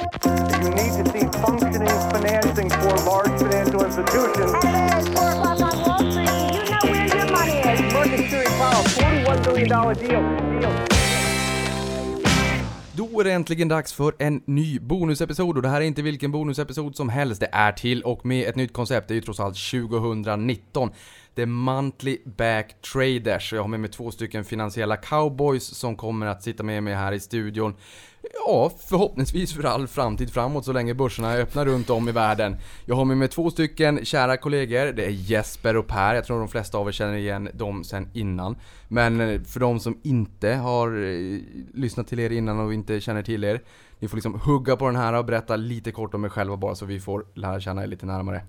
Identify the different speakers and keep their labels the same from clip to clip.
Speaker 1: You need to see functioning financing for large financial institutions.
Speaker 2: It's four o'clock on Wall Street. You know where your money is.
Speaker 1: Market Series Powell, $41 billion deal. deal.
Speaker 3: Då är det äntligen dags för en ny bonusepisod och det här är inte vilken bonusepisod som helst. Det är till och med ett nytt koncept. Det är ju trots allt 2019. Det är Monthly Back Traders. Jag har med mig två stycken finansiella cowboys som kommer att sitta med mig här i studion. Ja, förhoppningsvis för all framtid framåt så länge börserna är öppna runt om i världen. Jag har med mig två stycken kära kollegor. Det är Jesper och Per. Jag tror de flesta av er känner igen dem sen innan. Men eh, för de som inte har eh, lyssnat till er innan och inte känner till er. Ni får liksom hugga på den här och berätta lite kort om er själva bara så vi får lära känna er lite närmare.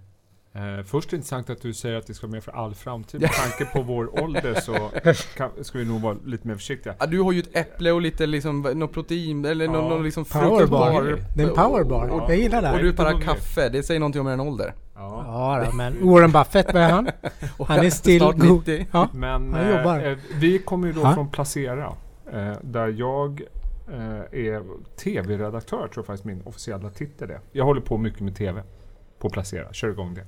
Speaker 4: Eh, först intressant att du säger att det ska vara med för all framtid. Med tanke på vår ålder så kan, ska vi nog vara lite mer försiktiga.
Speaker 3: Ja, du har ju ett äpple och lite liksom, något protein eller
Speaker 4: Ja.
Speaker 3: någon, någon liksom
Speaker 5: Powerbar. Det är en powerbar.
Speaker 4: Ja.
Speaker 5: Jag gillar
Speaker 3: Och
Speaker 5: det.
Speaker 3: du
Speaker 4: lite
Speaker 3: bara
Speaker 4: hungrig.
Speaker 3: kaffe, det säger någonting om er ålder.
Speaker 4: Ja.
Speaker 5: Ja, då, men Warren Buffett, vad är han? Han är still go-
Speaker 3: 90.
Speaker 5: Ja.
Speaker 4: Men
Speaker 5: Han jobbar.
Speaker 4: eh, eh, vi kommer ju då
Speaker 5: Ja.
Speaker 4: från Placera. Eh, där jag eh, är TV-redaktör, tror jag faktiskt min officiella titel är. Jag håller på mycket med TV. På Placera, kör igång det.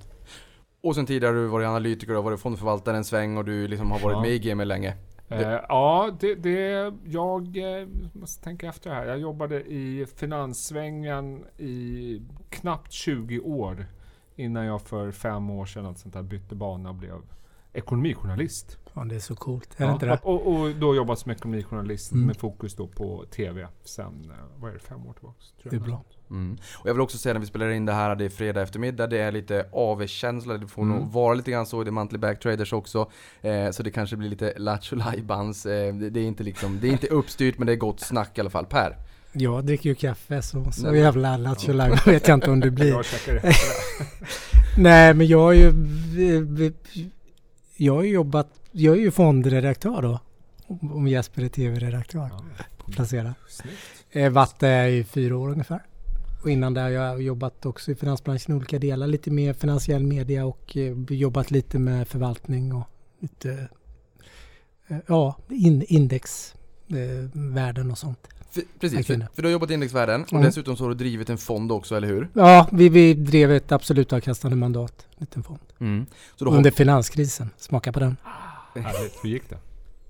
Speaker 3: Och sen tidigare har du varit analytiker och varit fondförvaltare en sväng och du liksom har varit
Speaker 4: Ja.
Speaker 3: med i gamet länge.
Speaker 4: Eh, ja, det, det, jag eh, måste tänka efter här. Jag jobbade i finanssvängen i knappt 20 år innan jag för fem år sedan sånt där bytte bana och blev ekonomijournalist.
Speaker 5: Fan, det är så coolt. Är det inte det?
Speaker 4: och, och då jobbat som ekonomijournalist
Speaker 5: Mm.
Speaker 4: med fokus då på TV sen, eh, vad är det, fem år tillbaka? Tror
Speaker 5: Det är bra.
Speaker 3: Mm. Och jag vill också säga när vi spelar in det här, det är fredag eftermiddag, det är lite AV-känsla, det får
Speaker 4: Mm.
Speaker 3: nog vara lite grann så i The Monthly Back Traders också. Eh, så det kanske blir lite lattjo eh, det, det är inte liksom, det är inte uppstyrt men det är gott snack i alla fall. Per?
Speaker 5: Jag dricker ju kaffe så, så
Speaker 3: Nej.
Speaker 5: jävla lattjo vet jag inte om det blir.
Speaker 4: Jag.
Speaker 5: Nej, men jag har ju... Jag har ju jobbat... Jag är ju fondredaktör då. Om Jesper är tv-redaktör.
Speaker 4: Ja.
Speaker 5: Placera. Eh, varit där i fyra år ungefär. Och innan det har jag jobbat också i finansbranschen i olika delar. Lite mer finansiell media och eh, jobbat lite med förvaltning och lite... Eh, ja, in, indexvärden och sånt.
Speaker 3: Precis, för, du har jobbat i indexvärlden och
Speaker 5: Mm.
Speaker 3: dessutom så har du drivit en fond också, eller hur?
Speaker 5: Ja, vi, vi drev ett absolut avkastande mandat. Liten fond.
Speaker 3: Mm. Så du har,
Speaker 5: Under finanskrisen. Smaka på den.
Speaker 4: Härligt. Hur gick det?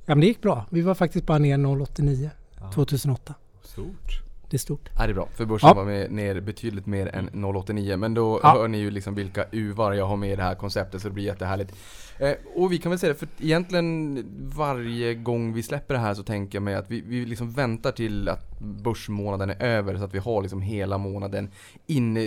Speaker 5: Ja men det gick bra. Vi var faktiskt bara ner 0,89
Speaker 4: Ja.
Speaker 5: 2008.
Speaker 4: Stort.
Speaker 5: Det är stort.
Speaker 3: Ja, det är bra, för börsen
Speaker 5: Ja.
Speaker 3: var med, ner betydligt mer än 0,89 Men då
Speaker 5: Ja.
Speaker 3: hör ni ju liksom vilka uvar jag har med i det här konceptet så det blir jättehärligt eh, Och vi kan väl säga det, för egentligen varje gång vi släpper det här så tänker jag mig att vi, vi liksom väntar till att börsmånaden är över så att vi har liksom hela månaden in,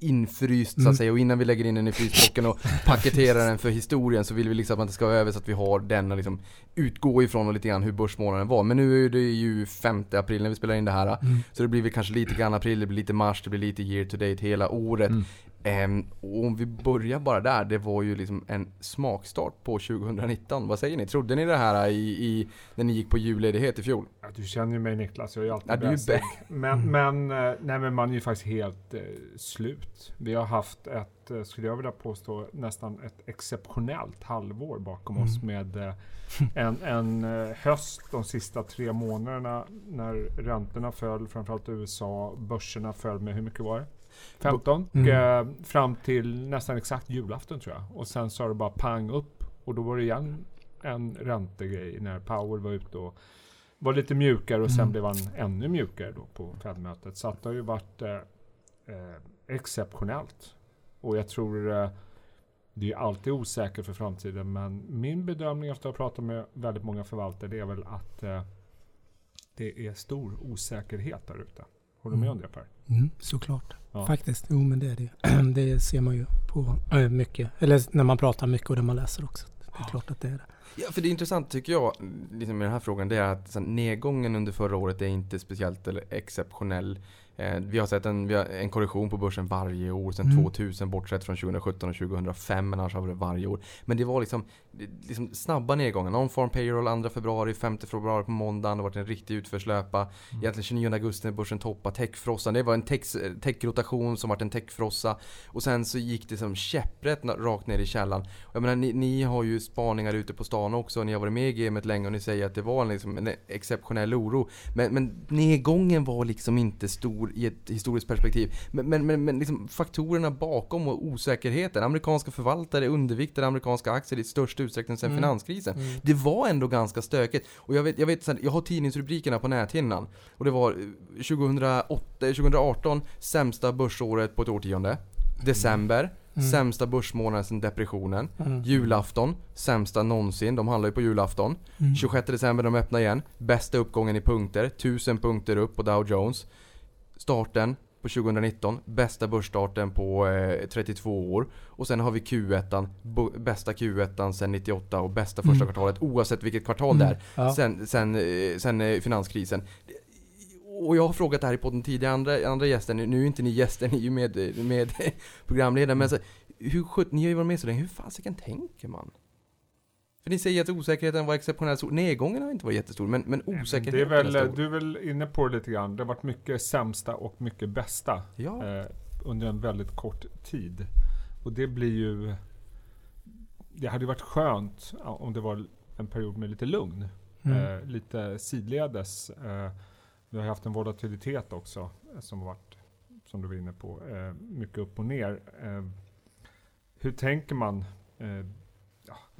Speaker 3: infryst så
Speaker 5: Mm.
Speaker 3: att säga och innan vi lägger in den i frysbocken och paketerar den för historien så vill vi liksom att det ska vara över så att vi har den att liksom utgå ifrån och lite grann hur börsmånaden var Men nu är det ju 5 april när vi spelar in det här
Speaker 5: Mm.
Speaker 3: så det blir väl kanske lite grann april, det blir lite mars, det blir lite year to date hela året.
Speaker 4: Mm.
Speaker 3: Och om vi börjar bara där, det var ju liksom en smakstart på 2019. Vad säger ni? Trodde ni det här i, i när ni gick på julledighet i fjol?
Speaker 4: Ja, du känner ju mig Niklas, jag är alltid
Speaker 3: Ja, du är ju
Speaker 4: bästig.
Speaker 3: bä-
Speaker 4: Men, men, eh, nej, men man är ju faktiskt helt eh, slut. Vi har haft ett, eh, skulle jag vilja påstå, nästan ett exceptionellt halvår bakom oss med eh, en, en eh, höst de sista tre månaderna när räntorna föll, framförallt i USA, börserna föll med hur mycket var det? 15?
Speaker 5: Mm.
Speaker 4: Eh, fram till nästan exakt julafton tror jag. Och sen så har det bara pang upp och då var det igen en räntegrej när Powell var ute och var lite mjukare och sen
Speaker 5: Mm.
Speaker 4: blev han ännu mjukare då på Fed-mötet. Så att det har ju varit eh, eh, exceptionellt. Och jag tror eh, det är alltid osäkert för framtiden men min bedömning efter att ha pratat med väldigt många förvaltare det är väl att eh, det är stor osäkerhet där ute. Håller du med om det Per?
Speaker 5: Mm, såklart.
Speaker 4: Ja.
Speaker 5: Faktiskt. Jo men det är det. Det ser man ju på äh, mycket. Eller när man pratar mycket och det man läser också. Det är klart att det är det.
Speaker 3: Ja, för det är intressant tycker jag, liksom med den här frågan, det är att så nedgången under förra året är inte speciellt eller exceptionell. Eh, vi har sett en, vi har en korrektion på börsen varje år sedan
Speaker 5: Mm.
Speaker 3: 2000 bortsett från 2017 och 2005 men annars har det varje år. Men det var liksom, liksom snabba nedgångar. Non-farm payroll 2 februari, 5 februari på måndagen. Det har varit en riktig utförslöpa. Egentligen 29 augusti när börsen toppade. Techfrossan, det var en tech- tech-rotation som vart en techfrossa. Och sen så gick det som käpprätt rakt ner i källan. Jag menar, ni, ni har ju spaningar ute på sa ni också, ni har varit med i gamet länge och ni säger att det var liksom en exceptionell oro. Men, men nedgången var liksom inte stor i ett historiskt perspektiv. Men, men, men, men liksom faktorerna bakom och osäkerheten. Amerikanska förvaltare underviktade amerikanska aktier i störst utsträckning sedan
Speaker 5: Mm.
Speaker 3: finanskrisen.
Speaker 5: Mm.
Speaker 3: Det var ändå ganska stökigt. Och jag vet, jag vet jag har tidningsrubrikerna på näthinnan. Och det var eh, 2008, 2018, sämsta börsåret på ett årtionde. December,
Speaker 5: Mm.
Speaker 3: sämsta börsmånaden sedan depressionen.
Speaker 5: Mm.
Speaker 3: Julafton, sämsta någonsin. De handlar ju på julafton.
Speaker 5: Mm.
Speaker 3: 26 december de öppnar igen. Bästa uppgången i punkter. 1000 punkter upp på Dow Jones. Starten på 2019. Bästa börsstarten på eh, 32 år. Och sen har vi Q1. bo- Bästa Q1 sedan 98 och bästa första
Speaker 5: Mm.
Speaker 3: kvartalet oavsett vilket kvartal
Speaker 5: Mm.
Speaker 3: det är.
Speaker 5: Ja.
Speaker 3: Sen, sen, eh, sen eh, finanskrisen. Och jag har frågat det här i podden tidigare, andra, andra gäster, nu är inte ni gäster, ni är ju med, med programledare, men alltså, hur sjutton, ni har ju varit med så länge, hur fasiken tänker man? För ni säger att osäkerheten var exceptionellt stor, nedgången har inte varit jättestor, men, men
Speaker 4: Det är
Speaker 3: osäkerheten
Speaker 4: väl,
Speaker 3: är stor.
Speaker 4: du är väl inne på det lite grann. Det har varit mycket sämsta och mycket bästa
Speaker 3: Ja,
Speaker 4: eh, under en väldigt kort tid. Och det blir ju... Det hade ju varit skönt om det var en period med lite lugn.
Speaker 5: Mm.
Speaker 4: Eh, lite sidledes. Eh, vi har haft en volatilitet också eh, som har varit, som du var inne på, eh, mycket upp och ner. Eh, hur tänker man?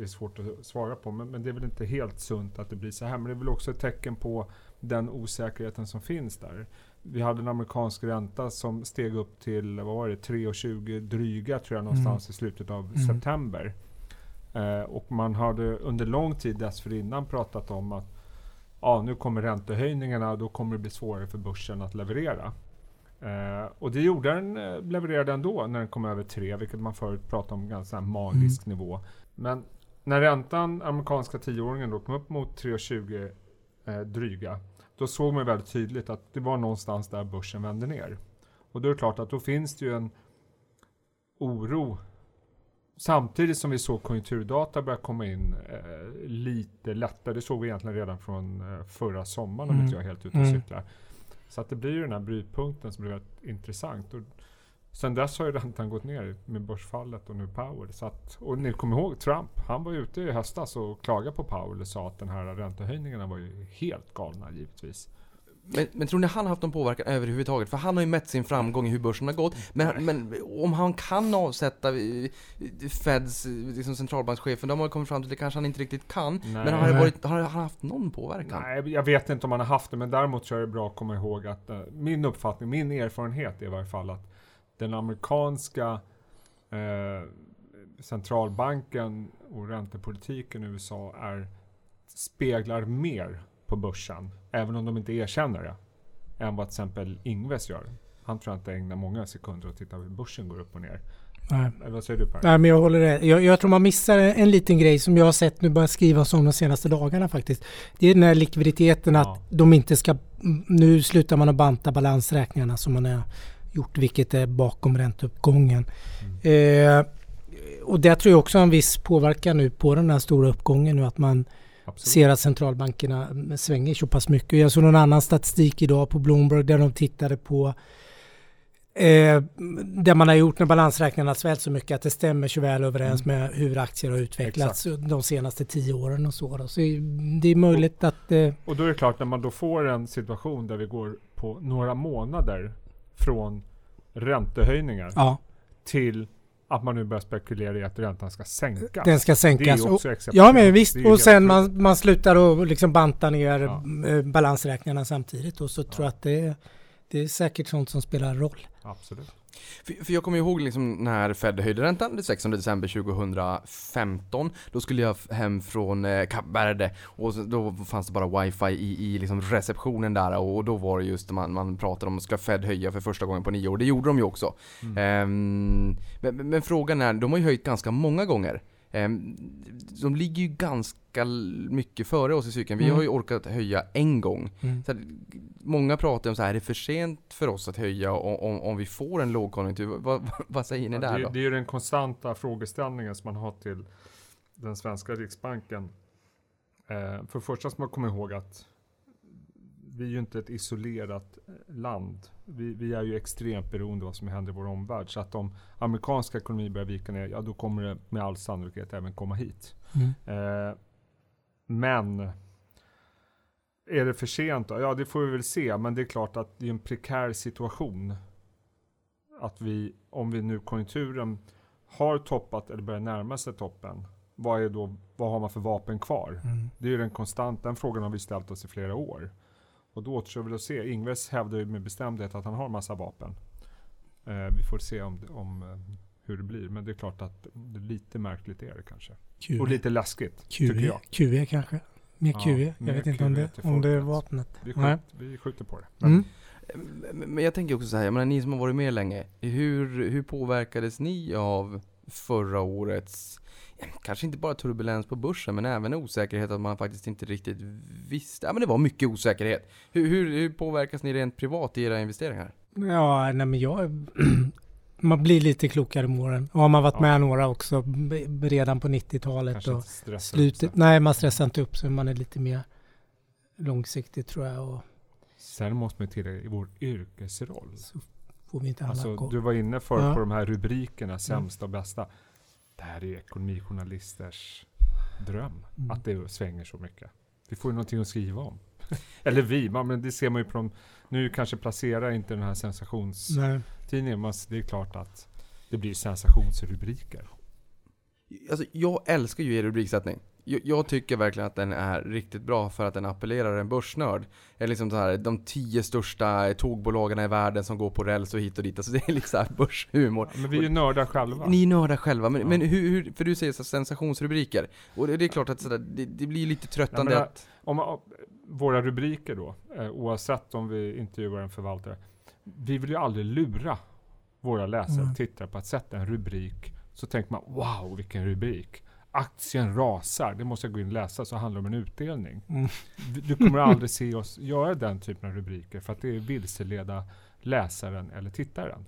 Speaker 4: Det är svårt att svara på, men, men det är väl inte helt sunt att det blir så här. Men det är väl också ett tecken på den osäkerheten som finns där. Vi hade en amerikansk ränta som steg upp till, vad var det, 3,20 dryga tror jag någonstans i slutet av
Speaker 5: Mm.
Speaker 4: september. Eh, och man hade under lång tid dessförinnan pratat om att ja, nu kommer räntehöjningarna och då kommer det bli svårare för börsen att leverera. Eh, och det gjorde den, eh, levererade ändå när den kom över 3, vilket man förut pratade om ganska magisk nivå. Men när räntan, amerikanska tioåringen då kom upp mot 3,20 eh, dryga, då såg man väldigt tydligt att det var någonstans där börsen vände ner. Och då är det klart att då finns det ju en oro Samtidigt som vi såg konjunkturdata börja komma in eh, lite lättare. Det såg vi egentligen redan från eh, förra sommaren om
Speaker 5: Mm.
Speaker 4: inte jag är helt ute och
Speaker 5: Mm.
Speaker 4: cyklar. Så att det blir ju den här brytpunkten som blir väldigt intressant. Och sen dess har ju räntan gått ner med börsfallet och nu Powell. Så att, och ni kommer ihåg Trump, han var ute i höstas och klagade på Powell och sa att den här räntehöjningarna var ju helt galna givetvis.
Speaker 3: men, men tror ni han har haft någon påverkan överhuvudtaget? För han har ju mätt sin framgång i hur börsen har gått. Men, men om han kan avsätta eh, Feds, eh, liksom centralbankschefen, de har kommit fram till att det kanske han inte riktigt kan.
Speaker 4: Nej.
Speaker 3: Men har, varit, har han haft någon påverkan?
Speaker 4: Nej, jag vet inte om man har haft det, men däremot så är det bra att komma ihåg att eh, min uppfattning, min erfarenhet är i varje fall att den amerikanska eh, centralbanken och räntepolitiken i USA är, speglar mer på börsen, även om de inte erkänner det, än vad till exempel Ingves gör. Han tror jag inte ägnar många sekunder att titta hur börsen går upp och ner.
Speaker 5: Nej.
Speaker 4: Eller vad säger du Per?
Speaker 5: Nej, men jag håller det. Jag, jag tror man missar en liten grej som jag har sett nu börja skrivas om de senaste dagarna faktiskt. Det är den här likviditeten
Speaker 4: Ja.
Speaker 5: att de inte ska... Nu slutar man att banta balansräkningarna som man har gjort, vilket är bakom ränteuppgången. Eh, och det tror jag också har en viss påverkan nu på den här stora uppgången nu att man
Speaker 4: Absolut.
Speaker 5: ser att centralbankerna mm, svänger så pass mycket. Jag såg någon annan statistik idag på Bloomberg där de tittade på eh, där man har gjort när balansräkningarna svällt så mycket att det stämmer så väl överens med hur aktier har utvecklats de senaste tio åren och så. Då. Så det är möjligt att... Eh,
Speaker 4: Och då är det klart, när man då får en situation där vi går på några månader från räntehöjningar
Speaker 5: ja,
Speaker 4: till att man nu börjar spekulera i att räntan ska sänkas.
Speaker 5: den ska sänkas. Och, ja men visst, och sen man, man slutar att liksom banta ner
Speaker 4: Ja.
Speaker 5: eh, balansräkningarna samtidigt och så tror jag att det, det är säkert sånt som spelar roll.
Speaker 4: Absolut.
Speaker 3: För, för jag kommer ihåg liksom när Fed höjde räntan den 16 december 2015. Då skulle jag hem från eh, Kap Verde och då fanns det bara wifi i, i liksom receptionen där och då var det just man, man pratade om ska Fed höja för första gången på nio år. Det gjorde de ju också.
Speaker 4: Mm.
Speaker 3: Men, men- men frågan är, de har ju höjt ganska många gånger. Ehm, de ligger ju ganska mycket före oss i cykeln. Vi
Speaker 5: Mm.
Speaker 3: har ju orkat höja en gång.
Speaker 5: Mm.
Speaker 3: Så att, många pratar om så här, är det för sent för oss att höja om, om, vi får en lågkonjunktur? Vad, vad, säger ni
Speaker 4: Ja,
Speaker 3: där
Speaker 4: det,
Speaker 3: då?
Speaker 4: det är ju den konstanta frågeställningen som man har till den svenska riksbanken. Eh, för det första ska man komma ihåg att vi är ju inte ett isolerat eh, land. Vi, vi är ju extremt beroende av vad som händer i vår omvärld. Så att om amerikanska ekonomi börjar vika ner, ja då kommer det med all sannolikhet även komma hit.
Speaker 5: Mm.
Speaker 4: Eh, men är det för sent då? Ja, det får vi väl se. Men det är klart att det är en prekär situation. Att vi, om vi nu konjunkturen har toppat eller börjar närma sig toppen. Vad, är då, vad har man för vapen kvar?
Speaker 5: Mm.
Speaker 4: Det är ju den konstant, den frågan har vi ställt oss i flera år. Och då återstår väl att se. Ingves hävdar ju med bestämdhet att han har massa vapen. Eh, vi får se om, om eh, hur det blir. Men det är klart att det är lite märkligt är det kanske. Och
Speaker 5: QV,
Speaker 4: lite läskigt, tycker
Speaker 5: QV,
Speaker 4: jag.
Speaker 5: QV kanske? Mer
Speaker 4: Ja,
Speaker 5: QV? Jag vet inte om det, om det är vapnet.
Speaker 4: Vi,
Speaker 5: Nej.
Speaker 4: skjut, vi skjuter på det. Men
Speaker 5: Mm.
Speaker 3: Men men jag tänker också så här, jag menar ni som har varit med länge, hur, hur påverkades ni av förra årets, kanske inte bara turbulens på börsen, men även osäkerhet att man faktiskt inte riktigt visste, ja men det var mycket osäkerhet. Hur, hur, hur påverkas ni rent privat i era investeringar?
Speaker 5: Ja, nej men jag... man blir lite klokare med åren. Och har man varit
Speaker 4: Ja.
Speaker 5: med några också redan på 90-talet
Speaker 4: kanske
Speaker 5: och slutet. Nej, man stressar inte upp sig. Man är lite mer långsiktig tror jag och
Speaker 4: Sen måste man tillägga i vår yrkesroll.
Speaker 5: Får vi inte alla
Speaker 4: Alltså, du var inne för
Speaker 5: Ja.
Speaker 4: på de här rubrikerna, sämsta och bästa. Det här är ekonomijournalisters dröm,
Speaker 5: Mm.
Speaker 4: att det svänger så mycket. Vi får ju någonting att skriva om. Eller vi, men det ser man ju på de, nu kanske placerar inte den här sensationstidningen, men det är klart att det blir sensationsrubriker.
Speaker 3: Alltså jag älskar ju er rubriksättning. Jag, tycker verkligen att den är riktigt bra för att den appellerar en börsnörd. Är liksom så här, de tio största tågbolagen i världen som går på räls och hit och dit. Alltså det är liksom så här börshumor.
Speaker 4: Ja, men vi är ju nördar själva.
Speaker 3: Ni är nördar själva, men,
Speaker 4: Ja.
Speaker 3: men hur, hur, för du säger så sensationsrubriker. Och det, det är klart att sådär, det, det blir lite tröttande
Speaker 4: Nej,
Speaker 3: att...
Speaker 4: Om, man- våra rubriker då, eh, oavsett om vi intervjuar en förvaltare. Vi vill ju aldrig lura våra läsare,
Speaker 5: Mm.
Speaker 4: tittare på att sätta en rubrik. Så tänker man, wow vilken rubrik. Aktien rasar, det måste jag gå in och läsa, så handlar det om en utdelning.
Speaker 5: Mm.
Speaker 4: Du- Du kommer aldrig se oss göra den typen av rubriker, för att det är vilseleda läsaren eller tittaren.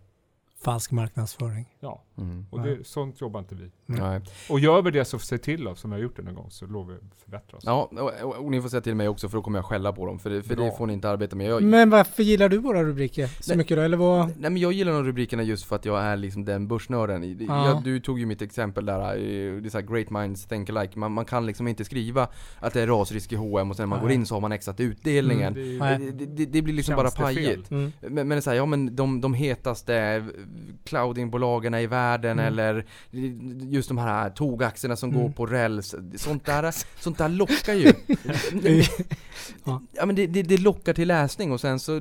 Speaker 5: Falsk marknadsföring.
Speaker 4: Ja,
Speaker 3: Mm.
Speaker 4: och det, sånt jobbar inte vi.
Speaker 3: Nej.
Speaker 4: Och gör vi det så säg till oss, som vi har gjort det någon gång, så lovar vi förbättra oss.
Speaker 3: Ja, och, och, och ni får säga till mig också för då kommer jag skälla på dem. För det, för det får ni inte arbeta med. Jag,
Speaker 5: Men varför gillar du våra rubriker så
Speaker 3: Nej.
Speaker 5: mycket då? Eller vad?
Speaker 3: Nej men jag gillar de rubrikerna just för att jag är liksom den börsnörden.
Speaker 5: Ja.
Speaker 3: Jag, du tog ju mitt exempel där, eh, det är så här great minds think alike. Man, man kan liksom inte skriva att det är rasrisk i H&M och sen när man
Speaker 5: Nej.
Speaker 3: går in så har man exat utdelningen.
Speaker 5: Mm,
Speaker 4: Det.
Speaker 3: Det, det, det blir liksom bara pajigt.
Speaker 5: Mm.
Speaker 3: Men, men så här, ja men de, de hetaste cloudingbolagen i världen
Speaker 5: Mm.
Speaker 3: eller just de här togaktierna som
Speaker 5: Mm.
Speaker 3: går på räls. Sånt där, sånt där lockar ju.
Speaker 5: Ja.
Speaker 3: men det, det, det lockar till läsning och sen så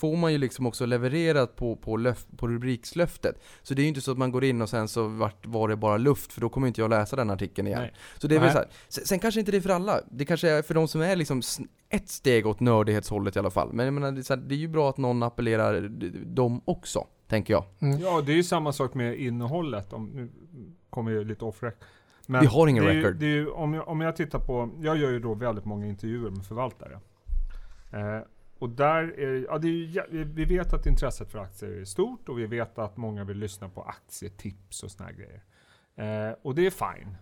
Speaker 3: får man ju liksom också levererat på, på, löf, på rubrikslöftet. Så det är ju inte så att man går in och sen så vart, var det bara luft för då kommer inte jag läsa den artikeln igen.
Speaker 4: Nej.
Speaker 3: Så det är väl så här, sen, sen kanske inte det är för alla. Det kanske är för de som är liksom ett steg åt nördighetshållet i alla fall. Men jag menar, det är, så här, det är ju bra att någon appellerar dem också, tänker jag.
Speaker 5: Mm.
Speaker 4: Ja, det är ju samma sak med innehållet. Om, nu kommer jag lite off rec- Men
Speaker 3: Vi har ingen
Speaker 4: det ju-
Speaker 3: record.
Speaker 4: Är ju, om, jag, om jag tittar på, jag gör ju då väldigt många intervjuer med förvaltare. Eh, och där är, ja, det är ju, vi- vet att intresset för aktier är stort och vi vet att många vill lyssna på aktietips och såna grejer. Eh, och det är fine.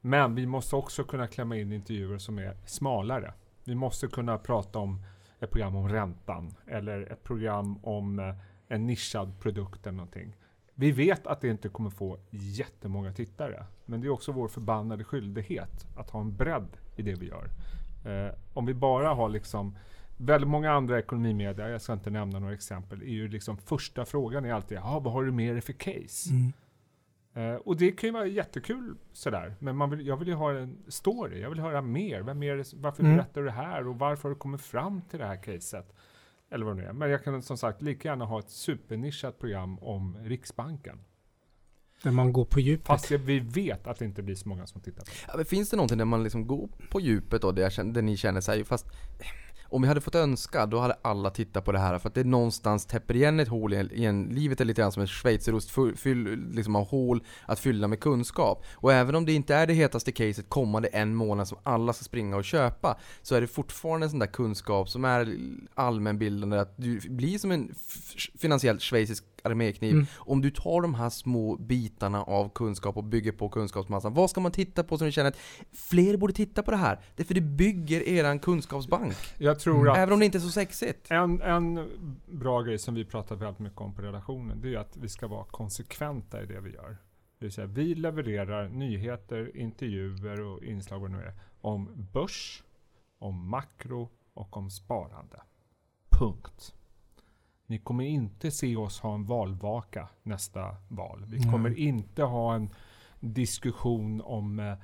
Speaker 4: Men vi måste också kunna klämma in intervjuer som är smalare. Vi måste kunna prata om ett program om räntan eller ett program om eh, en nischad produkt eller någonting. Vi vet att det inte kommer få jättemånga tittare, men det är också vår förbannade skyldighet att ha en bredd i det vi gör. Eh, om vi bara har liksom Väldigt många andra ekonomimedia, jag ska inte nämna några exempel, är ju liksom första frågan är alltid "Jaha, vad har du med dig för case?
Speaker 5: Mm.
Speaker 4: Eh, och det kan ju vara jättekul sådär, men man vill, jag vill ju ha en story, jag vill höra mer. Vem är det, varför
Speaker 5: Mm.
Speaker 4: berättar du det här och varför har du kommit fram till det här caset? Eller vad det nu är. Men jag kan som sagt lika gärna ha ett supernischat program om Riksbanken.
Speaker 5: Där man går på djupet.
Speaker 4: Fast vi vet att det inte blir så många som tittar på det.
Speaker 3: Ja, men finns det någonting där man liksom går på djupet då, där, där ni känner sig fast om vi hade fått önska, då hade alla tittat på det här för att det någonstans täpper igen ett hål i- igen. Livet är lite grann som en schweizerost fyll, liksom av hål att fylla med kunskap. Och även om det inte är det hetaste caset kommande en månad som alla ska springa och köpa, så är det fortfarande en sån där kunskap som är allmänbildande, att du blir som en finansiellt schweizisk armékniv.
Speaker 5: Mm.
Speaker 3: Om du tar de här små bitarna av kunskap och bygger på kunskapsmassan, vad ska man titta på som du känner att fler borde titta på det här? Det är för det bygger eran kunskapsbank.
Speaker 4: Jag tror att
Speaker 3: Även om det inte är så sexigt.
Speaker 4: en, en bra grej som vi pratar väldigt mycket om på redaktionen, det är att vi ska vara konsekventa i det vi gör. Det vill säga, vi levererar nyheter, intervjuer och inslag det nu är, om börs, om makro och om sparande. Punkt. Ni kommer inte se oss ha en valvaka nästa val. Vi kommer inte ha en diskussion om eh,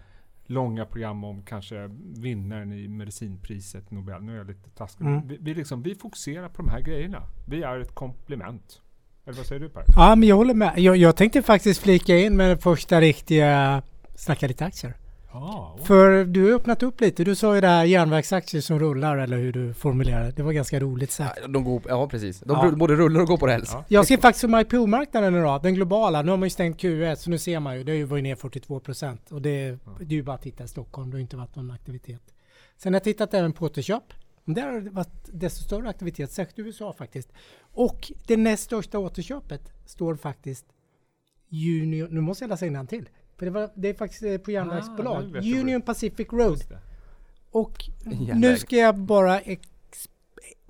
Speaker 4: långa program om kanske vinnaren i medicinpriset Nobel. Nu är jag lite taskig.
Speaker 5: Mm.
Speaker 4: Vi, vi, liksom, vi fokuserar på de här grejerna. Vi är ett komplement. Eller vad säger du Per?
Speaker 5: Ja, men jag håller med. Jag, jag tänkte faktiskt flika in med den första riktiga Snacka lite aktier.
Speaker 4: Ja,
Speaker 5: För du har öppnat upp lite. Du sa ju det här järnvägsaktier som rullar eller hur du formulerade det. Var ganska roligt sagt.
Speaker 3: Ja, de går, ja precis. De
Speaker 5: Ja.
Speaker 3: både rullar och går på räls.
Speaker 4: Ja.
Speaker 5: Jag ser faktiskt som IPO-marknaden nu då, den globala. Nu har man ju stängt Q1 så nu ser man ju, det har ju varit ner 42 procent. Och det, det är ju bara att titta i Stockholm, det har inte varit någon aktivitet. Sen har jag tittat även på återköp. Där har det varit desto större aktivitet, särskilt i USA faktiskt. Och det näst största återköpet står faktiskt Union, nu måste jag läsa till. För det, var, det är faktiskt eh, på järnvägsbolag.
Speaker 4: vad
Speaker 5: Union Pacific Road.
Speaker 4: Det.
Speaker 5: Och
Speaker 3: Järnväg.
Speaker 5: nu ska jag bara,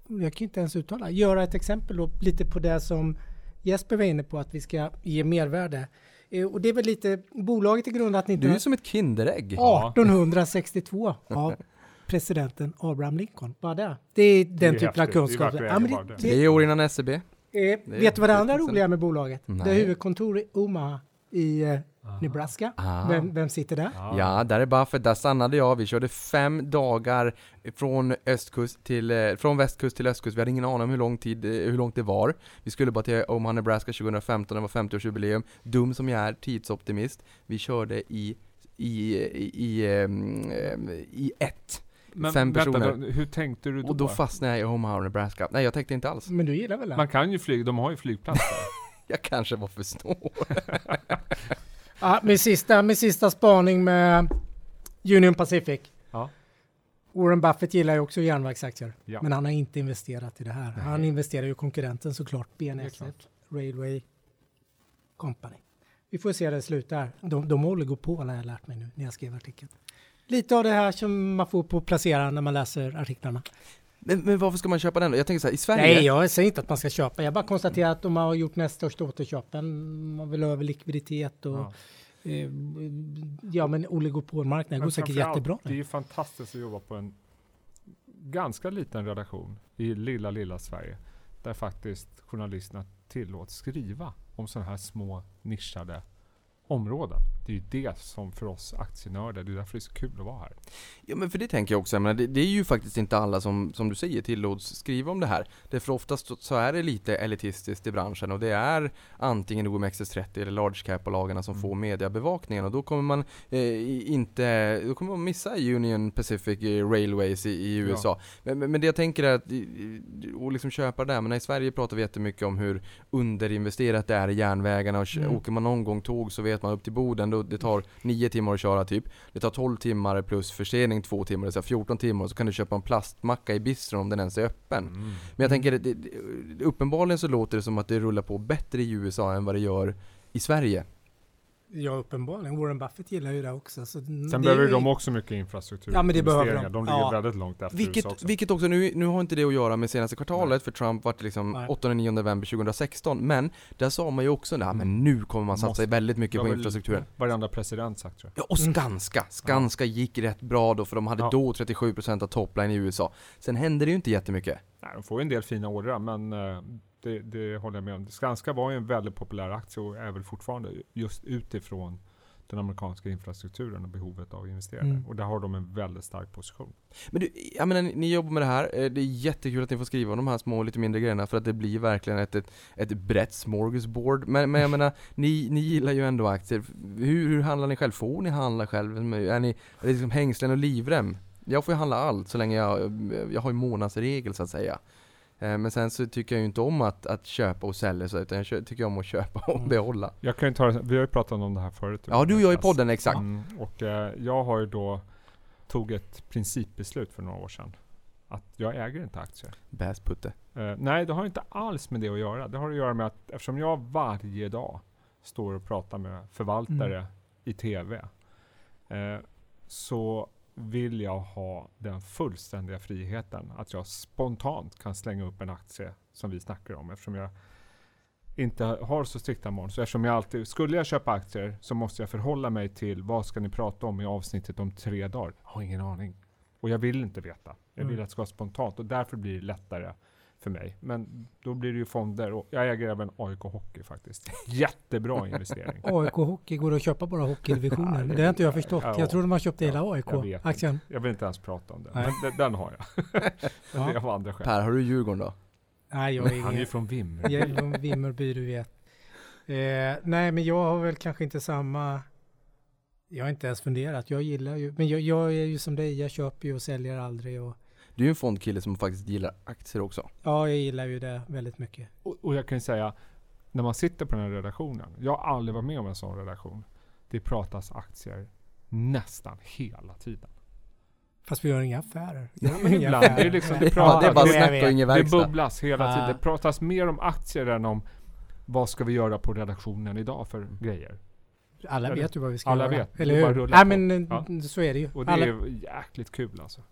Speaker 5: jag kan inte ens uttala, göra ett exempel då, lite på det som Jesper var inne på att vi ska ge mervärde. Eh, Och det är väl lite, bolaget är grundat
Speaker 3: Du är
Speaker 5: 19,
Speaker 3: som ett Kinderägg.
Speaker 5: 1862 av presidenten Abraham Lincoln. Bara det. Det är den
Speaker 4: är
Speaker 5: typen av.
Speaker 4: Det
Speaker 5: kunskap.
Speaker 4: att
Speaker 5: Ja, det, det,
Speaker 3: år innan SEB.
Speaker 5: eh, vet du vad det andra roliga med bolaget? Det
Speaker 3: Nej.
Speaker 5: är huvudkontor i Omaha i Nebraska.
Speaker 3: Ah.
Speaker 5: Vem, vem sitter där?
Speaker 3: Ja, där är Buffett, där stannade jag. Vi körde fem dagar från östkust till, eh, från västkust till östkust. Vi hade ingen aning om hur lång tid, eh, hur långt det var. Vi skulle bara till Omaha, Nebraska 2015, det var 50-årsjubileum. Dum som jag är, tidsoptimist. Vi körde i, i, i, i, ehm, ehm, i ett.
Speaker 4: Men
Speaker 3: Fem
Speaker 4: vänta,
Speaker 3: personer.
Speaker 4: då, hur tänkte du då?
Speaker 3: Och då fastnade jag i Omaha, Nebraska. Nej, jag tänkte inte alls.
Speaker 5: Men du gillar väl det?
Speaker 4: Man kan ju flyga, de har ju flygplats där.
Speaker 3: Jag kanske var för snål.
Speaker 5: Ja, min sista, min sista spaning med Union Pacific.
Speaker 4: Ja.
Speaker 5: Warren Buffett gillar ju också järnvägsaktier.
Speaker 4: Ja.
Speaker 5: Men han har inte investerat i det här. Han investerar ju i konkurrenten såklart. BNSF. Railway Company. Vi får se hur det slutar. De, de på, har jag lärt mig nu när jag skrev artikeln. Lite av det här som man får på placera när man läser artiklarna.
Speaker 3: Men, men varför ska man köpa den då? Jag tänker så här, i Sverige...
Speaker 5: Nej, jag säger inte att man ska köpa. Jag bara konstaterar att de har gjort näst största återköpen. Man vill ha över likviditet och
Speaker 4: Ja.
Speaker 5: eh, ja, men oligopolmarknaden går säkert jättebra.
Speaker 4: Det är ju fantastiskt att jobba på en ganska liten redaktion i lilla, lilla Sverige. Där faktiskt journalisterna tillåts skriva om sådana här små nischade områden. Det är ju det som för oss aktienördar, det är därför det är så kul att vara här.
Speaker 3: Ja men för det tänker jag också, jag menar, det, det är ju faktiskt inte alla som, som du säger tillåts skriva om det här. Därför oftast så- är det lite elitistiskt i branschen och det är antingen OMXS30 eller large cap-bolagen som
Speaker 4: Mm.
Speaker 3: får mediebevakningen och då kommer man eh, inte, då kommer man missa Union Pacific eh, Railways i, i USA. Men, men men det jag tänker är att, och liksom köpa det där, men i Sverige pratar vi jättemycket om hur underinvesterat det är i järnvägarna och
Speaker 5: Mm.
Speaker 3: åker man någon gång tåg så vet man upp till Boden, då det tar 9 timmar att köra typ. Det tar 12 timmar plus försening 2 timmar, det vill säga 14 timmar och så kan du köpa en plastmacka i bistron om den ens är öppen. Men jag tänker, det, uppenbarligen så låter det som att det rullar på bättre i USA än vad det gör i Sverige.
Speaker 5: Ja, uppenbarligen. Warren Buffett gillar ju det också. Så
Speaker 4: Sen
Speaker 5: det
Speaker 4: behöver
Speaker 5: ju-
Speaker 4: de också mycket infrastruktur.
Speaker 5: Ja, men det behöver de.
Speaker 4: De ligger
Speaker 5: Ja.
Speaker 4: väldigt långt efter USA
Speaker 3: Vilket,
Speaker 4: också.
Speaker 3: vilket också, nu, nu har inte det att göra med senaste kvartalet
Speaker 4: Nej.
Speaker 3: för Trump vart liksom
Speaker 5: Nej.
Speaker 3: 8-9 november 2016 men där sa man ju också det här, men nu kommer man satsa
Speaker 4: Måste-
Speaker 3: väldigt mycket på infrastrukturen.
Speaker 4: Varenda president sagt tror jag.
Speaker 3: Ja, och Skanska. Skanska gick rätt bra då för de hade
Speaker 4: Ja.
Speaker 3: då 37% av topline i USA. Sen hände det ju inte jättemycket.
Speaker 4: Nej, de får ju en del fina ordrar, men eh, det, det håller jag med om. Skanska var ju en väldigt populär aktie och är väl fortfarande just utifrån den amerikanska infrastrukturen och behovet av investerare.
Speaker 5: Mm.
Speaker 4: Och där har de en väldigt stark position.
Speaker 3: Men du, jag menar, ni, jobbar med det här. Eh, Det är jättekul att ni får skriva om de här små, lite mindre grejerna för att det blir verkligen ett, ett, ett brett smorgasbord. Men, men jag menar, ni, ni gillar ju ändå aktier. Hur, hur handlar ni själv? Får ni handla själv? Är ni är liksom hängslen och livrem? Jag får ju handla allt så länge jag, jag har ju månadsregel så att säga. Eh, Men sen så tycker jag ju inte om att, att köpa och sälja så, utan jag tycker om att köpa och
Speaker 5: Mm.
Speaker 3: behålla.
Speaker 4: Jag kan ju ta, vi har ju pratat om det här förut.
Speaker 3: Ja, du och jag i podden, exakt.
Speaker 4: Mm, och eh, jag har ju då tog ett principbeslut för några år sedan. Att jag äger inte aktier.
Speaker 3: Bäsputte.
Speaker 4: Eh, nej, det har inte alls med det att göra. Det har att göra med att eftersom jag varje dag står och pratar med förvaltare
Speaker 5: Mm.
Speaker 4: i TV eh, så vill jag ha den fullständiga friheten att jag spontant kan slänga upp en aktie som vi snackar om eftersom jag inte har så strikta mål. Så eftersom jag alltid, skulle jag köpa aktier så måste jag förhålla mig till vad ska ni prata om i avsnittet om tre dagar? Jag har ingen aning. Och jag vill inte veta. Jag vill
Speaker 5: Mm.
Speaker 4: att det ska vara spontant och därför blir det lättare för mig. Men då blir det ju fonder och jag äger även AIK Hockey faktiskt. Jättebra investering.
Speaker 5: AIK Hockey går det att köpa bara hockeydivisionen. Det har inte jag förstått.
Speaker 4: Ja.
Speaker 5: Jag tror de har köpt hela
Speaker 4: jag vet
Speaker 5: AIK-aktien.
Speaker 4: Jag vill inte ens prata om det.
Speaker 5: Nej.
Speaker 4: Men den, den har jag. Men
Speaker 5: Ja.
Speaker 4: det är av andra skäl.
Speaker 3: Per, har du Djurgården då?
Speaker 5: Nej, jag är
Speaker 4: Han är ju från Vimmerby.
Speaker 5: Jag är från Vimmerby, du vet. Eh, nej, men jag har väl kanske inte samma... Jag har inte ens funderat. Jag gillar ju... Men jag, jag är ju som dig. Jag köper ju och säljer aldrig. Och,
Speaker 3: Du är ju en fondkille som faktiskt gillar aktier också.
Speaker 5: ja, jag gillar ju det väldigt mycket.
Speaker 4: Och, och jag kan ju säga, när man sitter på den här redaktionen. Jag har aldrig varit med om en sån redaktion. Det pratas aktier nästan hela tiden.
Speaker 5: Fast vi gör inga affärer.
Speaker 4: Ja, men
Speaker 5: Inga
Speaker 4: ibland.
Speaker 5: affärer.
Speaker 4: Det är liksom- det
Speaker 3: Ja, det bara snack och ingen
Speaker 4: Det
Speaker 3: verkstad.
Speaker 4: bubblas hela
Speaker 5: Ah.
Speaker 4: tiden. Det pratas mer om aktier än om vad ska vi göra på redaktionen idag för grejer.
Speaker 5: Alla
Speaker 4: Eller-
Speaker 5: vet ju vad vi ska
Speaker 4: alla
Speaker 5: göra.
Speaker 4: vet.
Speaker 5: Eller
Speaker 4: Det
Speaker 5: hur? Nej, men
Speaker 4: Ja.
Speaker 5: så är det ju.
Speaker 4: Och det
Speaker 5: Alla,
Speaker 4: är jäkligt kul alltså.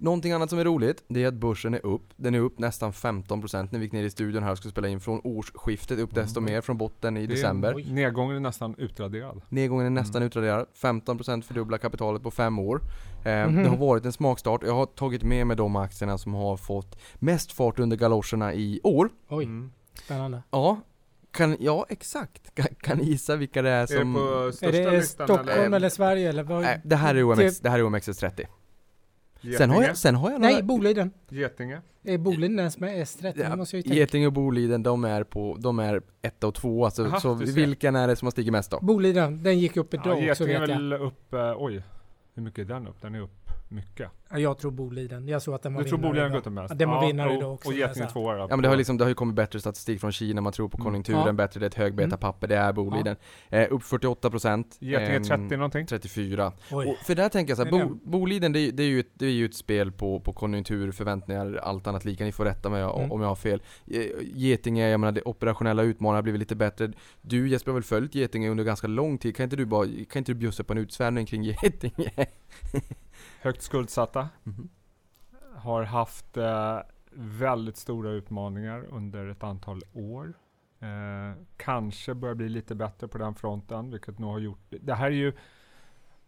Speaker 3: Någonting annat som är roligt, det är att börsen är upp. Den är upp nästan 15% när vi gick ner i studion här och skulle spela in från årsskiftet upp desto
Speaker 4: Mm.
Speaker 3: mer från botten i
Speaker 4: Det är-
Speaker 3: december.
Speaker 5: Oj.
Speaker 4: Nedgången är nästan utraderad.
Speaker 3: Nedgången är nästan
Speaker 4: Mm.
Speaker 3: utraderad. 15% fördubblar kapitalet på fem år. Eh,
Speaker 5: Mhm.
Speaker 3: Det har varit en smakstart. Jag har tagit med mig de aktierna som har fått mest fart under galoscherna i år.
Speaker 5: Oj,
Speaker 4: Mm.
Speaker 5: spännande.
Speaker 3: Ja, kan, ja exakt. Kan, kan ni gissa vilka det är
Speaker 4: Är
Speaker 3: som...
Speaker 4: det på
Speaker 5: Är
Speaker 4: största
Speaker 5: det
Speaker 4: listan
Speaker 5: Stockholm eller, Sverige eller? Vad?
Speaker 3: Nej, det här är OMX, det här är OMXS30. Sen har
Speaker 4: Getinge?
Speaker 3: jag, sen har jag
Speaker 5: Nej,
Speaker 3: några...
Speaker 5: Boliden.
Speaker 4: Getinge?
Speaker 5: Är Boliden ens med S30?
Speaker 3: Ja,
Speaker 5: måste jag ju tänka.
Speaker 3: Getinge och Boliden, de är på, de är etta och två, alltså,
Speaker 4: Aha,
Speaker 3: så vilken är det som har stigit mest då?
Speaker 5: Boliden, den gick upp
Speaker 4: Ja,
Speaker 5: idag också
Speaker 4: Getinge är
Speaker 5: vet jag.
Speaker 4: väl upp, eh, oj. Hur mycket är den upp? Den är upp mycket.
Speaker 5: Ja, Jag tror Boliden. Jag såg att den var
Speaker 4: Du tror
Speaker 5: vinnare
Speaker 4: Boliden gått mest?
Speaker 5: Ja, den var vinnare
Speaker 4: och,
Speaker 5: idag också,
Speaker 4: Och Getinge tvåa
Speaker 3: Ja men det har, liksom, det har ju kommit bättre statistik från Kina, man tror på
Speaker 4: Mm.
Speaker 3: konjunkturen
Speaker 5: Ja.
Speaker 3: bättre, det är ett högbetapapper, det är Boliden. Eh, upp 48%.
Speaker 4: Getinge
Speaker 3: ehm,
Speaker 4: 30 någonting?
Speaker 3: 34.
Speaker 5: Oj.
Speaker 3: Och för där tänker jag så här, Bo, Boliden det, är- det, är ju ett, det är ju ett spel på, på konjunktur, förväntningar, allt annat lika. Ni får rätta mig
Speaker 5: Mm.
Speaker 3: om jag har fel. Eh, Getinge, jag menar det operationella utmaningar har blivit lite bättre. Du Jesper har väl följt Getinge under ganska lång tid. Kan inte du bara, kan inte du bjussa på en utsvävning kring Getinge?
Speaker 4: Högt skuldsatta.
Speaker 3: Mhm.
Speaker 4: Har haft eh, väldigt stora utmaningar under ett antal år. Eh, kanske börjar bli lite bättre på den fronten, vilket nog har gjort... Det här är ju,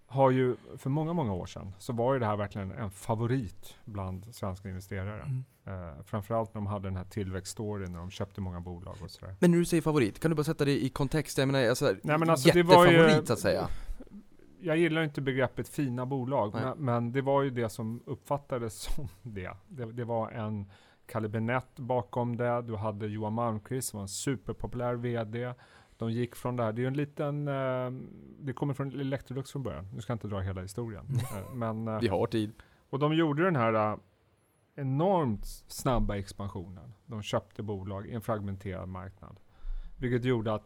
Speaker 4: har ju, för många, många år sedan, så var ju det här verkligen en favorit bland svenska investerare.
Speaker 5: Mm.
Speaker 4: Eh, framförallt när de hade den här tillväxtstoryn, när de köpte många bolag och sådär.
Speaker 3: Men när du säger favorit, kan du bara sätta det i kontext? Jag menar, alltså,
Speaker 4: Nej, men alltså, det var ju-
Speaker 3: jättefavorit så att säga.
Speaker 4: Jag gillar inte begreppet fina bolag, men, men det var ju det som uppfattades som det. Det, det var en Kalle Benett bakom det, du hade Johan Malmqvist som var en superpopulär VD. De gick från det här, det är en liten, eh, det kommer från Electrolux från början, nu ska jag inte dra hela historien. Eh, men, eh,
Speaker 3: Vi har tid.
Speaker 4: och de gjorde den här eh, enormt snabba expansionen. De köpte bolag i en fragmenterad marknad. Vilket gjorde att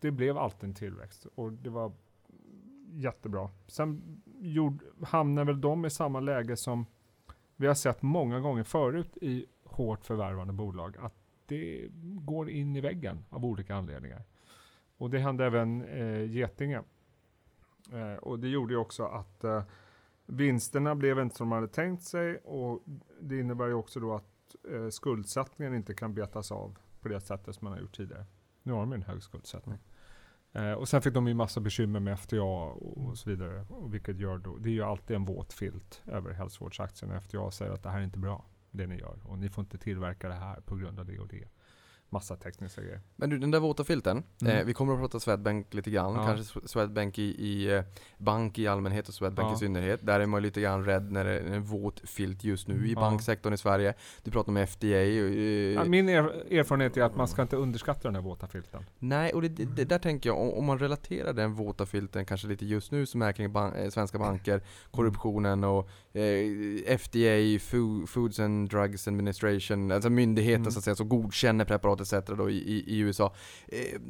Speaker 4: det blev alltid en tillväxt och det var jättebra. Sen gjord, hamnar väl de i samma läge som vi har sett många gånger förut i hårt förvärvande bolag. Att det går in i väggen av olika anledningar. Och det hände även eh, Getinge. Eh, och det gjorde ju också att eh, vinsterna blev inte som de hade tänkt sig och det innebär ju också då att eh, skuldsättningen inte kan betas av på det sättet som man har gjort tidigare. Nu har de ju en hög skuldsättning. Eh, och sen fick de ju massa bekymmer med FTA och, och så vidare. Och vilket gör då, det är ju alltid en våt filt över hälsovårdsaktierna. FTA säger att det här är inte bra, det ni gör. Och ni får inte tillverka det här på grund av det och det. Massa tekniska grejer.
Speaker 3: Men du, den där våta filten.
Speaker 4: Mm.
Speaker 3: Eh, vi kommer att prata Swedbank lite grann.
Speaker 4: Ja.
Speaker 3: Kanske Sw- Swedbank i, i eh, bank i allmänhet och Swedbank
Speaker 4: Ja.
Speaker 3: i synnerhet. Där är man lite grann rädd när det är en våt filt just nu i
Speaker 4: Ja.
Speaker 3: banksektorn i Sverige. Du pratar om FDA. eh,
Speaker 4: min er, erfarenhet är att man ska inte underskatta den här våta filten.
Speaker 3: Nej, och det, det, där tänker jag, om, om man relaterar den våta filten kanske lite just nu som är kring ban- eh, svenska banker, korruptionen och FDA, Fo- Foods and Drugs Administration, alltså myndigheten
Speaker 4: Mm.
Speaker 3: så att säga, som godkänner preparat etc. Då i, i, i USA. Eh,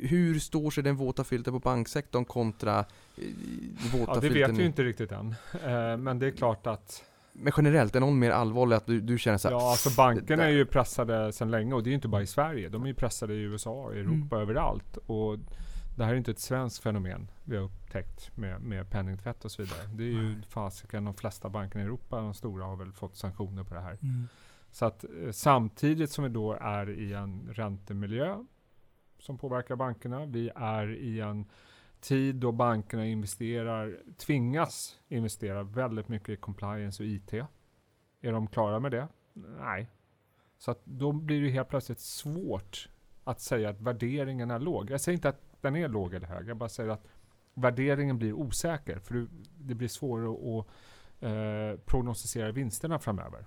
Speaker 3: hur står sig den våta filten på banksektorn kontra eh, våta
Speaker 4: Ja, det
Speaker 3: filten?
Speaker 4: vet vi inte riktigt än. Eh, men det är klart att
Speaker 3: Men generellt, är någon mer allvarlig att du, du känner så här,
Speaker 4: Ja, alltså bankerna är ju pressade sedan länge och det är ju inte bara i Sverige. De är ju pressade i USA, i Europa, överallt. Och det här är inte ett svenskt fenomen vi har upptäckt med, med penningtvätt och så vidare. Det är ju fasiken, de flesta bankerna i Europa, de stora, har väl fått sanktioner på det här.
Speaker 5: Mm.
Speaker 4: Så att eh, samtidigt som vi då är i en räntemiljö som påverkar bankerna, vi är i en tid då bankerna investerar, tvingas investera väldigt mycket i compliance och IT. Är de klara med det? Nej. Så att då blir det helt plötsligt svårt att säga att värderingen är låg. Jag säger inte att den är låg eller hög, jag bara säger att värderingen blir osäker, för du- det blir svårare att eh, prognostisera vinsterna framöver.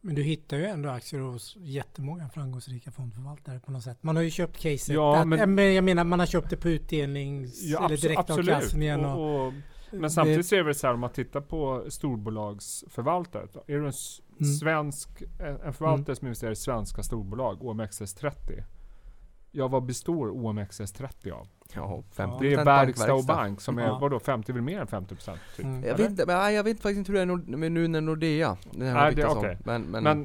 Speaker 5: Men du hittar ju ändå aktier hos jättemånga framgångsrika fondförvaltare på något sätt. Man har ju köpt caset.
Speaker 4: Ja,
Speaker 5: att,
Speaker 4: men-
Speaker 5: men jag menar man har köpt det på utdelnings eller
Speaker 4: abso-
Speaker 5: direktavkastningen. Och,
Speaker 4: Och, men samtidigt så är det väl så här om man tittar på storbolagsförvaltare. Är du en
Speaker 5: Mm.
Speaker 4: svensk, en, förvaltare som investerar i svenska storbolag, OMXS30. Ja, vad består OMXS30 av?
Speaker 3: Ja, 50
Speaker 4: Det är verkstad och bank som är,
Speaker 5: Ja.
Speaker 4: vadå, 50, väl mer än 50 procent? Typ.
Speaker 5: Mm.
Speaker 3: Jag vet, inte, men, nej, jag vet faktiskt inte hur det är Nord- med nu när Nordea. Det här
Speaker 4: Nej, det- okej.
Speaker 3: Men, men,
Speaker 4: Men,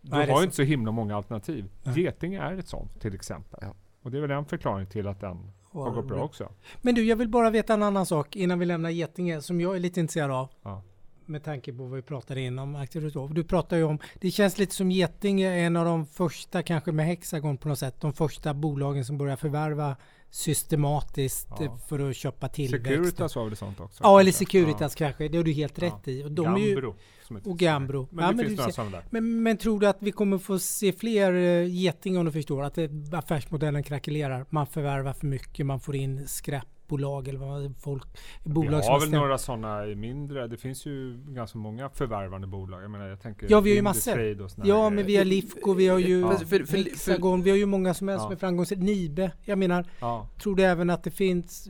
Speaker 4: du
Speaker 5: Nej,
Speaker 4: har ju inte så himla många alternativ.
Speaker 5: Nej.
Speaker 4: Getinge är ett sånt till exempel.
Speaker 3: Ja.
Speaker 4: Och det är väl en förklaring till att den har gått bra också.
Speaker 5: Men du, jag vill bara veta en annan sak innan vi lämnar Getinge som jag är lite intresserad av.
Speaker 4: Ja.
Speaker 5: Med tanke på vad vi pratade innan aktier och så. Du pratar ju om, det känns lite som Getinge är en av de första, kanske med Hexagon på något sätt, de första bolagen som börjar förvärva systematiskt
Speaker 4: Ja.
Speaker 5: eh, för att köpa tillväxt.
Speaker 4: Securitas var väl sånt också?
Speaker 5: Ja, eller? Securitas kanske, det har du helt
Speaker 4: Ja.
Speaker 5: rätt i. Och de ju,
Speaker 4: Gambro. ett
Speaker 5: och. Gambro.
Speaker 4: Men
Speaker 5: Ja, men du ser-. Men, men tror du att vi kommer få se fler uh, Getinge om du förstår? Att affärsmodellen krackelerar? Man förvärvar för mycket, man får in skräpbolag eller vad folk... Bolag
Speaker 4: vi
Speaker 5: som
Speaker 4: har väl några sådana i mindre. Det finns ju ganska många förvärvande bolag. Jag menar, jag tänker
Speaker 5: Ja, vi har ju massor. Ja, men vi har Lifco, vi har ju
Speaker 4: Ja.
Speaker 3: För- för- för-
Speaker 5: Hexagon, vi har ju många som helst
Speaker 4: Ja.
Speaker 5: som är framgångsrika. Nibe, jag menar,
Speaker 4: Ja.
Speaker 5: tror du även att det finns...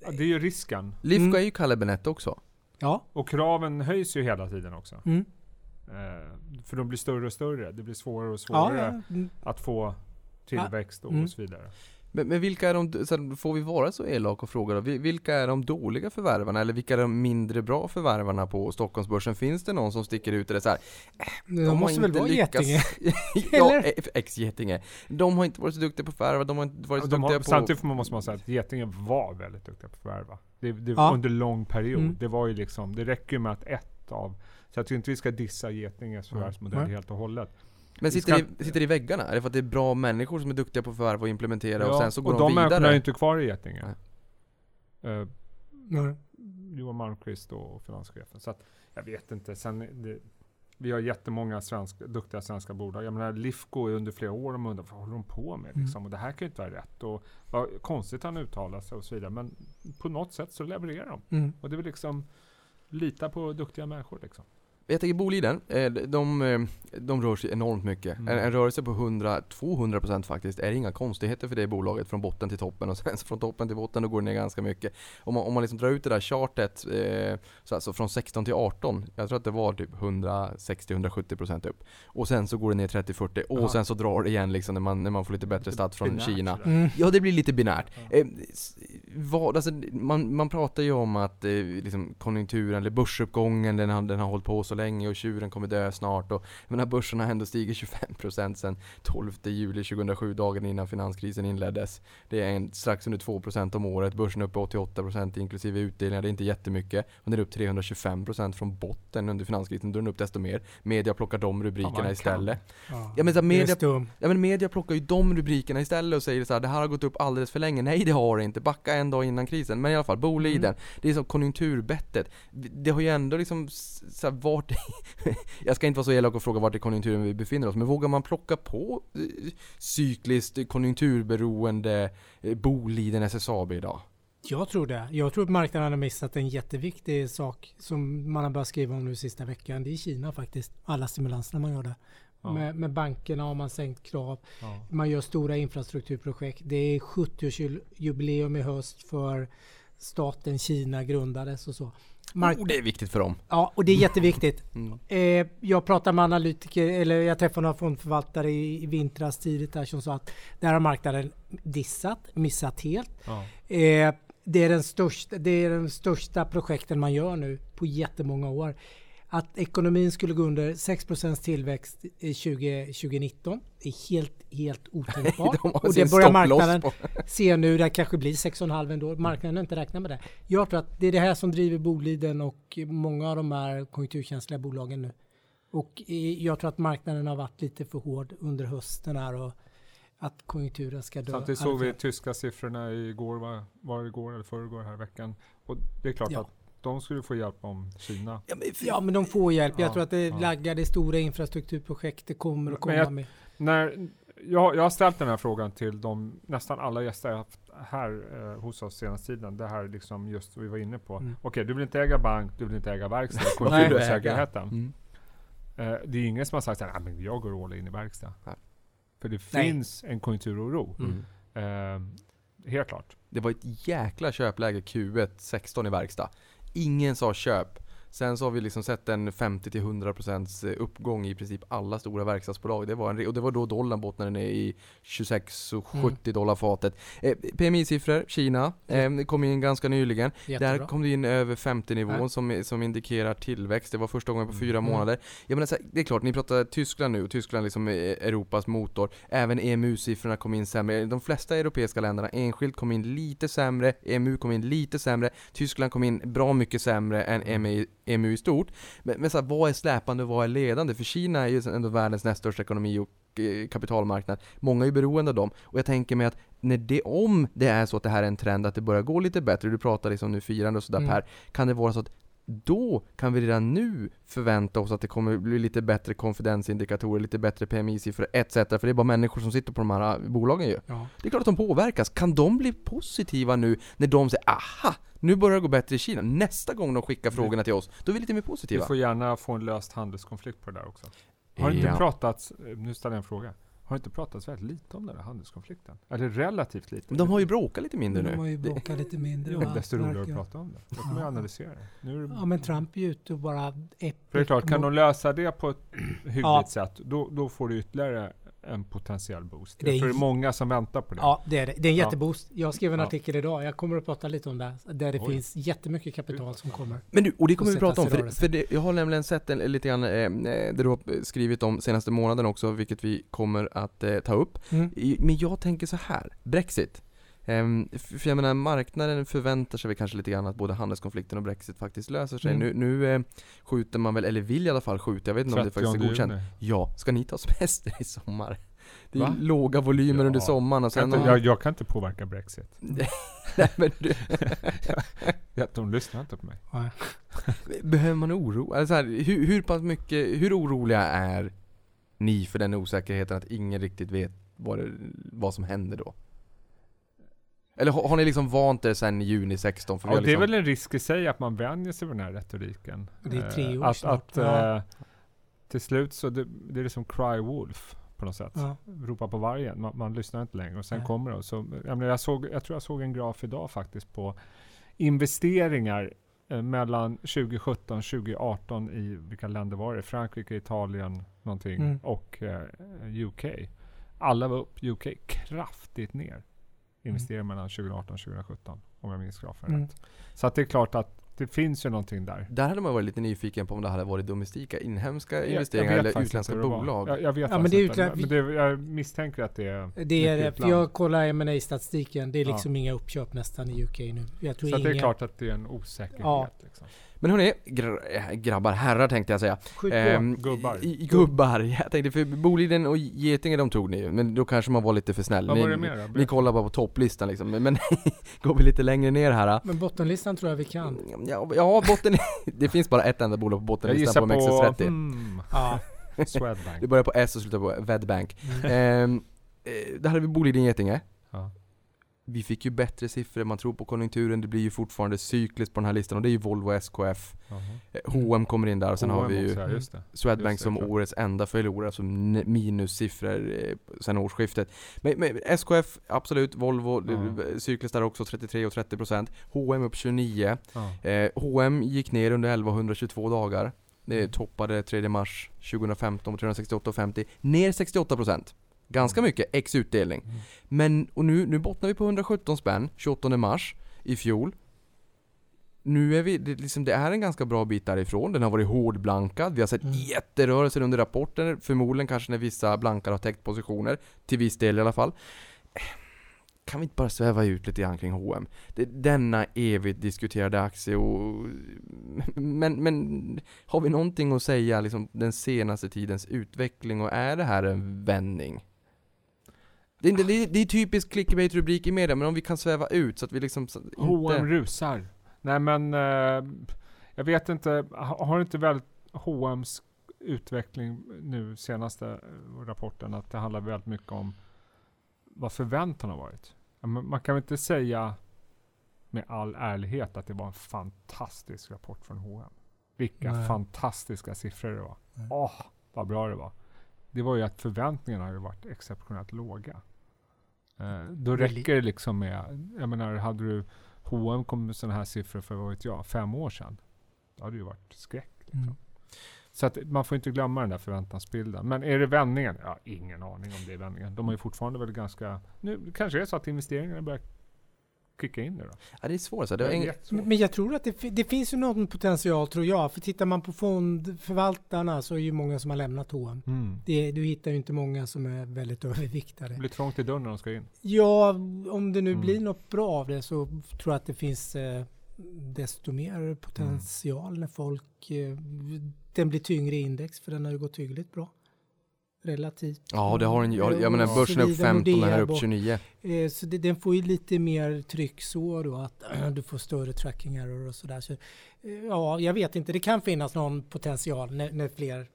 Speaker 4: Ja, det är ju risken.
Speaker 3: Lifco
Speaker 5: Mm.
Speaker 3: är ju Kalle Benett också.
Speaker 5: Ja.
Speaker 4: Och kraven höjs ju hela tiden också.
Speaker 5: Mm.
Speaker 4: Eh, för de blir större och större. Det blir svårare och
Speaker 5: Ja,
Speaker 4: svårare
Speaker 5: ja. Mm.
Speaker 4: att få tillväxt och,
Speaker 5: Mm.
Speaker 4: och så vidare.
Speaker 3: Men, men vilka är de, så får vi vara så elak och fråga då, Vi- vilka är de dåliga förvärvarna eller vilka är de mindre bra förvärvarna på Stockholmsbörsen? Finns det någon som sticker ut eller så här,
Speaker 5: De,
Speaker 3: har
Speaker 5: måste väl vara
Speaker 3: lyckats-
Speaker 5: Getinge?
Speaker 3: ja, eh, ex-Getinge. De har inte varit så duktiga på att förvärva, de har inte varit så
Speaker 4: De
Speaker 3: duktiga
Speaker 4: har,
Speaker 3: på...
Speaker 4: samtidigt måste man säga att Getinge var väldigt duktiga på att förvärva. Det, det,
Speaker 5: Ja.
Speaker 4: Under lång period.
Speaker 5: Mm.
Speaker 4: Det var ju liksom, det räcker ju med att ett av så jag tycker inte vi ska dissa Getinges förvärvsmodell
Speaker 5: Nej.
Speaker 4: helt och hållet.
Speaker 3: Men sitter,
Speaker 4: ska-
Speaker 3: det, sitter i väggarna? Är det för att det är bra människor som är duktiga på att förvärva och implementera och sen så går
Speaker 4: och
Speaker 3: de,
Speaker 4: de människorna är
Speaker 3: vidare?
Speaker 4: ju inte kvar i Getinge.
Speaker 5: Nej.
Speaker 4: Johan Malmqvist och finanschefen. Så att, jag vet inte. Sen, det, vi har jättemånga svenska, duktiga svenska bolag. Jag menar, Lifco är under flera år och undrar vad håller de på med?
Speaker 5: Mm.
Speaker 4: Liksom? Och det här kan ju inte vara rätt. Och vad konstigt han uttalar sig och så vidare. Men på något sätt så levererar de.
Speaker 5: Mm.
Speaker 4: Och det är väl liksom lita på duktiga människor liksom.
Speaker 3: Jag tänker Boliden, eh, de, eh, de rör sig enormt mycket.
Speaker 4: Mm.
Speaker 3: En, en rörelse på 100-200% faktiskt är inga konstigheter för det bolaget från botten till toppen och sen från toppen till botten då går det ner ganska mycket. Om man, om man liksom drar ut det där chartet, eh, så alltså från 16 till 18, jag tror att det var typ 160-170% upp. Och sen så går det ner 30-40 och
Speaker 4: Ja.
Speaker 3: sen så drar det igen liksom när man, när man får lite bättre stats från
Speaker 4: Binärt
Speaker 3: Kina.
Speaker 5: Mm.
Speaker 3: Ja, det blir lite binärt.
Speaker 4: Ja.
Speaker 3: Eh, vad, alltså, man, man pratar ju om att eh, liksom, konjunkturen, eller börsuppgången, den har, den har hållit på så länge och tjuren kommer dö snart. Och, jag menar, börsen har ändå stigit 25% sedan 12 juli 2007, dagen innan finanskrisen inleddes. Det är en, strax under 2% om året, börsen är uppe 88% inklusive utdelningar, det är inte jättemycket. Men den är upp 325% från botten under finanskrisen, då är den upp desto mer. Media plockar de rubrikerna
Speaker 4: kan.
Speaker 3: istället.
Speaker 5: Ja.
Speaker 3: Ja men så här, media. Ja men media plockar ju de rubrikerna istället och säger så här, det här har gått upp alldeles för länge. Nej det har det inte, backa en dag innan krisen. Men i alla fall, Boliden,
Speaker 5: Mm.
Speaker 3: det är som konjunkturbettet. Det har ju ändå liksom så här, vart... jag ska inte vara så elak och fråga vart i konjunkturen vi befinner oss, men vågar man plocka på eh, cykliskt konjunkturberoende eh, Boliden SSAB idag?
Speaker 5: Jag tror det. Jag tror att marknaden har missat en jätteviktig sak som man har börjat skriva om nu sista veckan. Det är Kina faktiskt. Alla stimulanserna man gör där.
Speaker 4: Ja.
Speaker 5: Med, med bankerna har man sänkt krav.
Speaker 4: Ja.
Speaker 5: Man gör stora infrastrukturprojekt. Det är 70-årsjubileum i höst för staten Kina grundades och så. Mark-
Speaker 3: Oh, det är viktigt för dem.
Speaker 5: Ja, och det är jätteviktigt.
Speaker 3: Mm.
Speaker 5: Eh, jag pratade med analytiker, eller jag träffade några fondförvaltare i, i vintras tidigt där som sa att där har marknaden dissat, missat helt.
Speaker 4: Ja.
Speaker 5: Eh, det, är den största, det är den största projekten man gör nu på jättemånga år. Att ekonomin skulle gå under 6% tillväxt i 20, 2019 är helt, helt otänkbart.
Speaker 3: De
Speaker 5: och det börjar marknaden se nu. Det kanske blir 6,5 ändå. Marknaden har inte räknat med det. Jag tror att det är det här som driver Boliden och många av de här konjunkturkänsliga bolagen nu. Och jag tror att marknaden har varit lite för hård under hösten här och att konjunkturen ska dö.
Speaker 4: Samtidigt såg vi tyska siffrorna igår, var, var det igår eller förrgår här veckan. Och det är klart
Speaker 5: Ja.
Speaker 4: att de skulle få hjälp om Kina.
Speaker 3: Ja, men,
Speaker 5: Ja, men de får hjälp. Jag
Speaker 4: Ja,
Speaker 5: tror att det
Speaker 4: ja.
Speaker 5: laggar, det stora infrastrukturprojekt, det kommer att komma
Speaker 4: jag-
Speaker 5: med.
Speaker 4: När, jag, jag har ställt den här frågan till de, nästan alla gäster jag haft här eh, hos oss senaste tiden. Det här liksom just vi var inne på.
Speaker 5: Mm.
Speaker 4: Okej, du vill inte äga bank, du vill inte äga verkstad. Konjunktursäkerheten.
Speaker 3: Mm.
Speaker 4: Eh, det är ingen som har sagt så här, "Ah, men jag går all in i verkstad.
Speaker 3: Nej.
Speaker 4: För det
Speaker 5: Nej.
Speaker 4: finns en konjunkturoro.
Speaker 3: Mm.
Speaker 4: Eh, helt klart.
Speaker 3: Det var ett jäkla köpläge Q1 16 i verkstad. Ingen sa köp. Sen så har vi liksom sett en 50-100% uppgång i princip alla stora verkstadsbolag. Det var en, och det var då dollarn bottnade ner i 26 och 70 dollar fatet. Eh, PMI-siffror, Kina, eh, kom in ganska nyligen.
Speaker 5: Jättebra.
Speaker 3: Där kom det in över 50-nivån
Speaker 5: Nej.
Speaker 3: som, som indikerar tillväxt. Det var första gången på
Speaker 4: Mm.
Speaker 3: fyra
Speaker 5: Mm.
Speaker 3: månader. Jag menar, det är klart, ni pratar Tyskland nu, Tyskland liksom är Europas motor. Även EMU-siffrorna kom in sämre. De flesta europeiska länderna enskilt kom in lite sämre, EMU kom in lite sämre, Tyskland kom in bra mycket sämre än EMU, EMU i stort. Men, men så här, vad är släpande och vad är ledande? För Kina är ju ändå världens näst största ekonomi och eh, kapitalmarknad. Många är ju beroende av dem. Och jag tänker mig att när det, om det är så att det här är en trend, att det börjar gå lite bättre, du pratar liksom nu firande och sådär
Speaker 5: Mm.
Speaker 3: Per, kan det vara så att då kan vi redan nu förvänta oss att det kommer bli lite bättre konfidensindikatorer, lite bättre PMI-siffror etc. För det är bara människor som sitter på de här äh, bolagen ju.
Speaker 5: Ja.
Speaker 3: Det är klart att de påverkas. Kan de bli positiva nu när de säger aha, nu börjar det gå bättre i Kina. Nästa gång de skickar
Speaker 4: Vi-
Speaker 3: frågorna till oss, då är vi lite mer
Speaker 4: Vi
Speaker 3: positiva.
Speaker 4: får gärna få en löst handelskonflikt på det där också. Har det inte
Speaker 3: Ja.
Speaker 4: pratats, eh, nu ställer jag en fråga. Har inte pratats väldigt lite om den här handelskonflikten? Eller relativt lite?
Speaker 3: Men De har ju bråkat lite mindre
Speaker 5: De har
Speaker 3: nu.
Speaker 5: ju bråkat lite mindre.
Speaker 4: Är desto roligare att prata om det. Då kommer jag
Speaker 5: Ja.
Speaker 4: analysera det. Nu är det
Speaker 5: Ja, men Trump är ju ute och bara...
Speaker 4: För det är klart, kan de lösa det på ett hyggligt
Speaker 5: Ja.
Speaker 4: sätt, då, då får du ytterligare en potentiell boost.
Speaker 5: Det är
Speaker 4: Jag tror det är många som väntar på det.
Speaker 5: Ja, det är det. Det är en
Speaker 4: Ja.
Speaker 5: jätteboost. Jag skrev en
Speaker 4: Ja.
Speaker 5: artikel idag. Jag kommer att prata lite om det. Där det
Speaker 4: Oj.
Speaker 5: finns jättemycket kapital som kommer.
Speaker 3: Men du, och det kommer vi prata om, för, för det, jag har nämligen sett en, lite grann, eh, eh, det du har skrivit om senaste månaden också, vilket vi kommer att eh, ta upp.
Speaker 5: Mm.
Speaker 3: Men jag tänker så här, Brexit. Ehm, för jag menar, marknaden förväntar sig väl kanske lite grann att både handelskonflikten och Brexit faktiskt löser sig.
Speaker 5: Mm.
Speaker 3: Nu, nu eh, skjuter man väl, eller vill i alla fall skjuta, jag vet inte om det faktiskt är
Speaker 4: 30
Speaker 3: godkänt. Ja, ska ni ta semester i sommar? Det är
Speaker 4: Va?
Speaker 3: låga volymer
Speaker 4: Ja.
Speaker 3: under sommaren och
Speaker 4: Kan
Speaker 3: sen...
Speaker 4: inte, jag, jag kan inte påverka Brexit.
Speaker 3: Nej, men du,
Speaker 4: Ja, De lyssnar inte på mig.
Speaker 3: Behöver man oro? Alltså här, hur, hur pass mycket, hur oroliga är ni för den osäkerheten att ingen riktigt vet vad, det, vad som händer då? Eller har, har ni liksom vant er sen i juni 16? För
Speaker 4: Ja,
Speaker 3: har
Speaker 4: det är
Speaker 3: liksom,
Speaker 4: väl en risk i sig att man vänjer sig vid den här retoriken.
Speaker 5: Det är tre
Speaker 4: Eh,
Speaker 5: år
Speaker 4: att,
Speaker 5: snart.
Speaker 4: Att,
Speaker 5: Ja.
Speaker 4: eh, till slut så det, det är det som cry wolf på något sätt.
Speaker 5: Ja.
Speaker 4: Ropa på vargen. Man, man lyssnar inte längre och sen
Speaker 5: Nej.
Speaker 4: kommer det. och Så, jag, menar, jag, såg, jag tror jag såg en graf idag faktiskt på investeringar eh, mellan 2017 och 2018 i, vilka länder var det? Frankrike, Italien, någonting
Speaker 5: Mm.
Speaker 4: och eh, UK. Alla var upp, UK kraftigt ner. Investeringar mellan 2018 och 2017 om jag minns grafen
Speaker 5: Mm.
Speaker 4: rätt. Så att det är klart att det finns ju någonting där.
Speaker 3: Där hade man varit lite nyfiken på om det hade varit domestika, inhemska
Speaker 4: Jag- jag
Speaker 3: investeringar
Speaker 4: vet
Speaker 3: eller utländska bolag.
Speaker 4: Jag, jag vet
Speaker 5: Ja, men det
Speaker 4: inte. Men det, jag misstänker att det är
Speaker 5: Det är det. Jag kollar ma statistiken Det är
Speaker 4: Ja.
Speaker 5: liksom inga uppköp nästan i UK nu. Jag tror
Speaker 4: Så det är klart att det är en osäkerhet.
Speaker 5: Ja.
Speaker 4: Liksom.
Speaker 3: Men hörni, gr äh, grabbar, herrar tänkte jag säga.
Speaker 5: Skjut på.
Speaker 3: Ehm,
Speaker 4: Gubbar.
Speaker 3: I, gubbar, jag tänkte för Boliden och Getinge de tog ni men då kanske man var lite för snäll.
Speaker 4: Vad
Speaker 3: ni,
Speaker 4: var det mer då?
Speaker 3: ni kollar bara på topplistan liksom, men, men går vi lite längre ner här.
Speaker 5: Men bottenlistan tror jag vi kan.
Speaker 3: Ja, ja botten, det finns bara ett enda bolag på bottenlistan på
Speaker 4: på
Speaker 3: MXS30.
Speaker 4: hmm,
Speaker 5: Ja.
Speaker 3: Det
Speaker 4: Swedbank.
Speaker 3: börjar på S och slutar på Vedbank.
Speaker 5: Mm.
Speaker 3: Ehm, eh, där hade vi Boliden Getinge.
Speaker 4: Ja.
Speaker 3: Vi fick ju bättre siffror, man tror på konjunkturen, det blir ju fortfarande cykliskt på den här listan och det är ju Volvo SKF.
Speaker 4: Jaha.
Speaker 3: Eh, H&M kommer in där och sen har
Speaker 4: H&M
Speaker 3: vi ju
Speaker 4: det.
Speaker 3: Swedbank
Speaker 4: det,
Speaker 3: som
Speaker 4: klart.
Speaker 3: årets enda förlorare, alltså minussiffror eh, sen årsskiftet. Men, men SKF, absolut, Volvo,
Speaker 4: Ja.
Speaker 3: ja. cykliskt där också 33 och 30%. H&M upp 29.
Speaker 4: Ja.
Speaker 3: Eh, H&M gick ner under 1122 dagar. Det
Speaker 4: Mm.
Speaker 3: toppade 3 mars 2015 på 368,50. Ner 68%. Ganska mycket, ex utdelning.
Speaker 4: Mm.
Speaker 3: Men, och nu, nu bottnar vi på 117 spänn, 28 mars i fjol. Nu är vi, det, liksom, det är en ganska bra bit därifrån, den har varit hårdblankad, vi har sett
Speaker 5: Mm.
Speaker 3: jätterörelser under rapporten, förmodligen kanske när vissa blankar har täckt positioner, till viss del i alla fall. kan vi inte bara sväva ut lite grann kring H&M? Det, denna evigt diskuterade aktie och... Men, men har vi någonting att säga liksom den senaste tidens utveckling och är det här en vändning? Det är, det är, det är typisk clickbait-rubrik i media, men om vi kan sväva ut så att vi liksom så, inte...
Speaker 4: H&M rusar. Nej men, eh, jag vet inte, ha- har inte väl H&M's utveckling nu senaste eh, rapporten att det handlar väldigt mycket om vad förväntan har varit. Man kan väl inte säga med all ärlighet att det var en fantastisk rapport från H&M. Vilka
Speaker 5: Nej.
Speaker 4: fantastiska siffror det var. Åh, vad bra det var. Det var ju att förväntningarna har ju varit exceptionellt låga. Eh, då räcker det liksom med, jag menar, hade du H&M kom med sådana här siffror för, vad vet jag, fem år sedan. Då hade det ju varit skräck. Liksom.
Speaker 5: Mm.
Speaker 4: Så att man får inte glömma den där förväntansbilden. Men är det vändningen? Ja, ingen aning om det är vändningen. De har ju fortfarande väl ganska... Nu kanske det är så att investeringarna börjar kicka in nu då.
Speaker 3: Ja, det är svårt så. Det
Speaker 4: Det är jättesvårt.
Speaker 5: Men jag tror att det, det finns ju någon potential tror jag. För tittar man på fondförvaltarna så är ju många som har lämnat H&M.
Speaker 4: Mm.
Speaker 5: Det, du hittar ju inte många som är väldigt överviktade.
Speaker 4: Det blir trångt i dörren när de ska in.
Speaker 5: Ja, om det nu
Speaker 4: Mm.
Speaker 5: blir något bra av det så tror jag att det finns eh, desto mer potential när folk... Eh, den blir tyngre i index för den har ju gått hyggligt bra. Relativt.
Speaker 3: Ja, det har den ju. Jag, jag menar
Speaker 5: Och
Speaker 3: börsen är upp
Speaker 5: Solida
Speaker 3: 15, den här är upp
Speaker 5: bort.
Speaker 3: 29.
Speaker 5: Eh, så det, den får ju lite mer tryck så då att du får större tracking error och sådär. Så, eh, ja, jag vet inte. Det kan finnas någon potential när, när fler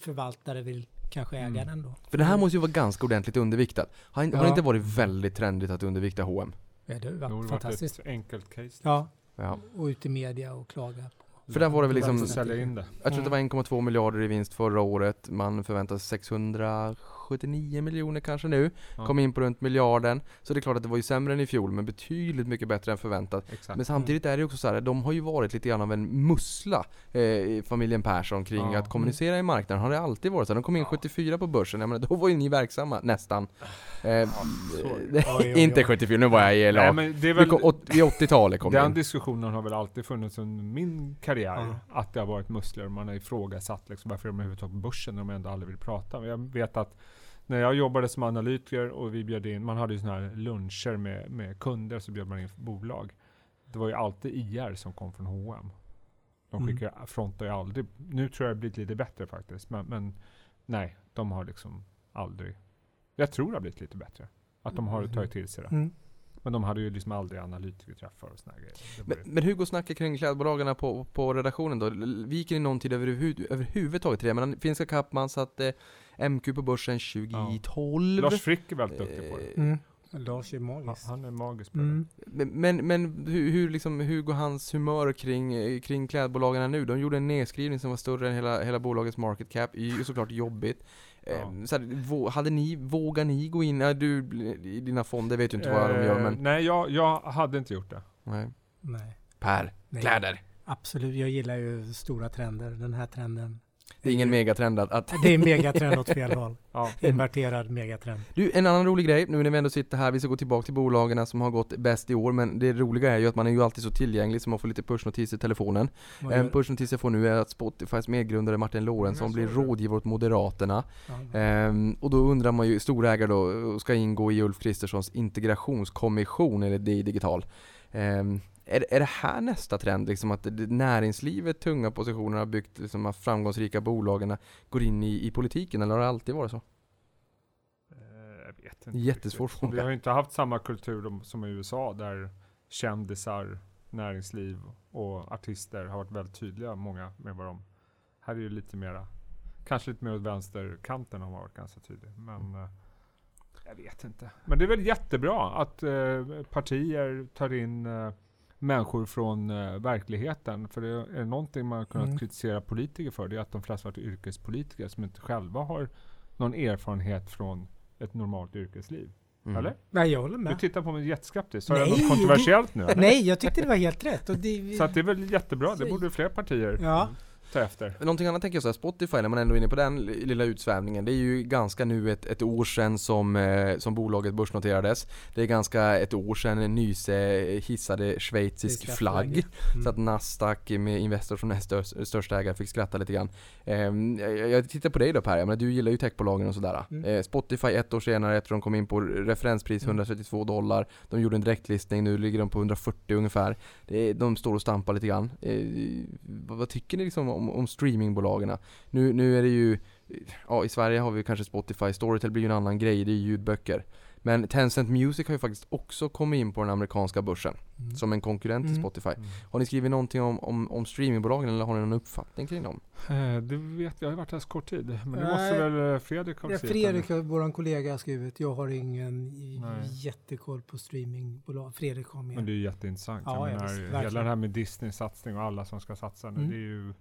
Speaker 5: förvaltare vill kanske äga
Speaker 4: Mm.
Speaker 5: den då.
Speaker 3: För det här måste ju vara ganska ordentligt underviktat. Har, inte- har det
Speaker 5: Ja.
Speaker 3: inte varit väldigt trendigt att undervikta H&M?
Speaker 5: Ja, det har ju
Speaker 4: Det har
Speaker 5: varit
Speaker 4: varit
Speaker 5: fantastiskt.
Speaker 4: ett enkelt case.
Speaker 5: Ja,
Speaker 3: Ja.
Speaker 5: och ut i media och klaga. På.
Speaker 3: För där var det väl liksom...
Speaker 4: Sälja in det.
Speaker 3: Jag tror det var mm. 1,2 miljarder i vinst förra året. Man förväntar sig 600 79 miljoner kanske nu.
Speaker 4: Ja.
Speaker 3: Kom in på runt miljarden. Så det är klart att det var ju sämre än i fjol men betydligt mycket bättre än förväntat.
Speaker 4: Exakt.
Speaker 3: Men samtidigt mm. är det också så här, de har ju varit lite grann av en mussla, eh, familjen Persson, kring
Speaker 4: ja.
Speaker 3: att kommunicera i marknaden. Har det alltid varit så? De kom in
Speaker 4: ja.
Speaker 3: 74 på börsen, menar, då var ju ni verksamma, nästan. Ah,
Speaker 4: eh,
Speaker 5: oj, oj, oj.
Speaker 3: inte 74, nu var jag i elak. Vid 80-talet kom
Speaker 4: Den
Speaker 3: in.
Speaker 4: diskussionen har väl alltid funnits under min karriär,
Speaker 5: mm.
Speaker 4: att det har varit musslor. Man har ifrågasatt liksom, varför de överhuvudtaget på börsen när de ändå aldrig vill prata. Men jag vet att när jag jobbade som analytiker och vi bjöd in, man hade ju sådana här luncher med, med kunder, så bjöd man in bolag. Det var ju alltid IR som kom från H&M. De
Speaker 5: Mm.
Speaker 4: skickar, frontar ju aldrig. Nu tror jag det har blivit lite bättre faktiskt. Men, men nej, de har liksom aldrig. Jag tror det har blivit lite bättre. Att de har tagit till sig det.
Speaker 5: Mm.
Speaker 4: Men de hade ju liksom aldrig analytikerträffar och här grejer.
Speaker 3: Men, men Hugo snackar kring klädbolagen på, på redaktionen då. Viker ni någon tid överhuvud, överhuvudtaget till det? Men finska Kappman satte MQ på börsen 2012.
Speaker 4: Lars Frick är väldigt duktig på det.
Speaker 3: Eh,
Speaker 5: Mm. Lars är magisk.
Speaker 4: han är magisk på.
Speaker 5: Mm.
Speaker 3: Men, men, men hur, hur, liksom, hur går hans humör kring, eh, kring klädbolagen nu? De gjorde en nedskrivning som var större än hela, hela bolagets market cap. Det är ju såklart jobbigt.
Speaker 4: Ja.
Speaker 3: Eh, Så här, hade ni, vågar ni gå in? Ja, du, i dina fonder vet ju inte vad de gör
Speaker 4: Eh,
Speaker 3: men...
Speaker 4: Nej, jag, jag hade inte gjort det.
Speaker 3: Nej.
Speaker 5: Nej.
Speaker 3: Per,
Speaker 5: Nej.
Speaker 3: kläder.
Speaker 5: Absolut, jag gillar ju stora trender. Den här trenden.
Speaker 3: Det är ingen megatrend att, att
Speaker 5: Det är en megatrend åt fel håll.
Speaker 4: Ja.
Speaker 5: Inverterad megatrend.
Speaker 3: Du, en annan rolig grej, nu när vi ändå sitter här, vi ska gå tillbaka till bolagen som har gått bäst i år, men det roliga är ju att man är ju alltid så tillgänglig så man får lite pushnotis i telefonen.
Speaker 5: Vad
Speaker 3: En pushnotis jag får nu är att Spotifys medgrundare Martin Lorentzon
Speaker 4: jag
Speaker 3: blir rådgivare åt Moderaterna.
Speaker 5: Ja.
Speaker 3: Ehm, och då undrar man ju, storägare då, ska ingå i Ulf Kristerssons integrationskommission, eller DI Digital. Ehm, är, är det här nästa trend, liksom att näringslivet, tunga positioner har byggt liksom, de framgångsrika bolagen går in i, i politiken, eller har det alltid varit så?
Speaker 4: Eh, Jag vet inte
Speaker 3: Jättesvår fråga.
Speaker 4: Vi har ju inte haft samma kultur som i USA där kändisar, näringsliv och artister har varit väldigt tydliga, många med vad de... Här är ju lite mera, kanske lite mer åt vänsterkanten har varit ganska tydlig. Men eh, jag vet inte. Men det är väl jättebra att eh, partier tar in eh, människor från eh, verkligheten. För det är, det någonting man har kunnat
Speaker 5: Mm.
Speaker 4: kritisera politiker för, det är att de flesta varit yrkespolitiker som inte själva har någon erfarenhet från ett normalt yrkesliv.
Speaker 3: Mm.
Speaker 4: Eller?
Speaker 5: Nej, jag håller
Speaker 4: Du
Speaker 5: med.
Speaker 4: tittar på mig jätteskeptiskt. Sa jag
Speaker 5: Nej,
Speaker 4: något kontroversiellt nu? eller?
Speaker 5: Nej, jag tyckte det var helt rätt. Och det,
Speaker 4: Så att det är väl jättebra, det borde fler partier.
Speaker 5: Ja,
Speaker 4: ta efter.
Speaker 3: Någonting annat tänker jag så här, Spotify när man ändå är inne på den lilla utsvävningen. Det är ju ganska nu ett, ett år sedan som, eh, som bolaget börsnoterades. Det är ganska ett år sedan Nyse hissade schweizisk flagg.
Speaker 5: Mm.
Speaker 3: Så att Nasdaq med Investor som näst störst- största ägare fick skratta lite grann. Ehm, jag, tittar på dig då Per, jag menar, du gillar ju techbolagen och sådär.
Speaker 5: Mm.
Speaker 3: Eh, Spotify ett år senare efter de kom in på referenspris
Speaker 5: Mm.
Speaker 3: 132 dollar. De gjorde en direktlistning, nu ligger de på 140 ungefär. De står och stampar lite grann. Eh, vad, vad tycker ni liksom om, om streamingbolagen? Nu, nu är det ju, ja i Sverige har vi kanske Spotify, Storytel blir ju en annan grej, det är ljudböcker. Men Tencent Music har ju faktiskt också kommit in på den amerikanska börsen
Speaker 5: Mm.
Speaker 3: som en konkurrent till
Speaker 5: Mm.
Speaker 3: Spotify.
Speaker 4: Mm.
Speaker 3: Har ni skrivit någonting om, om, om streamingbolagen eller har ni någon uppfattning kring dem?
Speaker 4: Eh, Det vet jag, jag har varit här så kort tid. Men det
Speaker 5: Nej.
Speaker 4: måste väl eh, Fredrik ha skrivit
Speaker 5: Fredrik, vår kollega, har skrivit. Jag har ingen
Speaker 4: Nej.
Speaker 5: jättekoll på streamingbolag. Fredrik har mer.
Speaker 4: Men det är ju jätteintressant.
Speaker 5: Ja,
Speaker 4: jag
Speaker 5: ja,
Speaker 4: menar, hela det här med Disney-satsning och alla som ska satsa nu.
Speaker 5: Mm.
Speaker 4: Det är ju,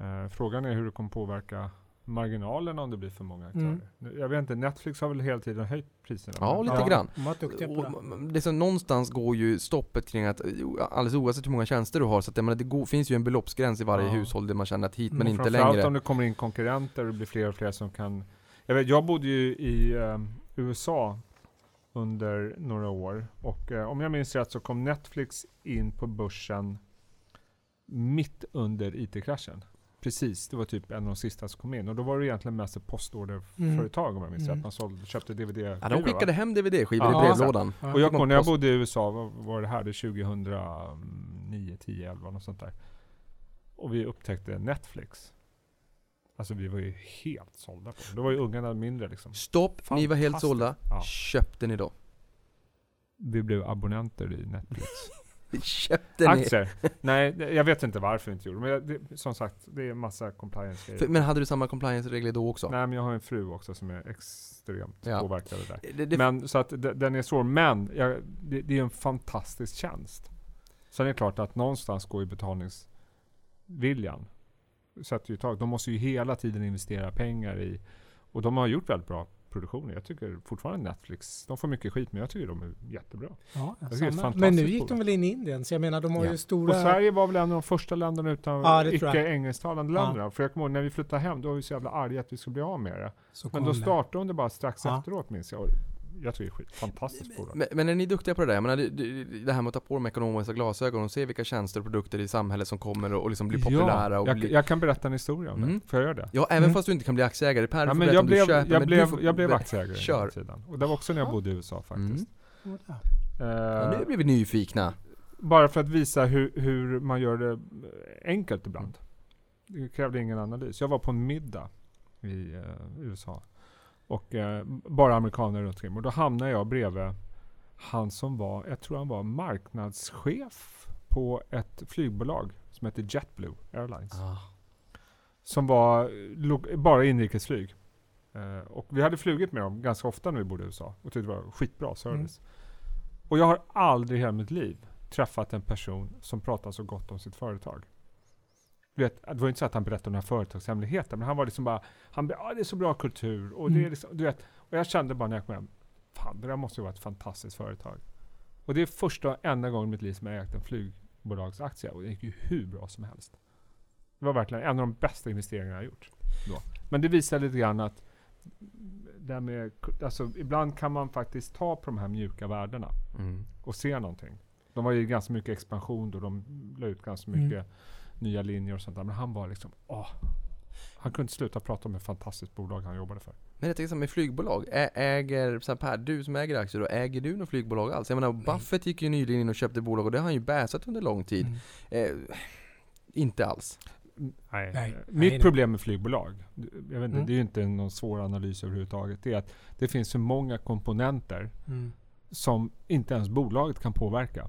Speaker 4: eh, frågan är hur det kommer påverka marginalerna om det blir för många aktörer.
Speaker 5: Mm.
Speaker 4: Jag vet inte, Netflix har väl hela tiden höjt priserna?
Speaker 3: Ja,
Speaker 4: Men-
Speaker 3: lite grann.
Speaker 5: De duktiga på det.
Speaker 3: Och det som någonstans går ju stoppet kring att, jo, alldeles oavsett hur många tjänster du har, så att menar, det går, finns ju en beloppsgräns i varje
Speaker 4: Ja.
Speaker 3: hushåll där man känner att hit
Speaker 5: Mm,
Speaker 3: men inte
Speaker 4: Framförallt
Speaker 3: längre.
Speaker 4: om det kommer in konkurrenter och det blir fler och fler som kan... Jag, vet, jag bodde ju i eh, USA under några år och eh, om jag minns rätt så kom Netflix in på börsen mitt under IT-kraschen. Precis, det var typ en av de sista som kom in och då var det egentligen mest ett postorderföretag om jag minns
Speaker 5: Mm.
Speaker 4: rätt. Man sålde, köpte DVD.
Speaker 3: Ja, de skickade hem DVD-skivor
Speaker 4: Ja,
Speaker 3: i brevlådan.
Speaker 5: Ja.
Speaker 4: Och jag kommer när jag bodde i USA, vad var det här? Det är 2009, 10, 11 något sånt där. Och vi upptäckte Netflix. Alltså vi var ju helt sålda på det. Då var ju ungarna mindre liksom.
Speaker 3: Stopp, ni var helt sålda.
Speaker 4: Ja.
Speaker 3: Köpte ni då?
Speaker 4: Vi blev abonnenter i Netflix.
Speaker 3: Köpte ni?
Speaker 4: Aktier? Nej, jag vet inte varför vi inte gjorde. Men det, som sagt, det är massa compliance
Speaker 3: För,
Speaker 4: grejer.
Speaker 3: men hade du samma compliance-regler då också?
Speaker 4: Nej men jag har en fru också som är extremt
Speaker 3: Ja.
Speaker 4: påverkad av det där.
Speaker 3: Det, det,
Speaker 4: Men så att de- den är svår. Men jag, det, det är en fantastisk tjänst. Sen är det klart att någonstans går ju betalningsviljan. Sätter ju tag. De måste ju hela tiden investera pengar i och de har gjort väldigt bra produktioner. Jag tycker fortfarande Netflix, de får mycket skit men jag tycker de är jättebra.
Speaker 5: Ja,
Speaker 4: är
Speaker 5: Men nu gick de väl in i Indien, så jag menar de har
Speaker 3: Ja.
Speaker 5: ju stora...
Speaker 4: Och Sverige var väl en av de första länderna utan
Speaker 5: Ja,
Speaker 4: icke-engelsktalande länderna. För jag kommer ihåg när vi flyttade hem, då var vi så jävla arga att vi skulle bli av med det.
Speaker 5: så
Speaker 4: Men då startade de det bara strax efteråt minns jag. Jag tycker det är. Fantastiskt bolag.
Speaker 3: men, men är ni duktiga på det där? Jag menar, det, här med att ta på de ekonomiska glasögonen och se vilka tjänster och produkter i samhället som kommer och, och liksom blir populära och
Speaker 4: jag,
Speaker 3: blir...
Speaker 4: jag kan berätta en historia om
Speaker 3: Mm.
Speaker 4: det. Får jag göra det?
Speaker 3: Ja, även
Speaker 5: Mm.
Speaker 3: fast du inte kan bli aktieägare. Per,
Speaker 4: Ja, men jag blev,
Speaker 3: köper,
Speaker 4: jag
Speaker 3: men
Speaker 4: blev,
Speaker 3: får
Speaker 4: jag blev aktieägare
Speaker 3: Kör.
Speaker 4: hela tiden. Och det var också när jag
Speaker 5: Ja.
Speaker 4: bodde i USA faktiskt.
Speaker 3: Mm.
Speaker 5: Ja.
Speaker 3: Ja, nu blir vi nyfikna.
Speaker 4: bara för att visa hur, hur man gör det enkelt ibland. Det krävde ingen analys. Jag var på en middag i eh, USA. Och eh, bara amerikaner runt omkring. Och då hamnade jag bredvid han som var, jag tror han var marknadschef på ett flygbolag som heter JetBlue Airlines.
Speaker 3: Ah.
Speaker 4: Som var låg, bara inrikesflyg. Eh, och vi hade flugit med dem ganska ofta när vi bodde i USA. Och tyckte det var skitbra service. Och jag har aldrig i hela mitt liv träffat en person som pratar så gott om sitt företag. Vet, det var inte så att han berättade några företagshemligheter, men han var liksom bara, han ah, det är så bra kultur och det är
Speaker 5: Mm.
Speaker 4: liksom, du vet. Och jag kände bara när jag kom hem, fan det där måste ju vara ett fantastiskt företag. Och det är första och enda gången i mitt liv som jag ägt en flygbolagsaktie och det gick ju hur bra som helst. Det var verkligen en av de bästa investeringarna jag gjort. Då. Men det visar lite grann att det med, alltså, ibland kan man faktiskt ta på de här mjuka värdena
Speaker 3: Mm.
Speaker 4: och se någonting. De var ju ganska mycket expansion då, de la ut ganska
Speaker 5: Mm.
Speaker 4: Nya linjer och sånt där. Men han var liksom, åh. Han kunde inte sluta prata om hur fantastiskt bolag han jobbade för.
Speaker 3: Men jag tänker här med flygbolag, Ä- äger, så här Per, du som äger aktier då, äger du något flygbolag alls? Jag menar Buffett gick ju nyligen in och köpte bolag och det har han ju bäsat under lång tid.
Speaker 5: Mm.
Speaker 3: Eh, inte alls.
Speaker 4: Nej.
Speaker 5: Nej,
Speaker 4: eh,
Speaker 5: nej,
Speaker 4: Mitt
Speaker 5: nej.
Speaker 4: problem med flygbolag, jag vet inte,
Speaker 5: Mm.
Speaker 4: det är ju inte någon svår analys överhuvudtaget. Det är att det finns så många komponenter
Speaker 5: Mm.
Speaker 4: som inte ens bolaget kan påverka.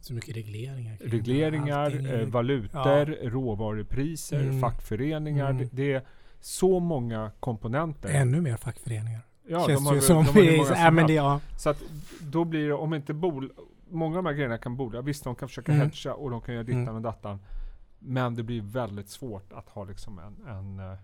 Speaker 5: Så mycket regleringar.
Speaker 4: Regleringar, eh, valutor, råvarupriser,
Speaker 5: Mm.
Speaker 4: fackföreningar.
Speaker 5: Mm.
Speaker 4: Det, är så många komponenter.
Speaker 5: Ännu mer fackföreningar.
Speaker 4: Ja,
Speaker 5: Känns
Speaker 4: de har,
Speaker 5: ju
Speaker 4: de
Speaker 5: som.
Speaker 4: har hur många
Speaker 5: ja,
Speaker 4: som
Speaker 5: men det, ja.
Speaker 4: Så att då blir det, om inte bol, många av de här grejerna kan bolag, visst de kan försöka
Speaker 5: Mm.
Speaker 4: hedga och de kan göra dittan
Speaker 5: Mm.
Speaker 4: och dattan. Men det blir väldigt svårt att ha liksom en, en eh,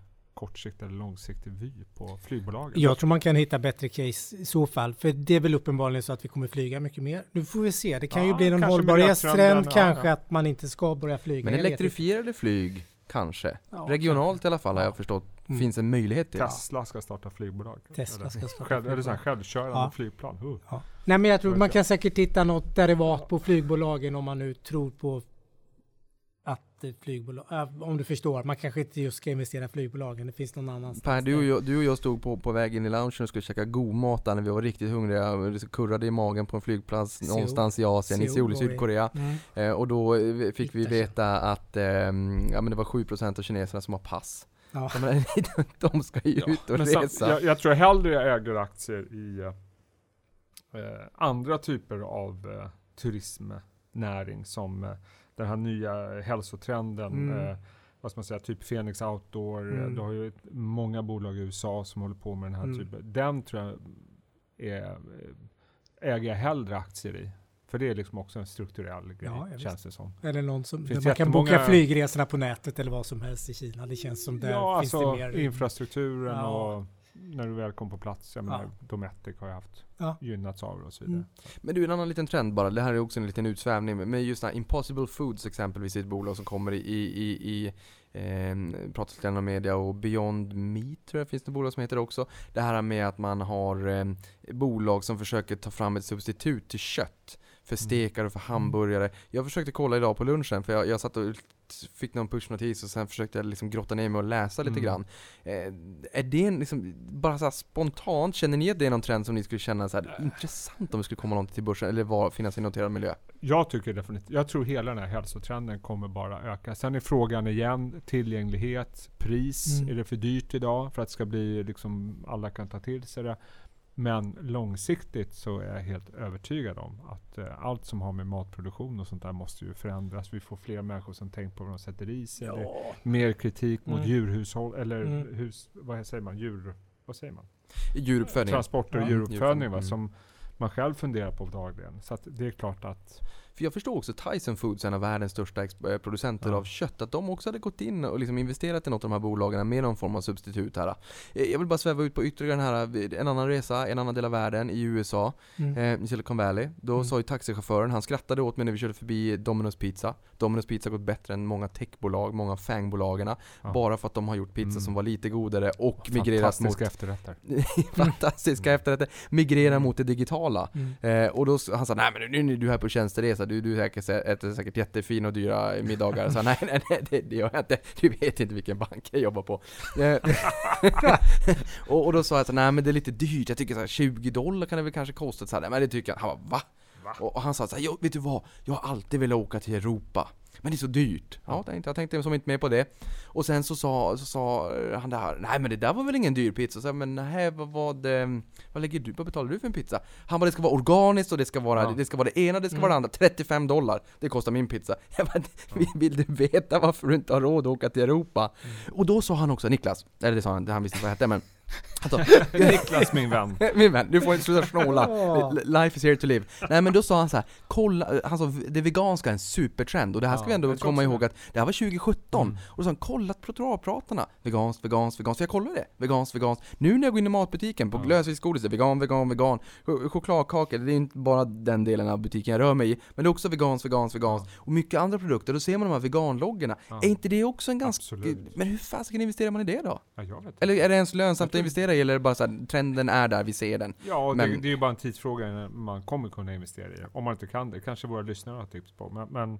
Speaker 4: kortsiktig eller långsiktig vy på flygbolagen.
Speaker 5: Jag tror man kan hitta bättre case i så fall. För det är väl uppenbarligen så att vi kommer flyga mycket mer. Nu får vi se. Det kan ju
Speaker 4: Ja,
Speaker 5: bli någon
Speaker 4: kanske
Speaker 5: hållbarhetstrend. Kanske
Speaker 4: ja.
Speaker 5: att man inte ska börja flyga.
Speaker 3: Men elektrifierade flyg, kanske.
Speaker 5: Ja,
Speaker 3: Regionalt i alla fall har jag
Speaker 4: Ja.
Speaker 3: förstått,
Speaker 5: Mm.
Speaker 3: finns en möjlighet till.
Speaker 4: Tesla ska starta flygbolag.
Speaker 5: Tesla ska starta
Speaker 4: själv, eller så här,
Speaker 5: flygbolag.
Speaker 4: självkörande
Speaker 5: Ja.
Speaker 4: flygplan. Uh.
Speaker 5: Ja. Nej men jag tror man kan säkert hitta något derivat på flygbolagen om man nu tror på att flygbolag, äh, om du förstår, man kanske inte just ska investera i flygbolagen, det finns någon annanstans.
Speaker 3: Per, du och, jag, du och jag stod på, på väg in i loungen och skulle käka god mat där när vi var riktigt hungriga det kurrade i magen på en flygplats
Speaker 5: Seoul.
Speaker 3: någonstans i Asien, i
Speaker 5: Seoul
Speaker 3: Seoul i
Speaker 5: var vi.
Speaker 3: Sydkorea.
Speaker 5: Mm.
Speaker 3: Eh, och då eh, fick vi
Speaker 5: Hitta sig.
Speaker 3: veta att ehm, ja, men det var 7% av kineserna som har pass.
Speaker 5: Ja.
Speaker 3: Men, de ska ju
Speaker 4: Ja,
Speaker 3: ut och
Speaker 4: men
Speaker 3: resa.
Speaker 4: sam- jag, jag tror hellre jag äger aktier i eh, eh, andra typer av eh, turismnäring som eh, den här nya hälsotrenden.
Speaker 5: Mm.
Speaker 4: Eh, vad ska man säga, typ Phoenix Outdoor. eh,
Speaker 5: Mm.
Speaker 4: Du har ju många bolag i USA som håller på med den här
Speaker 5: Mm.
Speaker 4: typen. Den tror jag är, eh, äger jag hellre aktier i. För det är liksom också en strukturell grej,
Speaker 5: Ja, visst.
Speaker 4: känns det som.
Speaker 5: Eller någon som, där man kan boka flygresorna på nätet eller vad som helst i Kina. Det känns som där
Speaker 4: ja,
Speaker 5: finns
Speaker 4: alltså
Speaker 5: det mer.
Speaker 4: infrastrukturen
Speaker 5: Ja.
Speaker 4: och när du väl kom på plats. Jag menar, Dometic har ju haft
Speaker 5: Ja.
Speaker 4: gynnats av det och så vidare.
Speaker 5: Mm.
Speaker 3: Men du, en annan liten trend bara. Det här är också en liten utsvävning. Men just den här Impossible Foods exempelvis, är ett bolag som kommer i, i, i eh, pratas lite om media och Beyond Meat tror jag finns det bolag som heter det också. Det här med att man har eh, bolag som försöker ta fram ett substitut till kött. För stekar och för hamburgare. Jag försökte kolla idag på lunchen för jag, jag satt och fick någon pushnotis och sen försökte jag liksom grotta ner mig och läsa lite
Speaker 4: Mm.
Speaker 3: grann. Eh, är det en liksom, bara så spontant, känner ni att det är någon trend som ni skulle känna så här, intressant om det skulle komma någonting till börsen eller var, finnas i noterad miljö?
Speaker 4: Jag tycker definitivt, jag tror hela den här hälsotrenden kommer bara öka. Sen är frågan igen, tillgänglighet, pris.
Speaker 5: Mm.
Speaker 4: Är det för dyrt idag för att det ska bli liksom, alla kan ta till sig det? Men långsiktigt så är jag helt övertygad om att eh, allt som har med matproduktion och sånt där måste ju förändras. Vi får fler människor som tänker på vad de sätter i sig. Är mer kritik mot
Speaker 5: Mm.
Speaker 4: djurhushåll, eller
Speaker 5: Mm.
Speaker 4: hus, vad säger man, djur, vad säger man?
Speaker 3: Djuruppfödning.
Speaker 4: Transporter och
Speaker 5: Ja.
Speaker 4: djuruppfödning va,
Speaker 3: Mm.
Speaker 4: som man själv funderar på dagligen. Så att det är klart att
Speaker 3: För jag förstår också Tyson Foods, en av världens största eh, producenter
Speaker 4: Ja.
Speaker 3: av kött, att de också hade gått in och liksom investerat i något av de här bolagen med någon form av substitut här. Eh, Jag vill bara sväva ut på ytterligare den här, eh, en annan resa, en annan del av världen, i USA,
Speaker 5: Mm.
Speaker 3: eh, i Silicon Valley. Då
Speaker 5: Mm.
Speaker 3: sa ju taxichauffören, han skrattade åt mig när vi körde förbi Domino's Pizza. Domino's Pizza har gått bättre än många techbolag, många fangbolagen.
Speaker 4: Ja.
Speaker 3: Bara för att de har gjort pizza
Speaker 4: Mm.
Speaker 3: som var lite godare och migrerat mot
Speaker 4: fantastiska efterrätter.
Speaker 3: fantastiska efterrätter, migrera mot det digitala.
Speaker 5: Mm.
Speaker 3: Eh, och då han sa, nej men nu, nu är du här på tjänsteresa, du, du säkert, äter säkert jättefina och dyra middagar. Så nej, nej, nej det, det gör jag inte. Du vet inte vilken bank jag jobbar på. Eh, och, och då sa jag så nej men det är lite dyrt, jag tycker så här, 20 dollar kan det väl kanske kosta. Så här, men det tycker jag. Han bara, va? Och, och han sa så här, jo, vet du vad? Jag har alltid velat åka till Europa. Men det är så dyrt. Ja, tänkte, jag tänkte som inte med på det. Och sen så sa, så sa han där, nej men det där var väl ingen dyr pizza? Så jag, men nej, vad, vad, vad lägger du, vad betalar du för en pizza? Han bara, det ska vara organiskt och det ska vara,
Speaker 4: Ja.
Speaker 3: det ska vara det ena, det ska vara det andra. 35 dollar, det kostar min pizza. Jag bara, vill, du veta varför du inte har råd att åka till Europa? Och då sa han också, Niklas, eller det sa han, han visste inte vad jag hette men Alltså,
Speaker 4: Niklas min vän.
Speaker 3: min vän, du får inte sluta snåla.
Speaker 5: Ja.
Speaker 3: Life is here to live. Nej men då sa han så här, kolla, han sa det veganska är en supertrend och det här ska
Speaker 4: Ja,
Speaker 3: vi ändå komma ihåg att det här var 2017.
Speaker 4: Mm.
Speaker 3: Och då sa han, kolla trottoarpratarna. Veganskt, veganskt, veganskt. Jag kollade det. Veganskt, veganskt. Nu när jag går in i matbutiken, på
Speaker 4: Ja.
Speaker 3: lösviktsgodis, vegan, vegan, vegan. Ch- Chokladkakor, det är inte bara den delen av butiken jag rör mig i. Men det är också veganskt, veganskt, veganskt. Och mycket andra produkter. Då ser man de här veganloggorna.
Speaker 4: Ja.
Speaker 3: Är inte det också en ganska...
Speaker 4: Absolut.
Speaker 3: Men hur fasiken investerar man i det då?
Speaker 4: Ja, jag vet.
Speaker 3: Eller är det ens lönsamt att investera i, eller är det bara så här, trenden är där, vi ser den?
Speaker 4: Ja, det,
Speaker 3: Men-
Speaker 4: det är ju bara en tidsfråga när man kommer kunna investera i det. Om man inte kan det. Kanske våra lyssnare har tips på. Men, men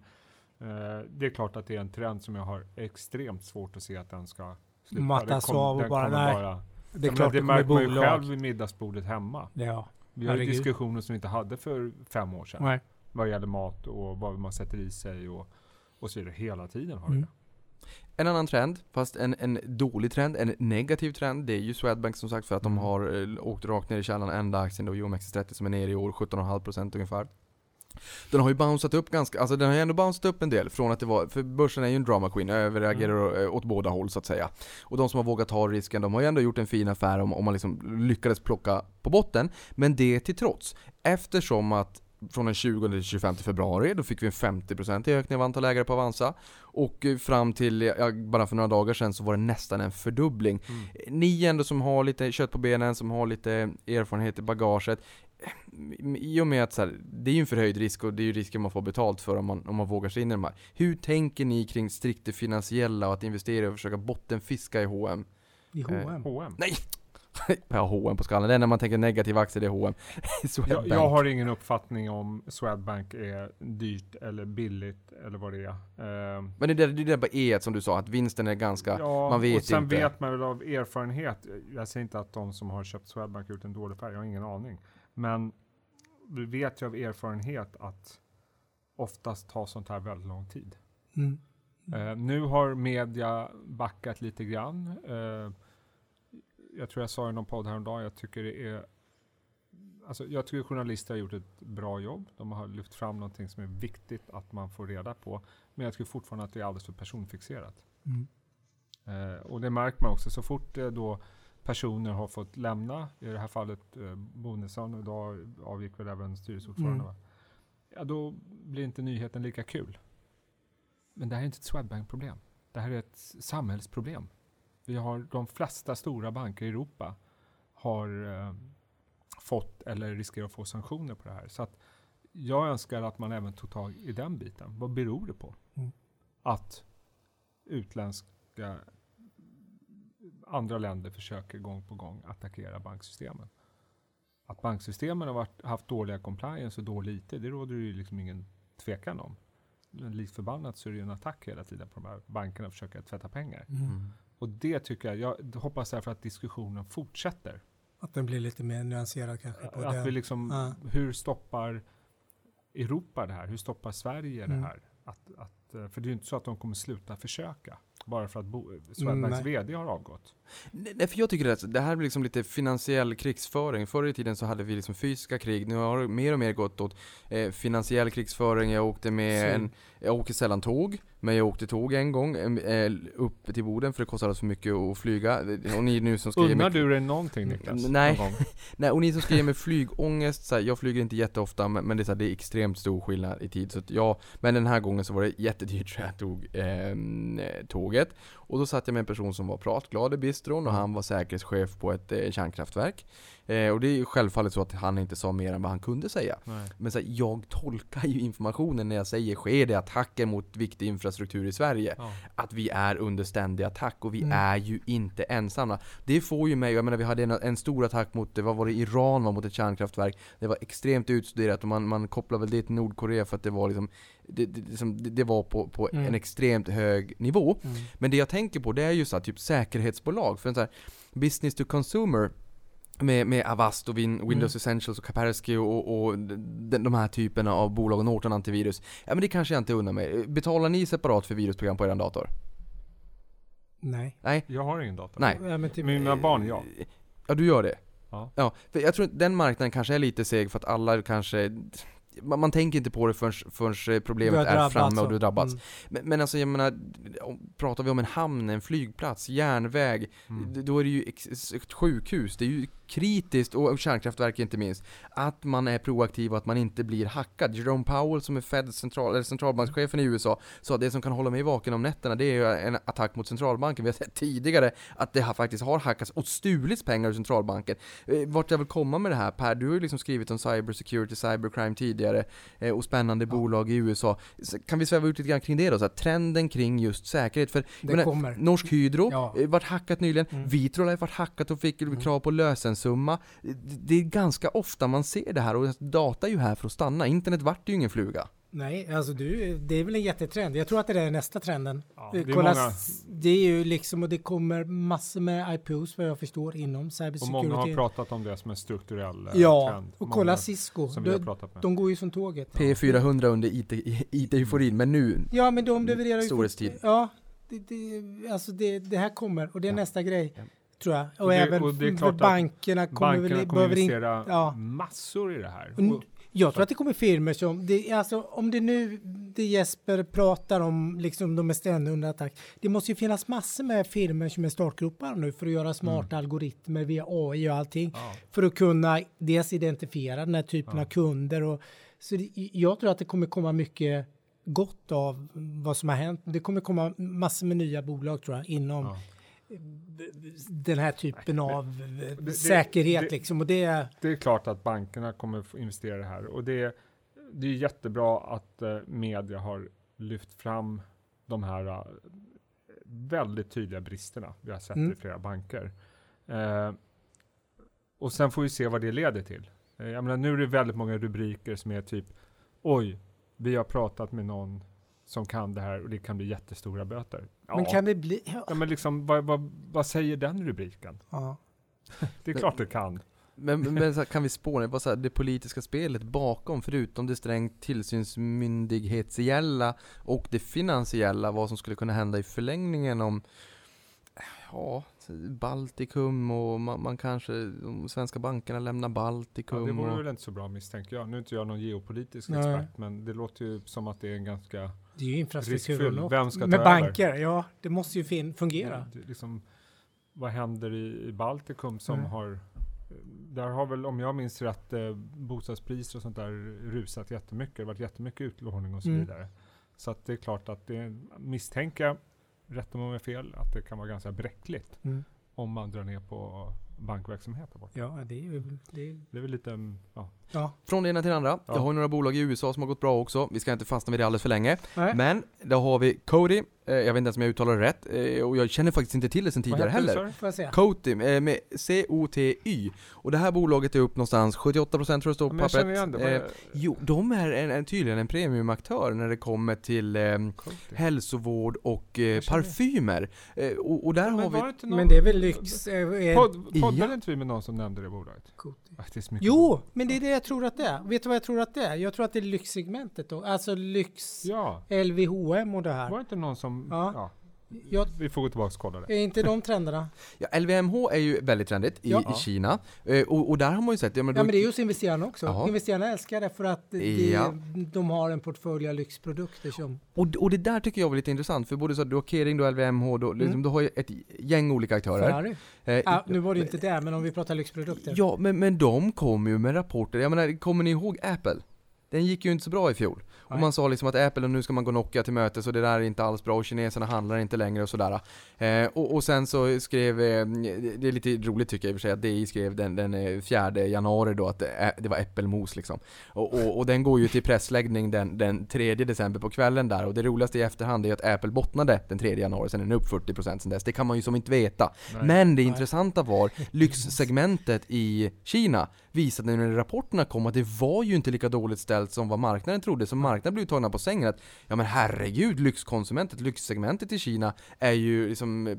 Speaker 4: eh, det är klart att det är en trend som jag har extremt svårt att se att den ska sluta.
Speaker 5: Mattas av och bara, nej.
Speaker 4: Bara,
Speaker 5: Det är klart det
Speaker 4: märker man ju
Speaker 5: bolag.
Speaker 4: själv vid middagsbordet hemma.
Speaker 5: Ja.
Speaker 4: Vi har ju diskussioner som vi inte hade för fem år sedan.
Speaker 5: Nej.
Speaker 4: Vad gäller mat och vad man sätter i sig och, och så vidare. Hela tiden har vi
Speaker 5: Mm.
Speaker 4: det.
Speaker 3: En annan trend, fast en, en dålig trend, en negativ trend, det är ju Swedbank som sagt för att de
Speaker 4: Mm.
Speaker 3: har eh, åkt rakt ner i källan, enda aktien då, OMXS30 som är nere i år, 17,5% ungefär. Den har ju bounceat upp ganska, alltså den har ju ändå bounceat upp en del från att det var, för börsen är ju en drama queen, överreagerar
Speaker 4: Mm.
Speaker 3: eh, åt båda håll så att säga. Och de som har vågat ta risken, de har ju ändå gjort en fin affär om, om man liksom lyckades plocka på botten. Men det till trots, eftersom att från den 20 till 25 februari, då fick vi en 50% ökning av antal ägare på Avanza. Och eh, fram till, ja, bara för några dagar sedan så var det nästan en fördubbling.
Speaker 4: Mm.
Speaker 3: Ni ändå som har lite kött på benen, som har lite erfarenhet i bagaget. i och med att så här, det är ju en förhöjd risk och det är ju risken man får betalt för om man, om man vågar sig in i de här. Hur tänker ni kring strikt det finansiella och att investera och försöka bottenfiska i H&M?
Speaker 5: I H&M.
Speaker 4: H&M.
Speaker 3: Nej! Jag har H&M på skallen. Det är när man tänker negativa aktier, det är H&M.
Speaker 4: Jag, jag har ingen uppfattning om Swedbank är dyrt eller billigt eller vad det är. Ehm,
Speaker 3: Men det är det, det är det E som du sa, att vinsten är ganska...
Speaker 4: ja,
Speaker 3: man vet
Speaker 4: och sen
Speaker 3: inte.
Speaker 4: vet man väl av erfarenhet. Jag säger inte att de som har köpt Swedbank har gjort en dålig färg, jag har ingen aning. Men vi vet ju av erfarenhet att oftast tar sånt här väldigt lång tid.
Speaker 5: Mm.
Speaker 4: Eh, nu har media backat lite grann. Eh, jag tror jag sa i någon podd häromdagen, jag tycker det är Alltså, jag tycker journalister har gjort ett bra jobb. De har lyft fram någonting som är viktigt att man får reda på. Men jag tycker fortfarande att det är alldeles för personfixerat.
Speaker 5: Mm.
Speaker 4: Eh, och det märker man också. Så fort eh, då personer har fått lämna, i det här fallet eh, Bonesson, och idag avgick väl även styrelseordförande,
Speaker 5: Mm.
Speaker 4: ja då blir inte nyheten lika kul. Men det här är inte ett Swedbank-problem. Det här är ett samhällsproblem. Vi har de flesta stora banker i Europa har eh, fått eller riskerar att få sanktioner på det här. Så att jag önskar att man även tog tag i den biten. Vad beror det på?
Speaker 5: Mm.
Speaker 4: Att utländska andra länder försöker gång på gång attackera banksystemen. Att banksystemen har varit, haft dåliga compliance och dålig IT, det råder ju liksom ingen tvekan om. Likt förbannat så är det ju en attack hela tiden på de här bankerna att försöka tvätta pengar.
Speaker 3: Mm.
Speaker 4: Och det tycker jag, jag hoppas därför att diskussionen fortsätter.
Speaker 5: Att den blir lite mer nyanserad kanske. På
Speaker 4: Att
Speaker 5: den.
Speaker 4: vi liksom,
Speaker 5: Ja.
Speaker 4: hur stoppar Europa det här? Hur stoppar Sverige
Speaker 5: Mm.
Speaker 4: det här? Att, att, eh, för det är ju inte så att de kommer sluta försöka. Bara för att Bo- Swedbanks
Speaker 5: nej.
Speaker 4: VD har avgått.
Speaker 3: Nej, för jag tycker att det här blir liksom lite finansiell krigsföring. Förr i tiden så hade vi liksom fysiska krig. Nu har det mer och mer gått åt eh, finansiell krigsföring. Jag åkte med
Speaker 5: Så-
Speaker 3: en, jag åker sällan tåg, men jag åkte tåg en gång eh, upp till Boden för det kostade så mycket att flyga. Och ni nu som ska ge
Speaker 4: Unnar
Speaker 3: mig...
Speaker 4: du dig någonting Niklas?
Speaker 3: Nej.
Speaker 4: Någon?
Speaker 3: Nej, och ni som ska ge mig flygångest, så här, jag flyger inte jätteofta men, men det, är så här, det är extremt stor skillnad i tid. Så att ja, men den här gången så var det jättedyrt så jag tog eh, tåget. Och då satt jag med en person som var pratglad i bistron och
Speaker 4: Mm.
Speaker 3: han var säkerhetschef på ett eh, kärnkraftverk. Eh, och det är ju självfallet så att han inte sa mer än vad han kunde säga.
Speaker 4: Nej.
Speaker 3: Men så här, jag tolkar ju informationen när jag säger sker det attacker mot viktig infrastruktur i Sverige
Speaker 4: Ja.
Speaker 3: att vi är under ständig attack och vi
Speaker 5: Mm.
Speaker 3: är ju inte ensamma. Det får ju mig, jag menar vi hade en, en stor attack mot, vad var det, Iran var mot ett kärnkraftverk. Det var extremt utstuderat och man, man kopplar väl det till Nordkorea för att det var liksom, det, det, liksom, det, det var på, på
Speaker 5: Mm.
Speaker 3: en extremt hög nivå.
Speaker 5: Mm.
Speaker 3: Men det jag tänker på det är ju så här, typ säkerhetsbolag, för en så här, business to consumer med, med Avast och Win, Windows
Speaker 5: Mm.
Speaker 3: Essentials och Kaspersky och, och de, de här typerna av bolag och Norton antivirus. Ja men det kanske jag inte unnar mig. Betalar ni separat för virusprogram på er dator?
Speaker 5: Nej.
Speaker 3: Nej?
Speaker 4: Jag har ingen dator.
Speaker 3: Nej.
Speaker 5: Ja, men typ,
Speaker 4: Mina barn, ja.
Speaker 3: Ja, du gör det?
Speaker 4: Ja.
Speaker 3: Ja, för jag tror att den marknaden kanske är lite seg för att alla kanske man, man tänker inte på det förrän, förrän problemet är framme och
Speaker 5: och-
Speaker 3: du har drabbats.
Speaker 5: mm.
Speaker 3: Men, men alltså jag menar, pratar vi om en hamn, en flygplats, järnväg,
Speaker 4: Mm.
Speaker 3: då är det ju ett sjukhus, det är ju kritiskt, och kärnkraftverk inte minst, att man är proaktiv och att man inte blir hackad. Jerome Powell som är Fed central, eller centralbankschefen i USA sa att det som kan hålla mig vaken om nätterna det är ju en attack mot centralbanken. Vi har sett tidigare att det har faktiskt har hackats och stulits pengar ur centralbanken. Eh, Vart jag vill komma med det här Per, du har ju liksom skrivit om cybersecurity, cybercrime tidigare eh, och spännande bolag i USA. Kan vi sväva ut lite grann kring det då? Så här, trenden kring just säkerhet. För
Speaker 5: Det kommer.
Speaker 3: Norsk Hydro,
Speaker 5: Ja.
Speaker 3: eh, vart hackat nyligen.
Speaker 5: Mm.
Speaker 3: Vitrolife vart hackat och fick krav på lösensumma. Det- Det är ganska ofta man ser det här och data är ju här för att stanna. Internet vart ju ingen fluga.
Speaker 5: Nej, alltså du, det är väl en jättetrend. Jag tror att det är nästa trenden.
Speaker 4: Ja,
Speaker 5: Eh,
Speaker 4: det är
Speaker 5: Kolla,
Speaker 4: många-
Speaker 5: det är ju liksom, och det kommer massor med IPOs vad jag förstår inom
Speaker 4: Och
Speaker 5: cybersecurity.
Speaker 4: många har pratat om det som en strukturell eh,
Speaker 5: Ja,
Speaker 4: trend.
Speaker 5: och
Speaker 4: Många
Speaker 5: kolla Cisco.
Speaker 4: Som
Speaker 5: De,
Speaker 4: pratat med.
Speaker 5: de går ju som tåget.
Speaker 3: P400 under IT-euforin, men nu,
Speaker 5: Ja, men de levererar ju...
Speaker 3: Storhetstid.
Speaker 5: Ja, det, det, alltså det, det här kommer och det är
Speaker 3: Ja.
Speaker 5: nästa grej.
Speaker 3: Ja.
Speaker 5: Tror jag. Och,
Speaker 4: Och det-
Speaker 5: även
Speaker 4: och det är
Speaker 5: för
Speaker 4: klart att
Speaker 5: bankerna kommer
Speaker 4: Bankerna
Speaker 5: väl,
Speaker 4: kommer
Speaker 5: behöver in,
Speaker 4: investera
Speaker 5: ja.
Speaker 4: massor i det här.
Speaker 5: Mm.
Speaker 4: Och,
Speaker 5: Jag tror att det kommer firmor som, det, alltså om det nu, det Jesper pratar om, liksom de är ständigt under attack. Det måste ju finnas massor med firmor som är startgropar nu för att göra smarta algoritmer via AI och allting.
Speaker 4: ja.
Speaker 5: För att kunna dels identifiera den här typen
Speaker 4: Ja.
Speaker 5: av kunder. Och, så det, jag tror att det kommer komma mycket gott av vad som har hänt. Det kommer komma massor med nya bolag tror jag inom
Speaker 4: Ja.
Speaker 5: Den här typen
Speaker 4: Nej,
Speaker 5: av eh,
Speaker 4: det-
Speaker 5: säkerhet
Speaker 4: det-
Speaker 5: liksom. Och det,
Speaker 4: Det är klart att bankerna kommer få investera i det här och det, är- det är jättebra att eh, media har lyft fram de här eh, väldigt tydliga bristerna vi har sett
Speaker 5: Mm.
Speaker 4: i flera banker. Eh, och sen får vi se vad det leder till. Eh, jag menar, nu är det väldigt många rubriker som är typ oj, vi har pratat med någon som kan det här och det kan bli jättestora böter. Ja,
Speaker 5: Men kan det bli... Ja.
Speaker 4: ja, men liksom, vad, vad, vad säger den rubriken?
Speaker 5: Ja.
Speaker 4: Det är klart det kan.
Speaker 3: Men, men- här, kan vi spåna vad så här, det politiska spelet bakom, förutom det strängt tillsynsmyndighetsgälla och det finansiella, vad som skulle kunna hända i förlängningen om Ja, Baltikum och man, man kanske, de svenska bankerna lämnar
Speaker 4: Ja,
Speaker 3: Baltikum
Speaker 4: det vore
Speaker 3: och,
Speaker 4: väl inte så bra misstänker jag. Nu är inte jag någon geopolitisk
Speaker 5: Nej.
Speaker 4: expert, men det låter ju som att det är en ganska...
Speaker 5: Det är ju också.
Speaker 4: Vem ska ta
Speaker 5: Med
Speaker 4: över?
Speaker 5: banker, ja. Det måste ju fin- fungera.
Speaker 4: Det, liksom, vad händer i, i Baltikum som
Speaker 5: Mm.
Speaker 4: har... Där har väl, om jag minns rätt, eh, bostadspriser och sånt där rusat jättemycket. Det har varit jättemycket utlåning och så
Speaker 5: Mm.
Speaker 4: vidare. Så att det är klart att det misstänka, rätta mig om jag har fel, att det kan vara ganska bräckligt
Speaker 5: Mm.
Speaker 4: om man drar ner på bankverksamhet där borta.
Speaker 5: Ja, det är ju... Det är,
Speaker 4: Det är väl lite, ja.
Speaker 5: Ja.
Speaker 3: från det ena till det andra.
Speaker 4: Ja.
Speaker 3: Jag har ju några bolag i USA som har gått bra också, vi ska inte fastna vid det alldeles för länge.
Speaker 5: Nej.
Speaker 3: Men, då har vi Cody, eh, jag vet inte ens om jag uttalar det rätt, eh, och jag känner faktiskt inte till det
Speaker 4: Vad
Speaker 3: tidigare
Speaker 4: det,
Speaker 3: heller.
Speaker 5: säga?
Speaker 3: Coty, eh, med C-O-T-Y. Och det här bolaget är upp någonstans 78% tror jag det står på pappret.
Speaker 4: det.
Speaker 3: Eh, jo, de är en, en, tydligen en premiumaktör när det kommer till eh, hälsovård och eh, parfymer. Eh, och, och där
Speaker 4: Men
Speaker 3: har vi...
Speaker 4: det någon-
Speaker 5: Men det är väl lyx... eh, är-
Speaker 4: Podd, poddade
Speaker 3: Ja.
Speaker 4: inte vi med någon som nämnde det bolaget?
Speaker 5: Coty.
Speaker 4: Ah, det
Speaker 5: Jo, men det är det jag tror att det är. Vet du vad jag tror att det är? Jag tror att det är lyxsegmentet då. Alltså lyx,
Speaker 4: Ja,
Speaker 5: LVHM och det
Speaker 4: var
Speaker 5: här.
Speaker 4: det inte någon som...
Speaker 5: Ja.
Speaker 4: Ja.
Speaker 5: Jag,
Speaker 4: vi får gå tillbaka och kolla det.
Speaker 5: är inte de trenderna?
Speaker 3: Ja, LVMH är ju väldigt trendigt i,
Speaker 5: Ja.
Speaker 3: i Kina. Eh, och, och där har man ju sett... Ja, men,
Speaker 5: Ja
Speaker 3: då-
Speaker 5: men det är just investerarna också.
Speaker 3: Ja.
Speaker 5: Investerarna älskar det för att det,
Speaker 3: Ja.
Speaker 5: de har en portfölj av lyxprodukter som...
Speaker 3: och, och det där tycker jag var lite intressant, för både så att du har Kering, du har LVMH, du, liksom,
Speaker 5: Mm.
Speaker 3: du har ju ett gäng olika aktörer.
Speaker 5: Ferrari.
Speaker 3: Eh,
Speaker 5: Ah, nu var det ju inte det, men om vi pratar lyxprodukter.
Speaker 3: Ja, men, men de kom ju med rapporter. Jag menar, kommer ni ihåg Apple? Den gick ju inte så bra i fjol.
Speaker 5: Nej.
Speaker 3: man sa liksom att Apple, nu ska man gå Nokia till mötes och det där är inte alls bra och kineserna handlar inte längre och sådär. Eh, och, och sen så skrev, eh, det är lite roligt tycker jag i och för sig, att DI skrev den, den eh, 4 januari då att det, det var äppelmos liksom. Och, och, och den går ju till pressläggning den, den 3 december på kvällen där och det roligaste i efterhand är att Apple bottnade den 3 januari, sen är den upp 40% sen dess. Det kan man ju som inte veta.
Speaker 4: Nej.
Speaker 3: Men det
Speaker 5: Nej.
Speaker 3: intressanta var, lyxsegmentet i Kina visade när rapporterna kom att det var ju inte lika dåligt ställt som vad marknaden trodde. Så marknaden blev tagna på sängen att, ja men herregud, lyxkonsumentet, lyxsegmentet i Kina är ju liksom eh,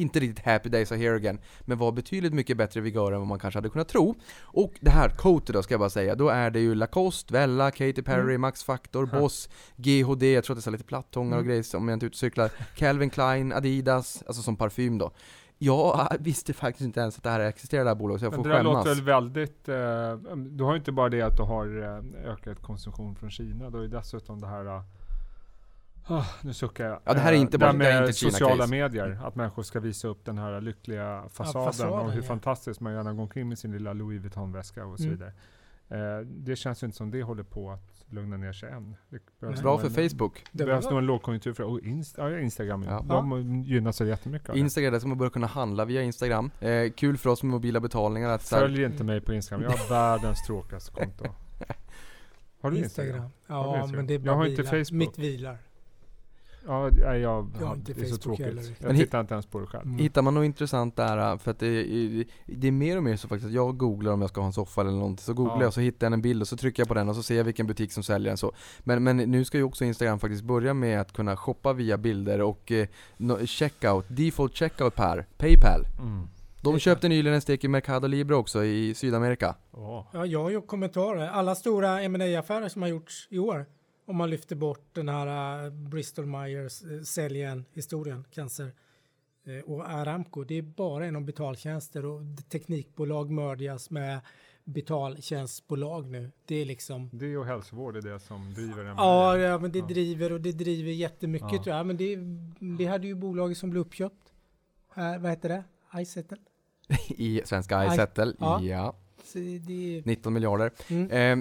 Speaker 3: inte riktigt happy days are here again. Men var betydligt mycket bättre vigör än vad man kanske hade kunnat tro. Och det här, Coty då ska jag bara säga, då är det ju Lacoste, Vella, Katy Perry, Max Factor, Boss, GHD, jag tror att det är lite plattångar och
Speaker 5: Mm.
Speaker 3: grejer om jag inte är ute och cyklar. Calvin Klein, Adidas, alltså som parfym då. Jag visste faktiskt inte ens att det här existerar det här bolaget, så jag
Speaker 4: Men
Speaker 3: får
Speaker 4: det
Speaker 3: skämmas.
Speaker 4: låter väl väldigt... Eh, du har ju inte bara det att du har eh, ökat konsumtion från Kina, du har ju dessutom det här... Uh, nu suckar jag.
Speaker 3: Ja, det här är
Speaker 4: Eh,
Speaker 3: inte bara-
Speaker 4: det
Speaker 3: det här är
Speaker 4: med
Speaker 3: inte ett
Speaker 4: sociala
Speaker 3: Kina-case.
Speaker 4: medier, att människor ska visa upp den här lyckliga fasaden,
Speaker 5: fasaden,
Speaker 4: och hur
Speaker 5: ja.
Speaker 4: fantastiskt man gärna går omkring med sin lilla Louis Vuitton-väska och så
Speaker 5: Mm.
Speaker 4: vidare. Eh, det känns ju inte som det håller på att lugna ner sig än. Det behövs
Speaker 3: Bra för
Speaker 4: en-
Speaker 3: Facebook.
Speaker 4: Det behövs nog en lågkonjunktur för och Inst ja, Instagram.
Speaker 3: Ja.
Speaker 4: De gynnas ju jättemycket av det.
Speaker 3: Instagram, där ska man börja kunna handla via Instagram. Eh, kul för oss med mobila betalningar att
Speaker 4: Följ inte mig på Instagram, jag har världens tråkigaste konto. Har du Instagram?
Speaker 5: Instagram.
Speaker 4: Har du
Speaker 5: Ja,
Speaker 4: Instagram?
Speaker 5: men det är
Speaker 4: Jag
Speaker 5: bara
Speaker 4: har inte
Speaker 5: bilar.
Speaker 4: Facebook.
Speaker 5: Mitt vilar.
Speaker 4: Ja, jag,
Speaker 5: Jag har
Speaker 4: ja,
Speaker 5: inte
Speaker 4: det är så
Speaker 5: Facebook
Speaker 4: tråkigt.
Speaker 5: heller.
Speaker 4: Jag
Speaker 3: Men
Speaker 4: tittar inte ens på det själv.
Speaker 5: Mm.
Speaker 3: Hittar man något intressant där, för att det är, det är mer och mer så faktiskt att jag googlar om jag ska ha en soffa eller någonting, så googlar
Speaker 4: Ja.
Speaker 3: jag och så hittar jag en bild och så trycker jag på den och så ser jag vilken butik som säljer den så. Men, men nu ska ju också Instagram faktiskt börja med att kunna shoppa via bilder och eh, no, checkout, default checkout per Paypal.
Speaker 4: Mm.
Speaker 3: De köpte nyligen en stek i Mercado Libre också i Sydamerika.
Speaker 4: Åh.
Speaker 5: Ja, jag har ju kommentarer. Alla stora ma affärer som har gjorts i år, om man lyfter bort den här uh, Bristol Myers uh, säljen historien, cancer eh, och Aramco, det är bara inom betaltjänster och teknikbolag mördas med betaltjänstbolag nu. Det är liksom
Speaker 4: Det och hälsovård är det som driver den.
Speaker 5: Ja, ja, men det
Speaker 4: Ja.
Speaker 5: driver och det driver jättemycket
Speaker 4: Ja.
Speaker 5: tror jag. Men det, vi hade ju bolaget som blev uppköpt. Här, vad heter det? iSettle.
Speaker 3: I svenska iSettle,
Speaker 5: Ja.
Speaker 3: ja.
Speaker 5: Så det,
Speaker 3: 19 miljarder.
Speaker 5: mm.
Speaker 3: Eh, eh,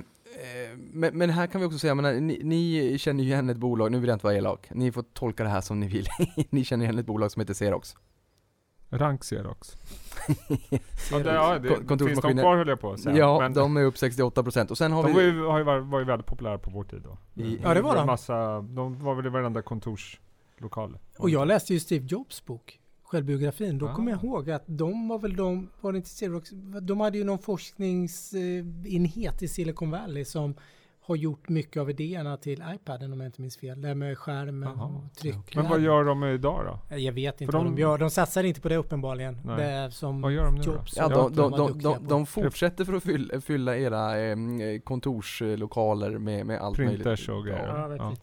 Speaker 3: men, men här kan vi också säga, menar, ni, ni känner ju igen ett bolag, nu vill jag inte vara elak, ni får tolka det här som ni vill. ni känner igen ett bolag som heter Xerox.
Speaker 4: Rank Xerox. ja, det, ja, det, finns de kvar höll jag på att säga.
Speaker 3: Ja,
Speaker 4: Men
Speaker 3: de är upp 68% och sen har
Speaker 4: de
Speaker 3: vi...
Speaker 4: var ju, var ju väldigt populära på vår tid då.
Speaker 3: I-
Speaker 5: Ja, det var
Speaker 4: en
Speaker 5: de.
Speaker 4: Massa, de var väl i varenda kontorslokal.
Speaker 5: Och jag läste ju Steve Jobs bok, självbiografin. Då
Speaker 4: Ah.
Speaker 5: kommer jag ihåg att de var väl de, var det inte Xerox, de hade ju någon forskningsenhet i Silicon Valley som har gjort mycket av idéerna till iPaden om jag inte minns fel. Det här med skärmen
Speaker 4: Jaha,
Speaker 5: och tryck.
Speaker 4: Men vad gör de idag då?
Speaker 5: Jag vet inte
Speaker 4: För
Speaker 5: vad
Speaker 4: de-
Speaker 5: de gör. De satsar inte på det uppenbarligen.
Speaker 4: Nej.
Speaker 5: Det som
Speaker 4: Vad gör de nu då?
Speaker 3: Ja, de, de, de, de, de fortsätter för att fylla, fylla era eh, kontorslokaler med, med allt
Speaker 4: Printers
Speaker 3: möjligt.
Speaker 4: och grejer.
Speaker 5: Ja,
Speaker 4: Ja.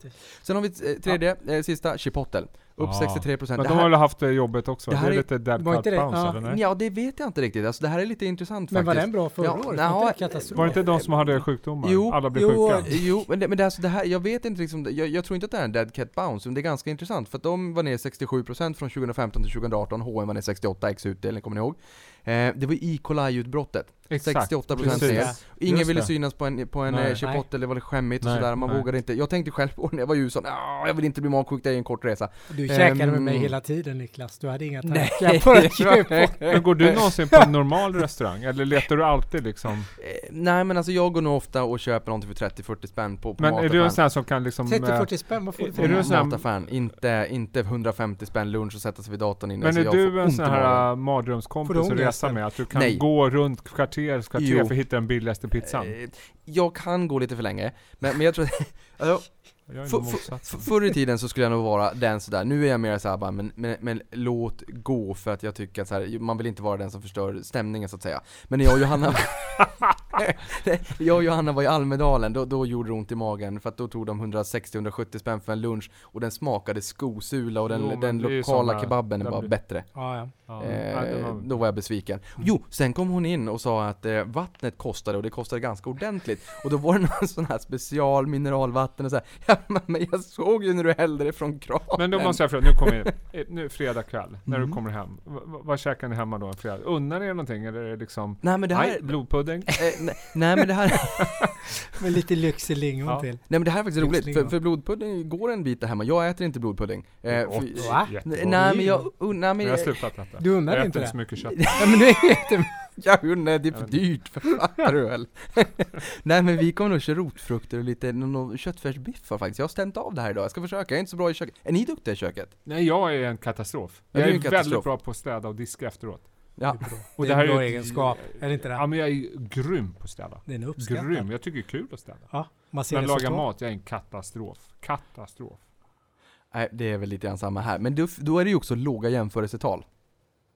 Speaker 3: Sen har vi eh, tredje, eh, sista, Chipotle. Upp
Speaker 4: Ja.
Speaker 3: 63%.
Speaker 4: Men
Speaker 3: Det
Speaker 4: de har väl haft det jobbet också?
Speaker 3: det
Speaker 4: Det,
Speaker 3: här
Speaker 4: är
Speaker 3: är-
Speaker 4: lite dead
Speaker 5: var det-
Speaker 4: bounce
Speaker 5: ja.
Speaker 4: eller nej?
Speaker 3: Ja, det vet jag inte riktigt. Alltså, det här är lite intressant
Speaker 5: Men var
Speaker 3: faktiskt.
Speaker 5: den bra förra
Speaker 3: Ja,
Speaker 5: året?
Speaker 3: nja,
Speaker 5: var inte det?
Speaker 4: Var det inte de som hade sjukdomar?
Speaker 3: Jo,
Speaker 4: Alla blev
Speaker 5: jo,
Speaker 4: sjuka?
Speaker 3: Jo, men det, men det, alltså det här, jag vet inte liksom, jag, jag tror inte att det är en dead cat bounce, men det är ganska intressant för att de var ner 67% från 2015 till 2018, H&M var ner 68 x utdelning, kommer ni ihåg? Eh, det var coli-utbrottet,
Speaker 4: Exakt.
Speaker 3: 68%
Speaker 5: Precis.
Speaker 3: ner.
Speaker 5: Ja.
Speaker 3: Ingen
Speaker 4: Just
Speaker 3: ville
Speaker 4: det.
Speaker 3: synas på en, på en
Speaker 4: Nej.
Speaker 3: eh, Chipotle, det var skämmigt och
Speaker 4: Nej,
Speaker 3: sådär, man
Speaker 4: nej.
Speaker 3: vågade inte. Jag tänkte själv på när jag var i USA, "Ah, jag vill inte bli magsjuk, det är en kort resa.
Speaker 5: Du käkade med mig
Speaker 3: Ehm,
Speaker 5: hela tiden Niklas. Du hade inga
Speaker 3: Nej.
Speaker 5: tankar på. Chipotle.
Speaker 4: Men går du någonsin på en normal restaurang? Eller letar du alltid liksom?
Speaker 3: Eh, nej men alltså jag går nog ofta och köper någonting för 30-40 spänn på, på
Speaker 4: Men är du en
Speaker 3: mataffären.
Speaker 4: sån här som kan liksom... eh,
Speaker 5: 30-40 spänn, vad får du
Speaker 4: är
Speaker 5: för
Speaker 4: du
Speaker 5: det?
Speaker 4: en sån här-
Speaker 3: mataffären, inte, inte 150 spänn lunch och sätta sig vid datorn inne.
Speaker 4: Men
Speaker 3: så
Speaker 4: är du en sån här mardrömskompis att
Speaker 5: ångest,
Speaker 4: resa med? Att du kan
Speaker 3: Nej.
Speaker 4: gå runt kvarter, kvarter
Speaker 3: Jo.
Speaker 4: för att hitta den billigaste pizzan?
Speaker 3: Eh, Jag kan gå lite för länge, men, men jag tror alltså,
Speaker 4: Jag är
Speaker 3: för, för, Förr i tiden så skulle jag nog vara den sådär, nu är jag mer såhär bara, men, men, men låt gå för att jag tycker att så här, man vill inte vara den som förstör stämningen så att säga Men när jag och Johanna Jag och Johanna var i Almedalen, då, då gjorde det ont i magen för att då tog de 160-170 spänn för en lunch och den smakade skosula och den,
Speaker 4: Jo,
Speaker 3: den lokala kebaben var
Speaker 4: blir-
Speaker 3: bättre
Speaker 5: Ja, ja.
Speaker 4: Det
Speaker 3: Eh,
Speaker 4: var-
Speaker 3: då var jag besviken. Jo, sen kom hon in och sa att eh, vattnet kostade och det kostade ganska ordentligt. Och då var det någon sån här special mineralvatten och så här, ja men men jag såg ju när du hällde det från kranen.
Speaker 4: Men då måste jag fråga, nu kommer jag, nu fredag kväll, när
Speaker 3: Mm.
Speaker 4: du kommer hem. V- vad käkar ni hemma då en fredag? Unnar ni er någonting eller är det liksom,
Speaker 3: Nej men det här,
Speaker 4: nej, blodpudding?
Speaker 3: eh, nej, nej men det här,
Speaker 5: Med lite lyxig lingon
Speaker 4: Ja.
Speaker 5: till.
Speaker 3: nej men det här är faktiskt roligt, för, för blodpudding går en bit där hemma. Jag äter inte blodpudding. Eh, för,
Speaker 5: Va?
Speaker 3: Nej men jag, nej men
Speaker 4: Men jag har
Speaker 3: jag,
Speaker 4: slutat äta.
Speaker 5: Du
Speaker 4: jag
Speaker 5: inte
Speaker 4: äter
Speaker 5: det?
Speaker 4: inte så mycket kött.
Speaker 5: Ja, men du är
Speaker 3: undrar, det är för dyrt, fattar du väl? nej men vi kommer nog köra rotfrukter och lite, någon köttfärsbiffar faktiskt. Jag har stämt av det här idag, jag ska försöka, jag är inte så bra i köket. Är ni duktiga i köket?
Speaker 4: Nej, jag är en katastrof.
Speaker 3: Ja,
Speaker 4: jag är,
Speaker 3: är en katastrof.
Speaker 4: väldigt bra på att städa och diska efteråt.
Speaker 3: Ja.
Speaker 4: Och
Speaker 5: det är en bra egenskap, är det inte det?
Speaker 4: Ja, men jag är grym på att städa.
Speaker 5: Den är uppskattad.
Speaker 4: Grym. Jag tycker det är kul att städa.
Speaker 5: Ja, man ser
Speaker 4: Men laga mat, jag är en katastrof. Katastrof.
Speaker 3: Nej, det är väl lite grann samma här. Men då, då är det ju också låga jämförelsetal,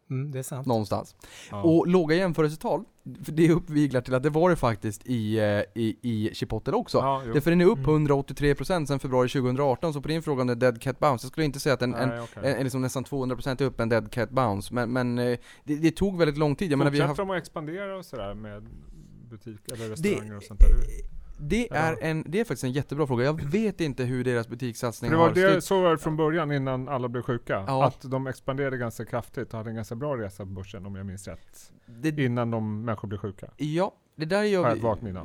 Speaker 5: Mm, det är sant.
Speaker 3: någonstans.
Speaker 4: Ja.
Speaker 3: Och låga jämförelsetal, för det uppviglar till att det var det faktiskt i, eh, i, i Chipotle också.
Speaker 4: ja, jo.
Speaker 3: Därför den är upp
Speaker 5: Mm.
Speaker 3: 183% sedan februari 2018, så på din fråga om det är dead cat bounce, jag skulle inte säga att en, en,
Speaker 4: Nej, okej.
Speaker 3: en, liksom nästan 200% är upp en dead cat bounce, men, men eh, det, det tog väldigt lång tid. Jag menar, vi har
Speaker 4: Fortsätter
Speaker 3: haft,
Speaker 4: de att expandera och sådär med butik eller
Speaker 3: det,
Speaker 4: restauranger och sånt där?
Speaker 3: Det, är en, det är faktiskt en jättebra fråga. Jag vet inte hur deras butikssatsning
Speaker 4: För det var
Speaker 3: har
Speaker 4: det, så var det från början innan alla blev sjuka.
Speaker 3: Ja.
Speaker 4: Att de expanderade ganska kraftigt och hade en ganska bra resa på börsen om jag minns rätt.
Speaker 3: det,
Speaker 4: Innan de människor blev sjuka.
Speaker 3: Ja, det där gör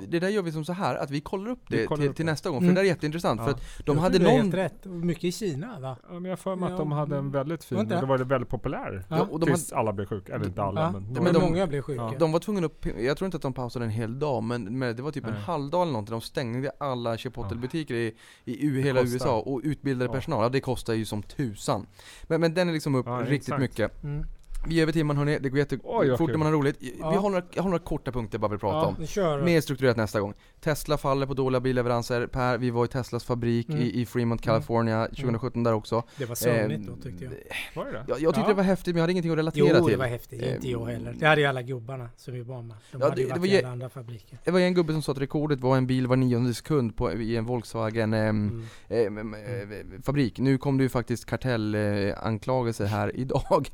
Speaker 3: vi, det där gör vi som så här att vi kollar upp det
Speaker 4: kollar
Speaker 3: till,
Speaker 4: upp
Speaker 3: till
Speaker 4: det.
Speaker 3: nästa gång, för
Speaker 5: Mm.
Speaker 3: det där är jätteintressant.
Speaker 4: Ja.
Speaker 3: För att de
Speaker 5: Jag
Speaker 3: hade någon...
Speaker 5: helt rätt. Mycket i Kina va?
Speaker 4: Ja, men jag har för mig att
Speaker 5: Ja,
Speaker 4: de hade en väldigt fin,
Speaker 5: det?
Speaker 4: var det väldigt populär.
Speaker 5: Ja,
Speaker 3: Ja, och de
Speaker 4: tills alla blev sjuka, eller inte alla
Speaker 5: Ja,
Speaker 4: men,
Speaker 5: men,
Speaker 3: men de-
Speaker 5: många blev sjuka.
Speaker 3: De var tvungna att, jag tror inte att de pausade en hel dag, men, men det var typ en
Speaker 4: Nej.
Speaker 3: halv dag eller någonting. De stängde alla Chipotle-butiker i, i U- hela. USA och utbildade
Speaker 4: Ja.
Speaker 3: personal. Ja, det kostar ju som tusan. Men, men den är liksom upp
Speaker 4: Ja,
Speaker 3: riktigt
Speaker 4: exakt.
Speaker 3: mycket.
Speaker 5: Mm.
Speaker 3: Vi är över timmen hörni, det går jättefort när man har roligt. Vi
Speaker 5: Ja.
Speaker 3: har några, jag har några korta punkter jag bara vill prata
Speaker 4: Ja.
Speaker 3: om. Mer strukturerat nästa gång. Tesla faller på dåliga billeveranser. Per, vi var i Teslas fabrik
Speaker 5: Mm.
Speaker 3: i, i Fremont, California 2017 där också.
Speaker 5: Det var sömnigt
Speaker 3: Eh,
Speaker 5: då tyckte jag.
Speaker 4: Var det det?
Speaker 3: Jag, jag tyckte
Speaker 5: Ja.
Speaker 3: det var häftigt men jag hade ingenting att
Speaker 5: Jo,
Speaker 3: relatera
Speaker 5: det
Speaker 3: till.
Speaker 5: var häftigt. Inte jag
Speaker 3: Eh,
Speaker 5: heller. Det hade ju alla gubbarna som vi var med. De
Speaker 3: Ja,
Speaker 5: hade ju
Speaker 3: det- det
Speaker 5: varit
Speaker 3: var
Speaker 5: i
Speaker 3: ju-
Speaker 5: alla andra fabriker.
Speaker 3: Det var en gubbe som sa att rekordet var en bil var nionde sekund på, i en Volkswagen
Speaker 5: Mm.
Speaker 3: ehm, eh, fabrik. Nu kom det ju faktiskt kartellanklagelser här idag.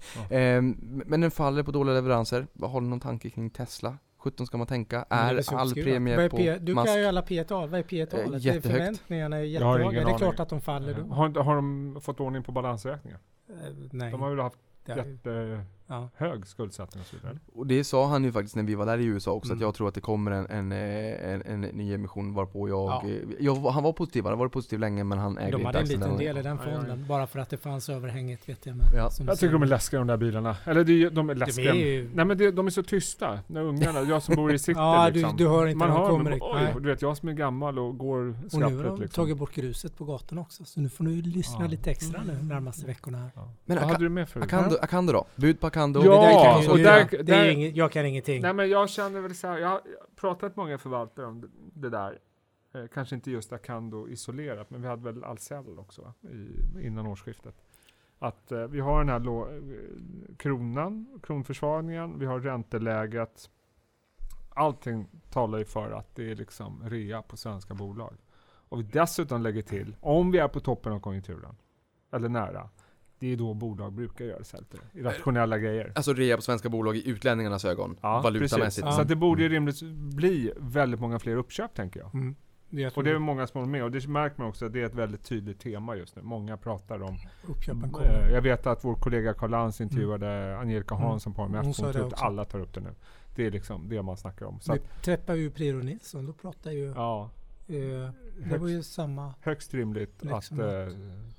Speaker 3: Men den faller på dåliga leveranser. Har du någon tanke kring Tesla? 17 ska man tänka. Är
Speaker 5: så
Speaker 3: all premie
Speaker 5: är
Speaker 3: på
Speaker 5: P- Du
Speaker 3: Musk?
Speaker 5: kan ju alla P tal. Vad är P
Speaker 3: Eh, jättehögt.
Speaker 5: Förväntningarna är jättehöga. Det är
Speaker 4: aning.
Speaker 5: klart att de faller då.
Speaker 4: Har, inte- har de fått ordning på balansräkningar?
Speaker 5: Eh, Nej.
Speaker 4: De har väl haft jätte...
Speaker 5: Ja.
Speaker 4: hög skuldsättning och så vidare.
Speaker 3: Och det sa han ju faktiskt när vi var där i USA också, att
Speaker 5: Mm.
Speaker 3: jag tror att det kommer en, en, eh, en, en ny emission varpå jag,
Speaker 5: Ja.
Speaker 3: eh, jag... Han var positiv, han har varit positiv länge men han äger
Speaker 5: De
Speaker 3: inte
Speaker 5: hade en
Speaker 3: aktien
Speaker 5: liten del i den fonden, bara för att det fanns överhänget vet jag med.
Speaker 3: Ja.
Speaker 5: som
Speaker 4: Jag tycker de är läskiga de där bilarna. Eller är- de är
Speaker 5: De
Speaker 4: läskiga.
Speaker 5: är ju...
Speaker 4: Nej men det, de är så tysta när ungarna, jag som bor i city
Speaker 5: Ja,
Speaker 4: liksom.
Speaker 5: du, du hör inte
Speaker 4: Man
Speaker 5: de
Speaker 4: hör
Speaker 5: kommer.
Speaker 4: dem, oj, du vet jag som är gammal och går
Speaker 5: Och nu har
Speaker 4: skrappligt
Speaker 5: de
Speaker 4: liksom.
Speaker 5: tagit bort gruset på gatorna också, så nu får du lyssna
Speaker 4: Ja.
Speaker 5: lite extra nu närmaste veckorna här.
Speaker 4: Ja.
Speaker 3: Men
Speaker 4: Vad hade du med för
Speaker 3: Akando, Akando då? Bud på Akando?
Speaker 4: Ja,
Speaker 3: Det där kan
Speaker 5: kan
Speaker 3: ju-
Speaker 4: och där-
Speaker 5: det är inget, jag kan ingenting.
Speaker 4: Nej men jag känner väl så här, jag har pratat med många förvaltare om det, det där. Eh, kanske inte just Acando isolerat, men vi hade väl Ahlsell också? I, innan årsskiftet. Att eh, vi har den här eh, kronan, kronförsvagningen, vi har ränteläget. Allting talar ju för att det är liksom rea på svenska bolag. Och vi dessutom lägger till, om vi är på toppen av konjunkturen, eller nära, det är då bolag brukar göra sälter. Irrationella grejer.
Speaker 3: Alltså rea på svenska bolag i utlänningarnas ögon, valutamässigt.
Speaker 4: precis.
Speaker 5: Ja.
Speaker 4: Så att det borde ju
Speaker 3: Mm.
Speaker 4: rimligtvis bli väldigt många fler uppköp tänker jag.
Speaker 5: Mm. Det
Speaker 4: Och det är många som håller med och det märker man också att det är ett väldigt tydligt tema just nu. Många pratar om
Speaker 5: uppköpen kommer.
Speaker 4: eh, Jag vet att vår kollega Karl Lantz intervjuade Angelica
Speaker 5: Mm.
Speaker 4: Hansson på
Speaker 5: Hon
Speaker 4: AMF. Hon
Speaker 5: också.
Speaker 4: alla tar upp det nu. Det är liksom det man snackar om. Så
Speaker 5: Vi
Speaker 4: att,
Speaker 5: träffade ju Priro Nilsson, då pratade ju...
Speaker 4: ja,
Speaker 5: Eh, det
Speaker 4: högst,
Speaker 5: var ju samma...
Speaker 4: högst rimligt
Speaker 5: Liksom
Speaker 4: att eh,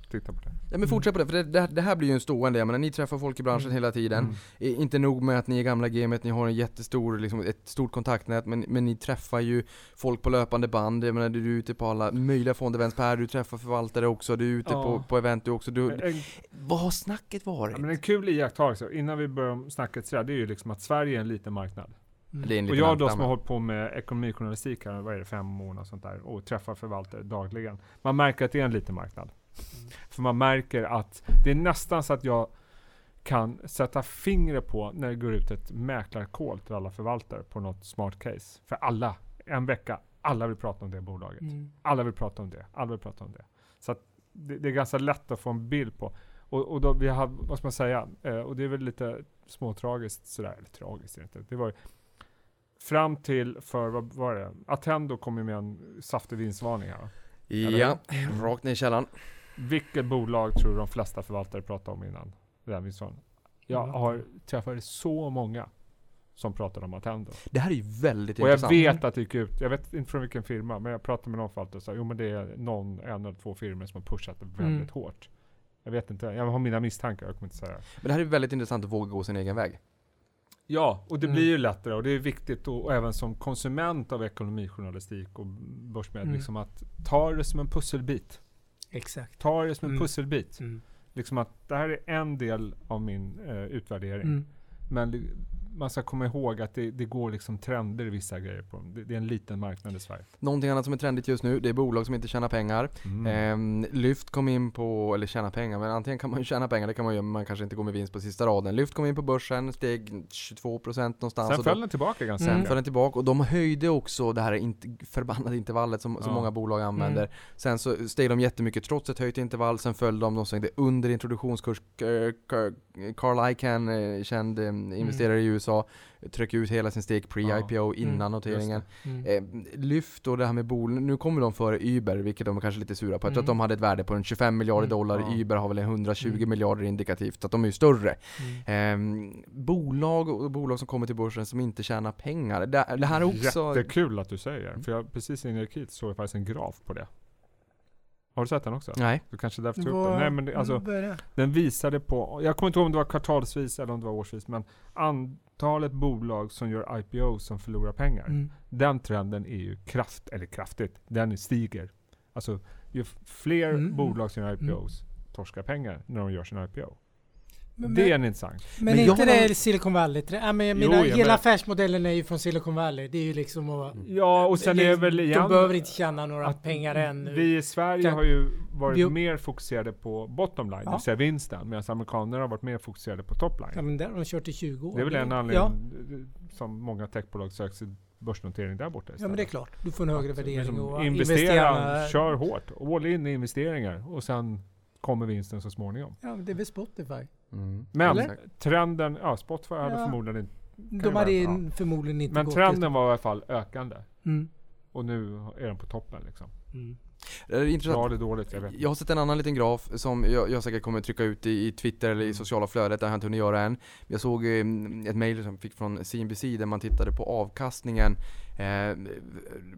Speaker 4: titta på det.
Speaker 3: Ja men fortsätt på det, för det, det, det här blir ju en stående, jag menar ni träffar folk i branschen
Speaker 5: Mm.
Speaker 3: hela tiden.
Speaker 4: Mm.
Speaker 3: Inte nog med att ni är gamla gamet, ni har en jättestor, liksom, ett stort kontaktnät, men, men ni träffar ju folk på löpande band. Jag menar, du är ute på alla möjliga fondevents, Per, du träffar förvaltare också, du är ute
Speaker 4: Ja.
Speaker 3: på, på event du också. Du,
Speaker 4: En,
Speaker 3: vad har snacket varit?
Speaker 4: ja, men en kul iakttagelse innan vi börjar om snacket sådär, det är ju liksom att Sverige är en liten marknad.
Speaker 5: Mm.
Speaker 4: Och jag då som har hållit på med ekonomijournalistik här, vad är det, fem år och sånt där, och träffar förvaltare dagligen. Man märker att det är en liten marknad. För man märker att det är nästan så att jag kan sätta fingret på när det går ut ett mäklarkol till alla förvaltare på något smart case. För alla, en vecka, alla vill prata om det bolaget.
Speaker 5: Mm.
Speaker 4: Alla vill prata om det, alla vill prata om det. Så att det, det är ganska lätt att få en bild på. Och, och då vi har, vad ska man säga, eh, och det är väl lite småtragiskt sådär, eller tragiskt är det inte. Det var ju fram till för, vad var det? Attendo kom ju med en saftig vinstvarning här.
Speaker 3: Ja, rakt ner i källaren.
Speaker 4: Vilket bolag tror du de flesta förvaltare pratade om innan vinstvarningen? Jag
Speaker 5: Ja.
Speaker 4: har träffat så många som pratade om Attendo.
Speaker 3: Det här är ju väldigt
Speaker 4: Och jag
Speaker 3: intressant.
Speaker 4: vet att det gick ut, jag vet inte från vilken firma, men jag pratade med någon förvaltare och sa jo men det är någon, en eller två firmor som har pushat väldigt
Speaker 5: Mm.
Speaker 4: hårt. Jag vet inte, jag har mina misstankar, jag kommer inte säga.
Speaker 3: Men det här är väldigt intressant att våga gå sin egen väg.
Speaker 4: Ja, och det
Speaker 5: Mm.
Speaker 4: blir ju lättare och det är viktigt och, och även som konsument av ekonomijournalistik och börsmed,
Speaker 5: Mm.
Speaker 4: liksom att ta det som en pusselbit.
Speaker 5: Exakt.
Speaker 4: Ta det som en
Speaker 5: Mm.
Speaker 4: pusselbit.
Speaker 5: Mm.
Speaker 4: Liksom att det här är en del av min eh, utvärdering.
Speaker 5: Mm.
Speaker 4: Men man ska komma ihåg att det, det går liksom trender i vissa grejer på dem. Det, det är en liten marknad i Sverige.
Speaker 3: Någonting annat som är trendigt just nu, det är bolag som inte tjänar pengar.
Speaker 4: Mm.
Speaker 3: Ehm, Lyft kom in på, eller tjäna pengar, men antingen kan man tjäna pengar, det kan man göra, men man kanske inte går med vinst på sista raden. Lyft kom in på börsen, steg 22% någonstans.
Speaker 4: Sen föll den tillbaka ganska
Speaker 3: sen
Speaker 4: mycket.
Speaker 3: föll den tillbaka och de höjde också det här inte, förbannade intervallet som, som
Speaker 4: Ja.
Speaker 3: många bolag använder.
Speaker 5: Mm.
Speaker 3: Sen så steg de jättemycket trots ett höjt intervall, sen föll de, de svängde under introduktionskurs. Carl Icahn, eh, känd eh, investerare i USA, tryckte ut hela sin steg pre-IPO innan
Speaker 5: Mm.
Speaker 3: noteringen.
Speaker 5: Mm.
Speaker 3: Eh, lyft och det här med bol, nu kommer de före Uber, vilket de är kanske lite sura på. Jag tror
Speaker 5: Mm.
Speaker 3: att de hade ett värde på en 25 miljarder
Speaker 5: Mm.
Speaker 3: dollar,
Speaker 4: Ja.
Speaker 3: Uber har väl en 120
Speaker 5: Mm.
Speaker 3: miljarder indikativt, så att de är ju större.
Speaker 5: Mm.
Speaker 3: Eh, bolag och bolag som kommer till börsen som inte tjänar pengar. Det, det här är också...
Speaker 4: Jättekul att du säger. För jag, precis innan jag gick hit såg jag faktiskt en graf på det. Har du sett den också?
Speaker 3: Nej.
Speaker 4: Du kanske därför tog upp den. Nej men det, alltså, den visade på, jag kommer inte ihåg om det var kvartalsvis eller om det var årsvis, men antalet bolag som gör IPO som förlorar pengar.
Speaker 5: Mm.
Speaker 4: Den trenden är ju kraft, eller kraftigt, den stiger. Alltså ju fler
Speaker 5: Mm, mm.
Speaker 4: bolag som gör IPOs torskar pengar när de gör sin IPO.
Speaker 5: Men,
Speaker 4: det är
Speaker 5: men,
Speaker 4: en intressant.
Speaker 5: men,
Speaker 3: Men
Speaker 5: är
Speaker 3: jag
Speaker 5: inte
Speaker 3: har-
Speaker 5: det Silicon Valley? Ja, men
Speaker 4: Jo,
Speaker 5: mina,
Speaker 4: jag
Speaker 5: hela
Speaker 4: menar-
Speaker 5: affärsmodellen är ju från Silicon Valley. Det är ju liksom att...
Speaker 4: Ja, och sen är det väl igen
Speaker 5: De behöver inte tjäna några pengar än.
Speaker 4: Vi i Sverige
Speaker 5: Kan-
Speaker 4: har ju varit
Speaker 5: Vi-
Speaker 4: mer fokuserade på bottom line, det
Speaker 5: Ja.
Speaker 4: vill säga vinsten, medan amerikanerna har varit mer fokuserade på top line.
Speaker 5: Ja, men där har de kört i 20 år.
Speaker 4: det är väl en
Speaker 5: Ja.
Speaker 4: anledning som många techbolag söker sig börsnotering där borta
Speaker 5: Ja men det är klart. Du får en högre värdering
Speaker 4: Liksom
Speaker 5: och
Speaker 4: investera,
Speaker 5: investerarna...
Speaker 4: kör hårt. All in i investeringar och sen kommer vinsten så småningom.
Speaker 5: Ja men det är väl Spotify.
Speaker 3: Mm.
Speaker 4: Men
Speaker 5: Eller?
Speaker 4: trenden, ja Spotify hade
Speaker 5: Ja.
Speaker 4: förmodligen inte,
Speaker 5: De hade
Speaker 4: vara,
Speaker 5: in, förmodligen inte
Speaker 4: men
Speaker 5: gått
Speaker 4: trenden var i alla fall ökande.
Speaker 5: Mm.
Speaker 4: Och nu är den på toppen liksom.
Speaker 5: Mm.
Speaker 3: Det är intressant.
Speaker 4: Bra eller dåligt, jag vet.
Speaker 3: Jag har sett en annan liten graf som jag, jag säkert kommer trycka ut i, i Twitter eller i sociala flödet, det har jag inte hunnit göra än. Jag såg eh, ett mail som jag fick från CNBC där man tittade på avkastningen eh,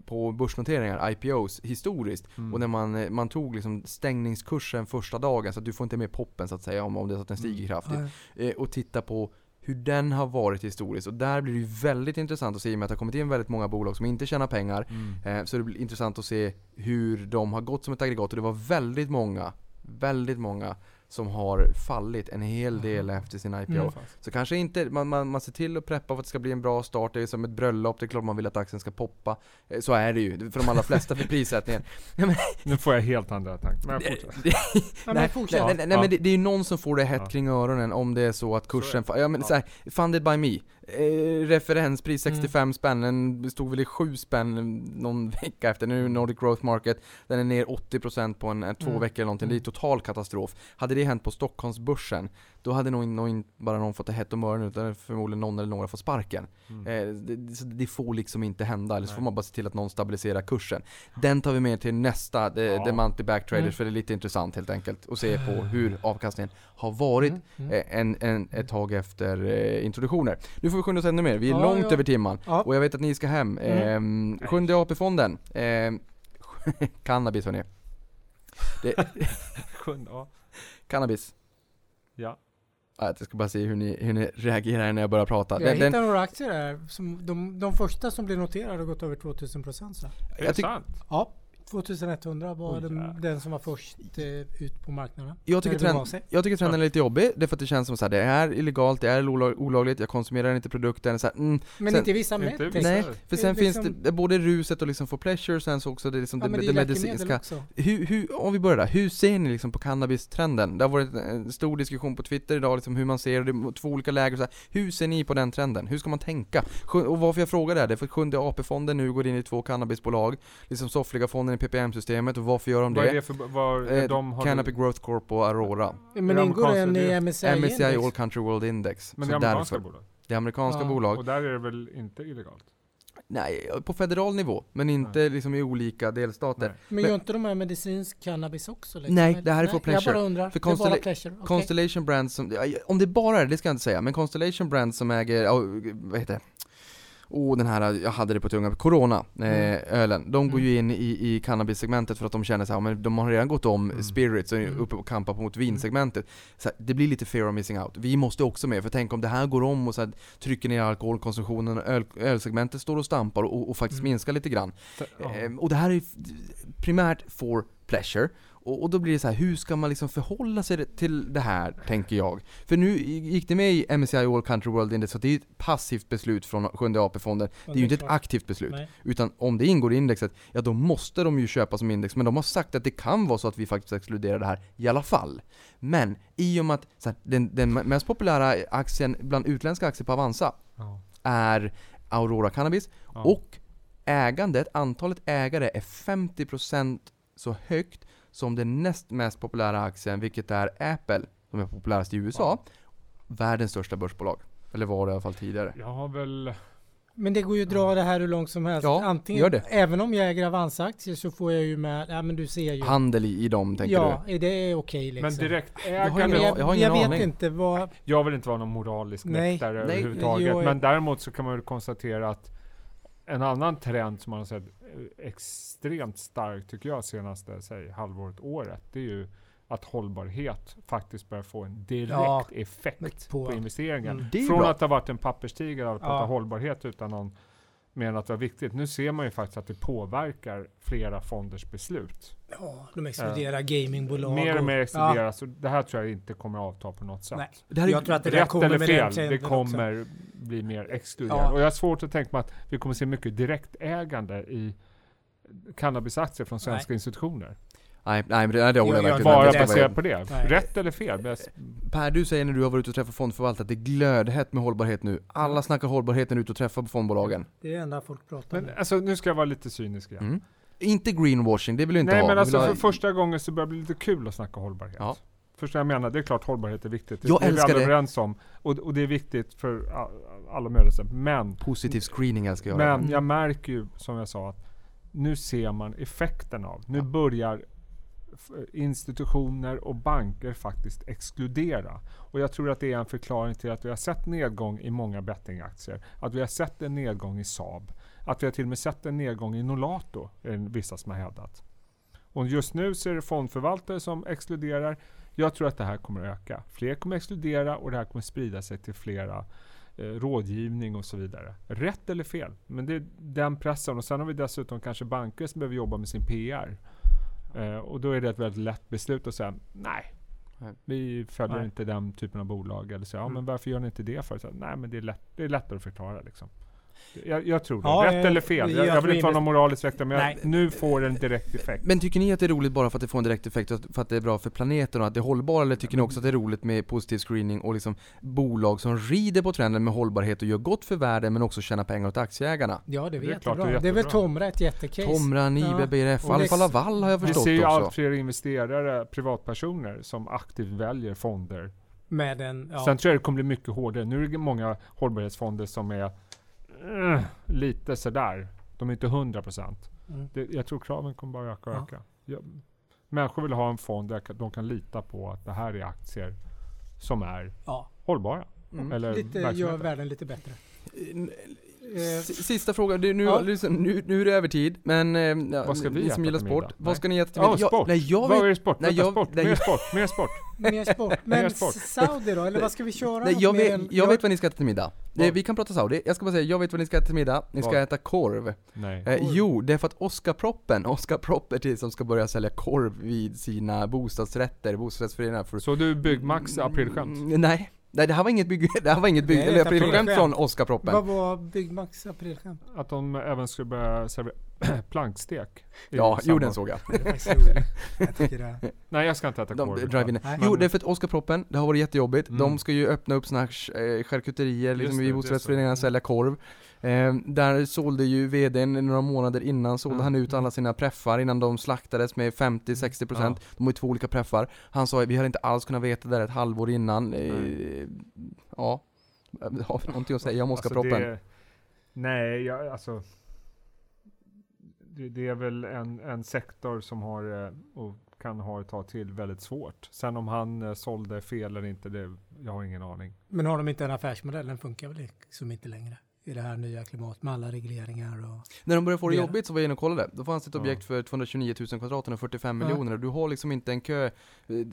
Speaker 3: på börsnoteringar, IPOs, historiskt.
Speaker 4: Mm.
Speaker 3: Och när man, eh, man tog liksom stängningskursen första dagen, så att du får inte med poppen så att säga om, om det är så att den stiger kraftigt.
Speaker 5: Ja,
Speaker 3: Eh, och titta på hur den har varit historiskt. Och där blir det ju väldigt intressant att se i och med att det har kommit in väldigt många bolag som inte tjänar pengar.
Speaker 4: Mm.
Speaker 3: Eh, Så det blir intressant att se hur de har gått som ett aggregat och det var väldigt många, väldigt många som har fallit en hel del efter sin IPO.
Speaker 5: Mm.
Speaker 3: Så kanske inte, man, man, man ser till att preppa för att det ska bli en bra start, det är som ett bröllop, det är klart man vill att aktien ska poppa. Eh, Så är det ju, för de allra flesta för prissättningen.
Speaker 4: Nu får jag helt andra tankar. Men jag fortsätter.
Speaker 3: Nej,
Speaker 5: men
Speaker 3: nej, nej, det, det är ju någon som får det hett kring öronen om det är så att kursen,
Speaker 4: Så
Speaker 3: ja men
Speaker 4: Ja.
Speaker 3: så här, funded by me, eh, referenspris
Speaker 5: Mm.
Speaker 3: 65 spänn, den stod väl i 7 spänn någon vecka efter, nu är Nordic Growth Market, den är ner 80% på en, en två
Speaker 5: Mm.
Speaker 3: veckor eller någonting, det är total katastrof. Hade det hänt på Stockholmsbörsen, då hade nog nog bara någon fått det hett om öronen utan förmodligen någon eller några fått sparken.
Speaker 4: Mm.
Speaker 3: Eh, det, det får liksom inte hända, eller så
Speaker 4: Nej.
Speaker 3: får man bara se till att någon stabiliserar kursen. Den tar vi med till nästa, the,
Speaker 4: Ja.
Speaker 3: the monthly back traders,
Speaker 5: Mm.
Speaker 3: för det är lite intressant helt enkelt. att se på hur avkastningen har varit
Speaker 5: Mm, mm.
Speaker 3: eh, en, en, ett tag efter eh, introduktioner. Nu får vi skynda oss ännu mer, vi är
Speaker 5: Ja,
Speaker 3: långt
Speaker 5: ja.
Speaker 3: över timman. Och jag vet att ni ska hem. Eh, sjunde AP-fonden. Eh, cannabis hörni. Det, cannabis.
Speaker 4: ja.
Speaker 3: Ja, Jag ska bara se hur ni, hur ni reagerar när jag börjar prata.
Speaker 5: Jag
Speaker 3: Den- den-
Speaker 5: hittade några aktier där. Som de, de första som blev noterade har gått över 2000 procent. Så.
Speaker 4: Är
Speaker 3: Jag
Speaker 4: det
Speaker 3: tyck-
Speaker 4: sant?
Speaker 5: Ja, 2100 var
Speaker 4: Oj,
Speaker 5: den, den som var först eh, ut på marknaden.
Speaker 3: Jag tycker,
Speaker 5: det
Speaker 3: trend, jag tycker trenden är lite jobbig, det är för att det känns som här, det är illegalt, det är olag- olagligt, jag konsumerar inte produkten. Så här, mm,
Speaker 5: Men
Speaker 3: sen-
Speaker 5: inte vissa
Speaker 4: Inte
Speaker 5: medtech.
Speaker 4: vissa.
Speaker 3: nej,
Speaker 4: det.
Speaker 3: för
Speaker 5: Det
Speaker 3: sen finns
Speaker 5: liksom-
Speaker 3: det både ruset och liksom for pleasure, sen så också det, liksom
Speaker 5: Ja,
Speaker 3: det,
Speaker 5: det
Speaker 3: det medicinska. Hur, hur, om vi börjar där, hur ser ni liksom på cannabistrenden? Det har varit en stor diskussion på Twitter idag, liksom hur man ser det, det är två olika läger så här. Hur ser ni på den trenden? Hur ska man tänka? Och varför jag frågar det här, det är för att sjunde AP-fonden nu går in i två cannabisbolag, liksom soffliga fonden i PPM-systemet, och varför gör de
Speaker 4: Vad är
Speaker 3: det?
Speaker 4: det för, vad,
Speaker 3: Eh,
Speaker 4: de har
Speaker 3: Canopy Growth Corp och Aurora.
Speaker 5: Men
Speaker 4: det
Speaker 5: ingår den i
Speaker 4: det-
Speaker 5: MSCI,
Speaker 3: MSCI
Speaker 5: index?
Speaker 3: All Country World Index.
Speaker 4: Men det är amerikanska
Speaker 3: därför.
Speaker 4: bolag?
Speaker 3: Det är amerikanska
Speaker 5: Ja.
Speaker 3: bolag.
Speaker 4: Och där är det väl inte illegalt?
Speaker 3: Nej, på federal nivå, men inte liksom i olika delstater.
Speaker 4: Nej.
Speaker 5: Men gör inte de här medicinsk cannabis också? Liksom?
Speaker 3: Nej, det här är
Speaker 5: Jag
Speaker 3: pleasure.
Speaker 5: bara undrar.
Speaker 3: För
Speaker 5: det är bara
Speaker 3: Constella-
Speaker 5: pleasure. Okej.
Speaker 3: Constellation Brands som, ja, om det bara är det, det ska jag inte säga, men Constellation Brands som äger, ja, vad heter det? Oh, den här, jag hade det på tungan, Corona, eh,
Speaker 5: Mm.
Speaker 3: ölen. De går
Speaker 5: Mm.
Speaker 3: ju in i, i cannabissegmentet för att de känner så här, men de har redan gått om
Speaker 4: Mm.
Speaker 3: spirits och är
Speaker 5: Mm.
Speaker 3: uppe och kampar mot vinsegmentet. Så här, det blir lite fear of missing out. Vi måste också med, för tänk om det här går om och så här, trycker ner alkoholkonsumtionen och öl, ölsegmentet står och stampar och, och faktiskt
Speaker 5: Mm.
Speaker 3: minskar lite grann.
Speaker 4: Så- ja.
Speaker 3: Ehm, och det här är primärt for pleasure. Och, och då blir det så här, hur ska man liksom förhålla sig till det här, tänker jag? För nu gick det med i MSCI All Country World Index, så det är ett passivt beslut från Sjunde AP-fonden. Det är ju inte ett aktivt beslut.
Speaker 5: Nej.
Speaker 3: Utan om det ingår i indexet, ja då måste de ju köpa som index. Men de har sagt att det kan vara så att vi faktiskt exkluderar det här i alla fall. Men i och med att här, den, den mest populära aktien bland utländska aktier på Avanza
Speaker 4: Ja.
Speaker 3: är Aurora Cannabis
Speaker 4: Ja.
Speaker 3: och ägandet, antalet ägare är 50% så högt som den näst mest populära aktien, vilket är Apple, som är populärast i USA. Världens största börsbolag. Eller var det i alla fall tidigare.
Speaker 4: Jag har väl...
Speaker 5: Men det går ju att dra det här hur långt som helst.
Speaker 3: Ja,
Speaker 5: Antingen,
Speaker 3: gör det.
Speaker 5: Även om jag äger Avanza-aktier så får jag ju med, ja men du ser ju.
Speaker 3: Handel i, i dem, tänker
Speaker 5: ja, är det okej liksom?
Speaker 4: Men direkt
Speaker 3: Jag har
Speaker 5: Men
Speaker 3: ingen
Speaker 4: ägande...
Speaker 5: jag,
Speaker 3: jag har ingen
Speaker 5: jag vet
Speaker 3: aning.
Speaker 5: inte vad...
Speaker 4: Jag vill inte vara någon moralisk väktare överhuvudtaget.
Speaker 5: jag är-
Speaker 4: Men däremot så kan man väl konstatera att en annan trend som man har sett eh, extremt starkt tycker jag senaste säg, halvåret, året. Det är ju att hållbarhet faktiskt börjar få en direkt
Speaker 5: Ja,
Speaker 4: effekt
Speaker 5: på-
Speaker 4: på, investeringen.
Speaker 5: Mm.
Speaker 4: Från
Speaker 3: bra.
Speaker 4: att ha varit en papperstiger och prata
Speaker 5: Ja.
Speaker 4: hållbarhet utan någon mer än att det var viktigt. Nu ser man ju faktiskt att det påverkar flera fonders beslut.
Speaker 5: Ja, de exkluderar gamingbolag.
Speaker 4: Mer och mer
Speaker 5: Ja,
Speaker 4: exkluderas och det här tror jag inte kommer att avta på något sätt.
Speaker 5: nej.
Speaker 3: Det här är,
Speaker 5: Jag tror att det
Speaker 4: Rätt
Speaker 5: kommer
Speaker 4: eller
Speaker 5: med
Speaker 4: fel,
Speaker 5: trenden
Speaker 4: det
Speaker 5: också.
Speaker 4: kommer bli mer exkluderat.
Speaker 5: Ja.
Speaker 4: Och jag har svårt att tänka mig att vi kommer se mycket direktägande i cannabisaktier från svenska institutioner.
Speaker 3: Nej, nej, men det, nej, det håller jag
Speaker 5: Jag-
Speaker 3: verkligen
Speaker 4: Bara.
Speaker 3: Det
Speaker 4: baserat på det.
Speaker 5: Nej.
Speaker 4: Rätt eller fel? Men
Speaker 3: Per, du säger när du har varit ute och träffat fondförvaltare att det är glödhett med hållbarhet nu. Alla snackar hållbarhet när du är ute och träffar på fondbolagen.
Speaker 5: Det är det enda folk pratar om.
Speaker 4: Men alltså, nu ska jag vara lite cynisk igen.
Speaker 3: Mm. Inte greenwashing, det vill du inte
Speaker 4: Nej
Speaker 3: ha.
Speaker 4: men
Speaker 3: Du
Speaker 4: alltså
Speaker 3: ha-
Speaker 4: för första gången så börjar det bli lite kul att snacka hållbarhet.
Speaker 3: Ja.
Speaker 4: Förstår jag menar? Det är klart hållbarhet är viktigt. Det
Speaker 3: Jag
Speaker 4: är vi alla
Speaker 3: det.
Speaker 4: överens om. Och, och det är viktigt för alla möjligheter. Men,
Speaker 3: Positiv screening älskar jag.
Speaker 4: men
Speaker 5: Mm.
Speaker 4: jag märker ju som jag sa att nu ser man effekten av. Nu börjar f- institutioner och banker faktiskt exkludera. Och jag tror att det är en förklaring till att vi har sett nedgång i många bettingaktier. Att vi har sett en nedgång i Saab. Att vi har till och med sett en nedgång i Nolato, är det vissa som har hävdat. Och just nu så är det fondförvaltare som exkluderar. Jag tror att det här kommer att öka. Fler kommer att exkludera och det här kommer sprida sig till flera eh, rådgivning och så vidare. Rätt eller fel, men det är den pressen. Och sen har vi dessutom kanske banker som behöver jobba med sin PR. Eh, och då är det ett väldigt lätt beslut att säga nej. Vi följer
Speaker 5: Nej.
Speaker 4: inte den typen av bolag. Eller så, ja,
Speaker 5: Mm.
Speaker 4: men varför gör ni inte det för? Så, nej, men det är, lätt, det är lättare att förklara. Liksom. Jag, jag tror det.
Speaker 5: Ja,
Speaker 4: Rätt
Speaker 5: jag-
Speaker 4: eller fel.
Speaker 5: jag
Speaker 4: Jag, vill inte vara någon moralisk väktare, men jag, nu får det en direkt effekt.
Speaker 3: Men tycker ni att det är roligt bara för att det får en direkt effekt för att det är bra för planeten och att det är hållbart eller tycker ni också att det är roligt med positiv screening och liksom bolag som rider på trenden med hållbarhet och gör gott för världen men också tjänar pengar åt aktieägarna?
Speaker 5: Ja, det är,
Speaker 4: Det är klart, det är
Speaker 5: jättebra. Det är väl. Tomra ett jättecase.
Speaker 3: Tomra, Nibe,
Speaker 5: Ja.
Speaker 3: BRF, Alfa Laval har jag
Speaker 4: Vi
Speaker 3: förstått
Speaker 4: ser ju
Speaker 3: också.
Speaker 4: allt fler investerare, privatpersoner, som aktivt väljer fonder.
Speaker 5: Med en, ja,
Speaker 4: Sen tror jag det kommer bli mycket hårdare. Nu är det många hållbarhetsfonder som är eh, lite sådär. De är inte 100%.
Speaker 5: Mm.
Speaker 4: Det, jag tror kraven kommer bara öka och
Speaker 5: Ja.
Speaker 4: öka. Ja, människor vill ha en fond där de kan lita på att det här är aktier som är
Speaker 5: ja,
Speaker 4: hållbara.
Speaker 3: Mm.
Speaker 4: Eller
Speaker 5: lite, gör världen lite bättre. Eh,
Speaker 3: Sista frågan, nu,
Speaker 5: Ja.
Speaker 3: lyssna, nu, nu är det övertid, men eh, ja,
Speaker 4: Vad ska vi
Speaker 3: ni som
Speaker 4: äta
Speaker 3: gillar sport,
Speaker 4: middag?
Speaker 3: vad
Speaker 4: Nej.
Speaker 3: ska ni äta till middag? Jag-
Speaker 4: sport.
Speaker 3: Nej, jag
Speaker 4: Vad är det sport?
Speaker 3: nej, jag-
Speaker 4: sport.
Speaker 3: nej,
Speaker 4: mer sport. Mer sport.
Speaker 5: mer sport. Men
Speaker 4: sport.
Speaker 5: Saudi då? Eller vad ska vi köra?
Speaker 3: nej, jag, vet, jag vet vad ni ska äta till middag.
Speaker 4: Vad?
Speaker 3: vi kan prata Saudi, jag ska bara säga, jag vet vad ni ska äta till middag. Ni ska
Speaker 4: Vad?
Speaker 3: äta korv.
Speaker 4: Nej.
Speaker 3: Eh, jo, det är för att Oscar-proppen, Oscar Property som ska börja sälja korv vid sina bostadsrätter, bostadsrättsföreningar för
Speaker 4: Så du Byggmax aprilskämt?
Speaker 3: Mm, Nej. Nej det här var inget bygg, det här var inget bygg,
Speaker 5: Nej,
Speaker 3: eller aprilskämt från Oscar-proppen.
Speaker 5: Vad var Byggmax aprilskämt?
Speaker 4: Att de även skulle börja servera plankstek.
Speaker 3: Ja, jo den såg jag.
Speaker 4: Nej, jag ska inte äta
Speaker 3: De,
Speaker 4: korv.
Speaker 3: Jo, det är för att Oscar-proppen, det har varit jättejobbigt.
Speaker 4: Mm.
Speaker 3: De ska ju öppna upp såna här eh, charkuterier liksom
Speaker 4: det,
Speaker 3: i bostadsrättsföreningarna, sälja korv. Eh, där sålde ju vdn några månader innan, sålde
Speaker 4: Mm.
Speaker 3: han ut alla sina preffar innan de slaktades med 50-60%. De har ju två olika preffar. Han sa vi hade inte alls kunnat veta det där ett halvår innan. Eh, ja. Har vi någonting att säga om Oscar-proppen?
Speaker 4: Alltså det, nej, jag, alltså. Det, det är väl en, en sektor som har eh, och kan ha ett tag till väldigt svårt. Sen om han eh, sålde fel eller inte, det, jag har ingen aning.
Speaker 5: Men har de inte en affärsmodell? Den funkar väl liksom inte längre i det här nya klimatet med alla regleringar och...
Speaker 3: När de började få det jobbigt så var jag inne och kollade. Då fanns det ett
Speaker 4: Ja.
Speaker 3: objekt för 229 000 kvadraten och 45
Speaker 5: Ja.
Speaker 3: miljoner. Du har liksom inte en kö,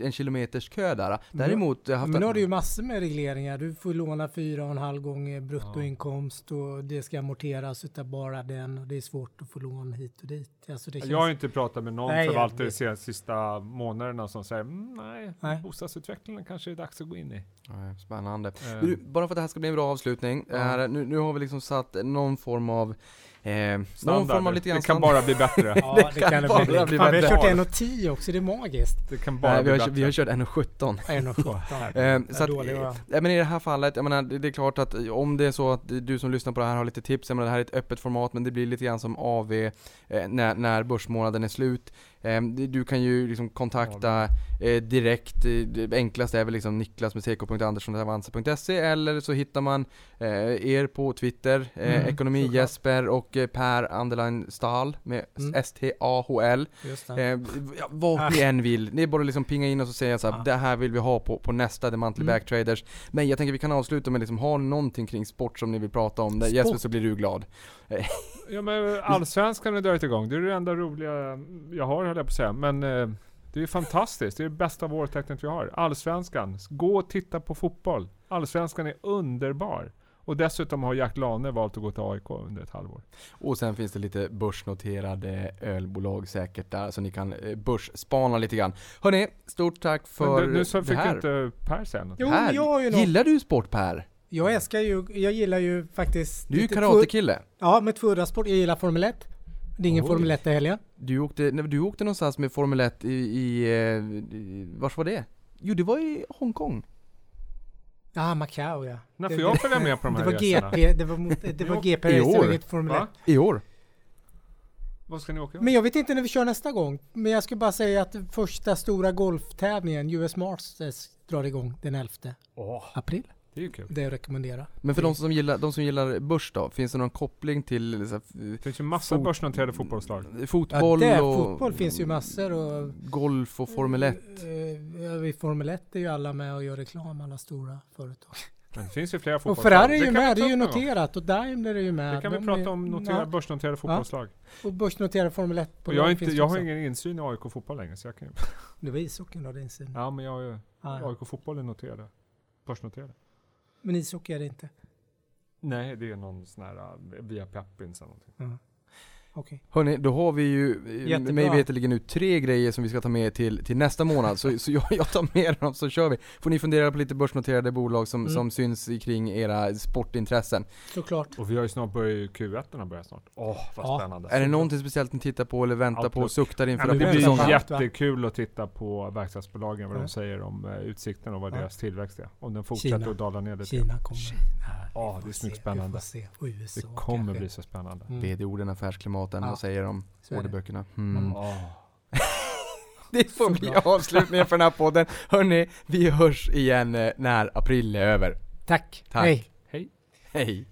Speaker 3: en kilometers kö där. Däremot, jag har haft
Speaker 5: Men nu har du ju massor med regleringar. Du får låna fyra och en halv gånger bruttoinkomst och det ska amorteras utav bara den och det är svårt att få lån hit och dit. Alltså det känns...
Speaker 4: Jag har inte pratat med någon
Speaker 5: Nej,
Speaker 4: förvaltare de sista månaderna som säger mm, nej,
Speaker 5: Nej.
Speaker 4: bostadsutvecklingen kanske är dags att gå in i.
Speaker 3: Nej, Spännande.
Speaker 4: Eh,
Speaker 3: Du, bara för att det här ska bli en bra avslutning.
Speaker 4: Ja.
Speaker 3: Här, nu, nu har vi liksom satt någon form av... Eh, någon form av lite grann
Speaker 4: det kan bara bli bättre.
Speaker 5: Ja, det kan det
Speaker 3: bara
Speaker 5: bli.
Speaker 3: bli
Speaker 5: Fan, vi har
Speaker 3: bättre.
Speaker 5: kört 1,10 också. Det är magiskt.
Speaker 4: Det kan bara
Speaker 3: Nej, vi
Speaker 4: bli
Speaker 3: har,
Speaker 4: bättre.
Speaker 3: vi har kört 1,17.
Speaker 5: 1,17.
Speaker 3: Eh, så att, eh, men i det här fallet, jag menar, det, det är klart att om det är så att du som lyssnar på det här har lite tips, jag menar det här är ett öppet format men det blir lite grann som AV eh, när, när börsmånaden är slut. Eh, det- du kan ju liksom kontakta eh, direkt, eh, det enklaste är väl liksom niklas med ck.andersson.avanza.se eller så hittar man eh, er på Twitter,
Speaker 5: Mm,
Speaker 3: Ekonomi. Jesper och Per Anderlein Stahl med
Speaker 5: Mm.
Speaker 3: S-T-A-H-L. Eh, vad ni än vill. Det är bara liksom pinga in oss och säga så här,
Speaker 5: Ja.
Speaker 3: det här vill vi ha på, på nästa The Monthly
Speaker 5: Mm.
Speaker 3: Backtraders. Men jag tänker vi kan avsluta med liksom, ni någonting kring sport som ni vill prata om?
Speaker 5: Sport?
Speaker 3: Jesper så blir du glad.
Speaker 4: Ja men allsvenskan har dragit igång. Det är det enda roliga jag har höll jag på att säga. Men eh, det är fantastiskt. Det är det bästa vårtecknet vi har. Allsvenskan. Gå och titta på fotboll. Allsvenskan är underbar. Och dessutom har Jack Lane valt att gå till AIK under ett halvår.
Speaker 3: Och sen finns det lite börsnoterade ölbolag säkert där, så ni kan eh, börsspana lite grann. Hörni, stort tack för
Speaker 4: du, nu så
Speaker 3: det
Speaker 4: fick
Speaker 3: här.
Speaker 4: inte Per säga något.
Speaker 5: Jo,
Speaker 3: Per,
Speaker 5: jag har ju något.
Speaker 3: Gillar du sport Per?
Speaker 5: Jag älskar ju, jag gillar ju faktiskt...
Speaker 3: Du är ju karatekille.
Speaker 5: Ja, med två sport. Jag gillar Formel 1. Det är ingen
Speaker 3: Oj.
Speaker 5: Formel 1 i helgen.
Speaker 3: Du åkte, nej, du åkte någonstans med Formel 1 i, i, eh, i vars var det? Jo det var i Hongkong.
Speaker 5: Ja, Macau ja.
Speaker 4: När
Speaker 5: Det-
Speaker 4: får jag följa med på de
Speaker 5: Det
Speaker 4: här
Speaker 5: var
Speaker 4: resorna?
Speaker 5: GP, det var, mot, det var GP
Speaker 3: i
Speaker 5: det
Speaker 3: år.
Speaker 5: Formel 1.
Speaker 4: Va?
Speaker 3: I år.
Speaker 4: Vad ska ni åka?
Speaker 5: Men jag vet inte när vi kör nästa gång. Men jag skulle bara säga att första stora golftävlingen, US Masters, drar igång den 11
Speaker 4: Åh,
Speaker 5: april.
Speaker 4: Det är ju kul.
Speaker 5: Det är att rekommendera.
Speaker 3: Men för de som gillar, de som gillar börs då, finns det någon koppling till så här,
Speaker 4: Det finns ju massa
Speaker 3: Fot-
Speaker 4: börsnoterade fotbollslag.
Speaker 5: Ja,
Speaker 3: fotboll
Speaker 5: det,
Speaker 3: och
Speaker 5: fotboll finns ju massor och
Speaker 3: golf och Formel 1?
Speaker 5: Eh, ja, I Formel 1 är ju alla med och gör reklam, alla stora företag.
Speaker 4: Men det finns ju flera
Speaker 5: Och
Speaker 4: fotbollslag.
Speaker 5: Ferrari är ju med, det är ju noterat och Daimler är ju med.
Speaker 4: Det kan vi
Speaker 5: De
Speaker 4: prata
Speaker 5: är-
Speaker 4: om notera,
Speaker 5: ja,
Speaker 4: börsnoterade fotbollslag.
Speaker 5: och börsnoterade Formel 1
Speaker 4: Och jag, är inte, jag har ingen insyn i AIK fotboll längre. Så jag kan, ju-
Speaker 5: Det var ishockeyn då, din syn.
Speaker 4: ja, men jag har ju
Speaker 5: Ja, ja.
Speaker 4: AIK fotboll är noterade. Börsnoterade.
Speaker 5: Men ishockey är det inte.
Speaker 4: Nej, det är någon sån här uh, via Peppins eller någonting.
Speaker 5: Okej.
Speaker 3: Hörni, då har vi ju eh,
Speaker 5: Jättebra.
Speaker 3: mig veterligen nu tre grejer som vi ska ta med till, till nästa månad, så, så jag, jag tar med dem så kör vi. Får ni fundera på lite börsnoterade bolag som,
Speaker 5: Mm.
Speaker 3: som syns i kring era sportintressen.
Speaker 5: Såklart.
Speaker 4: Och vi har ju snart börjat, Q1 börjar snart. Åh, vad
Speaker 5: Ja.
Speaker 4: spännande.
Speaker 3: Är det någonting speciellt ni tittar på eller väntar på och
Speaker 4: Outlook.
Speaker 3: suktar
Speaker 4: Ja,
Speaker 3: inför
Speaker 4: men det blir jättekul att titta på verkstadsbolagen, vad
Speaker 5: Ja.
Speaker 4: de säger om uh, utsikten och vad
Speaker 5: Ja.
Speaker 4: deras tillväxt är. Om den fortsätter
Speaker 5: Kina.
Speaker 4: att dala ner lite.
Speaker 5: Kina kommer.
Speaker 4: Ja,
Speaker 5: Vi
Speaker 4: det är så mycket
Speaker 5: se,
Speaker 4: spännande.
Speaker 5: Vi får se. Och USA
Speaker 4: Det kommer
Speaker 5: kanske.
Speaker 4: bli så spännande.
Speaker 5: Mm.
Speaker 3: VD-orden, affärsklimaten,
Speaker 5: Ja.
Speaker 3: vad säger de? Orderböckerna. Mm. Det får bli avslutningen för den här podden. Hörni, vi hörs igen eh, när april är över.
Speaker 5: Tack.
Speaker 3: Tack.
Speaker 5: Hej.
Speaker 4: Hej.
Speaker 3: Hej!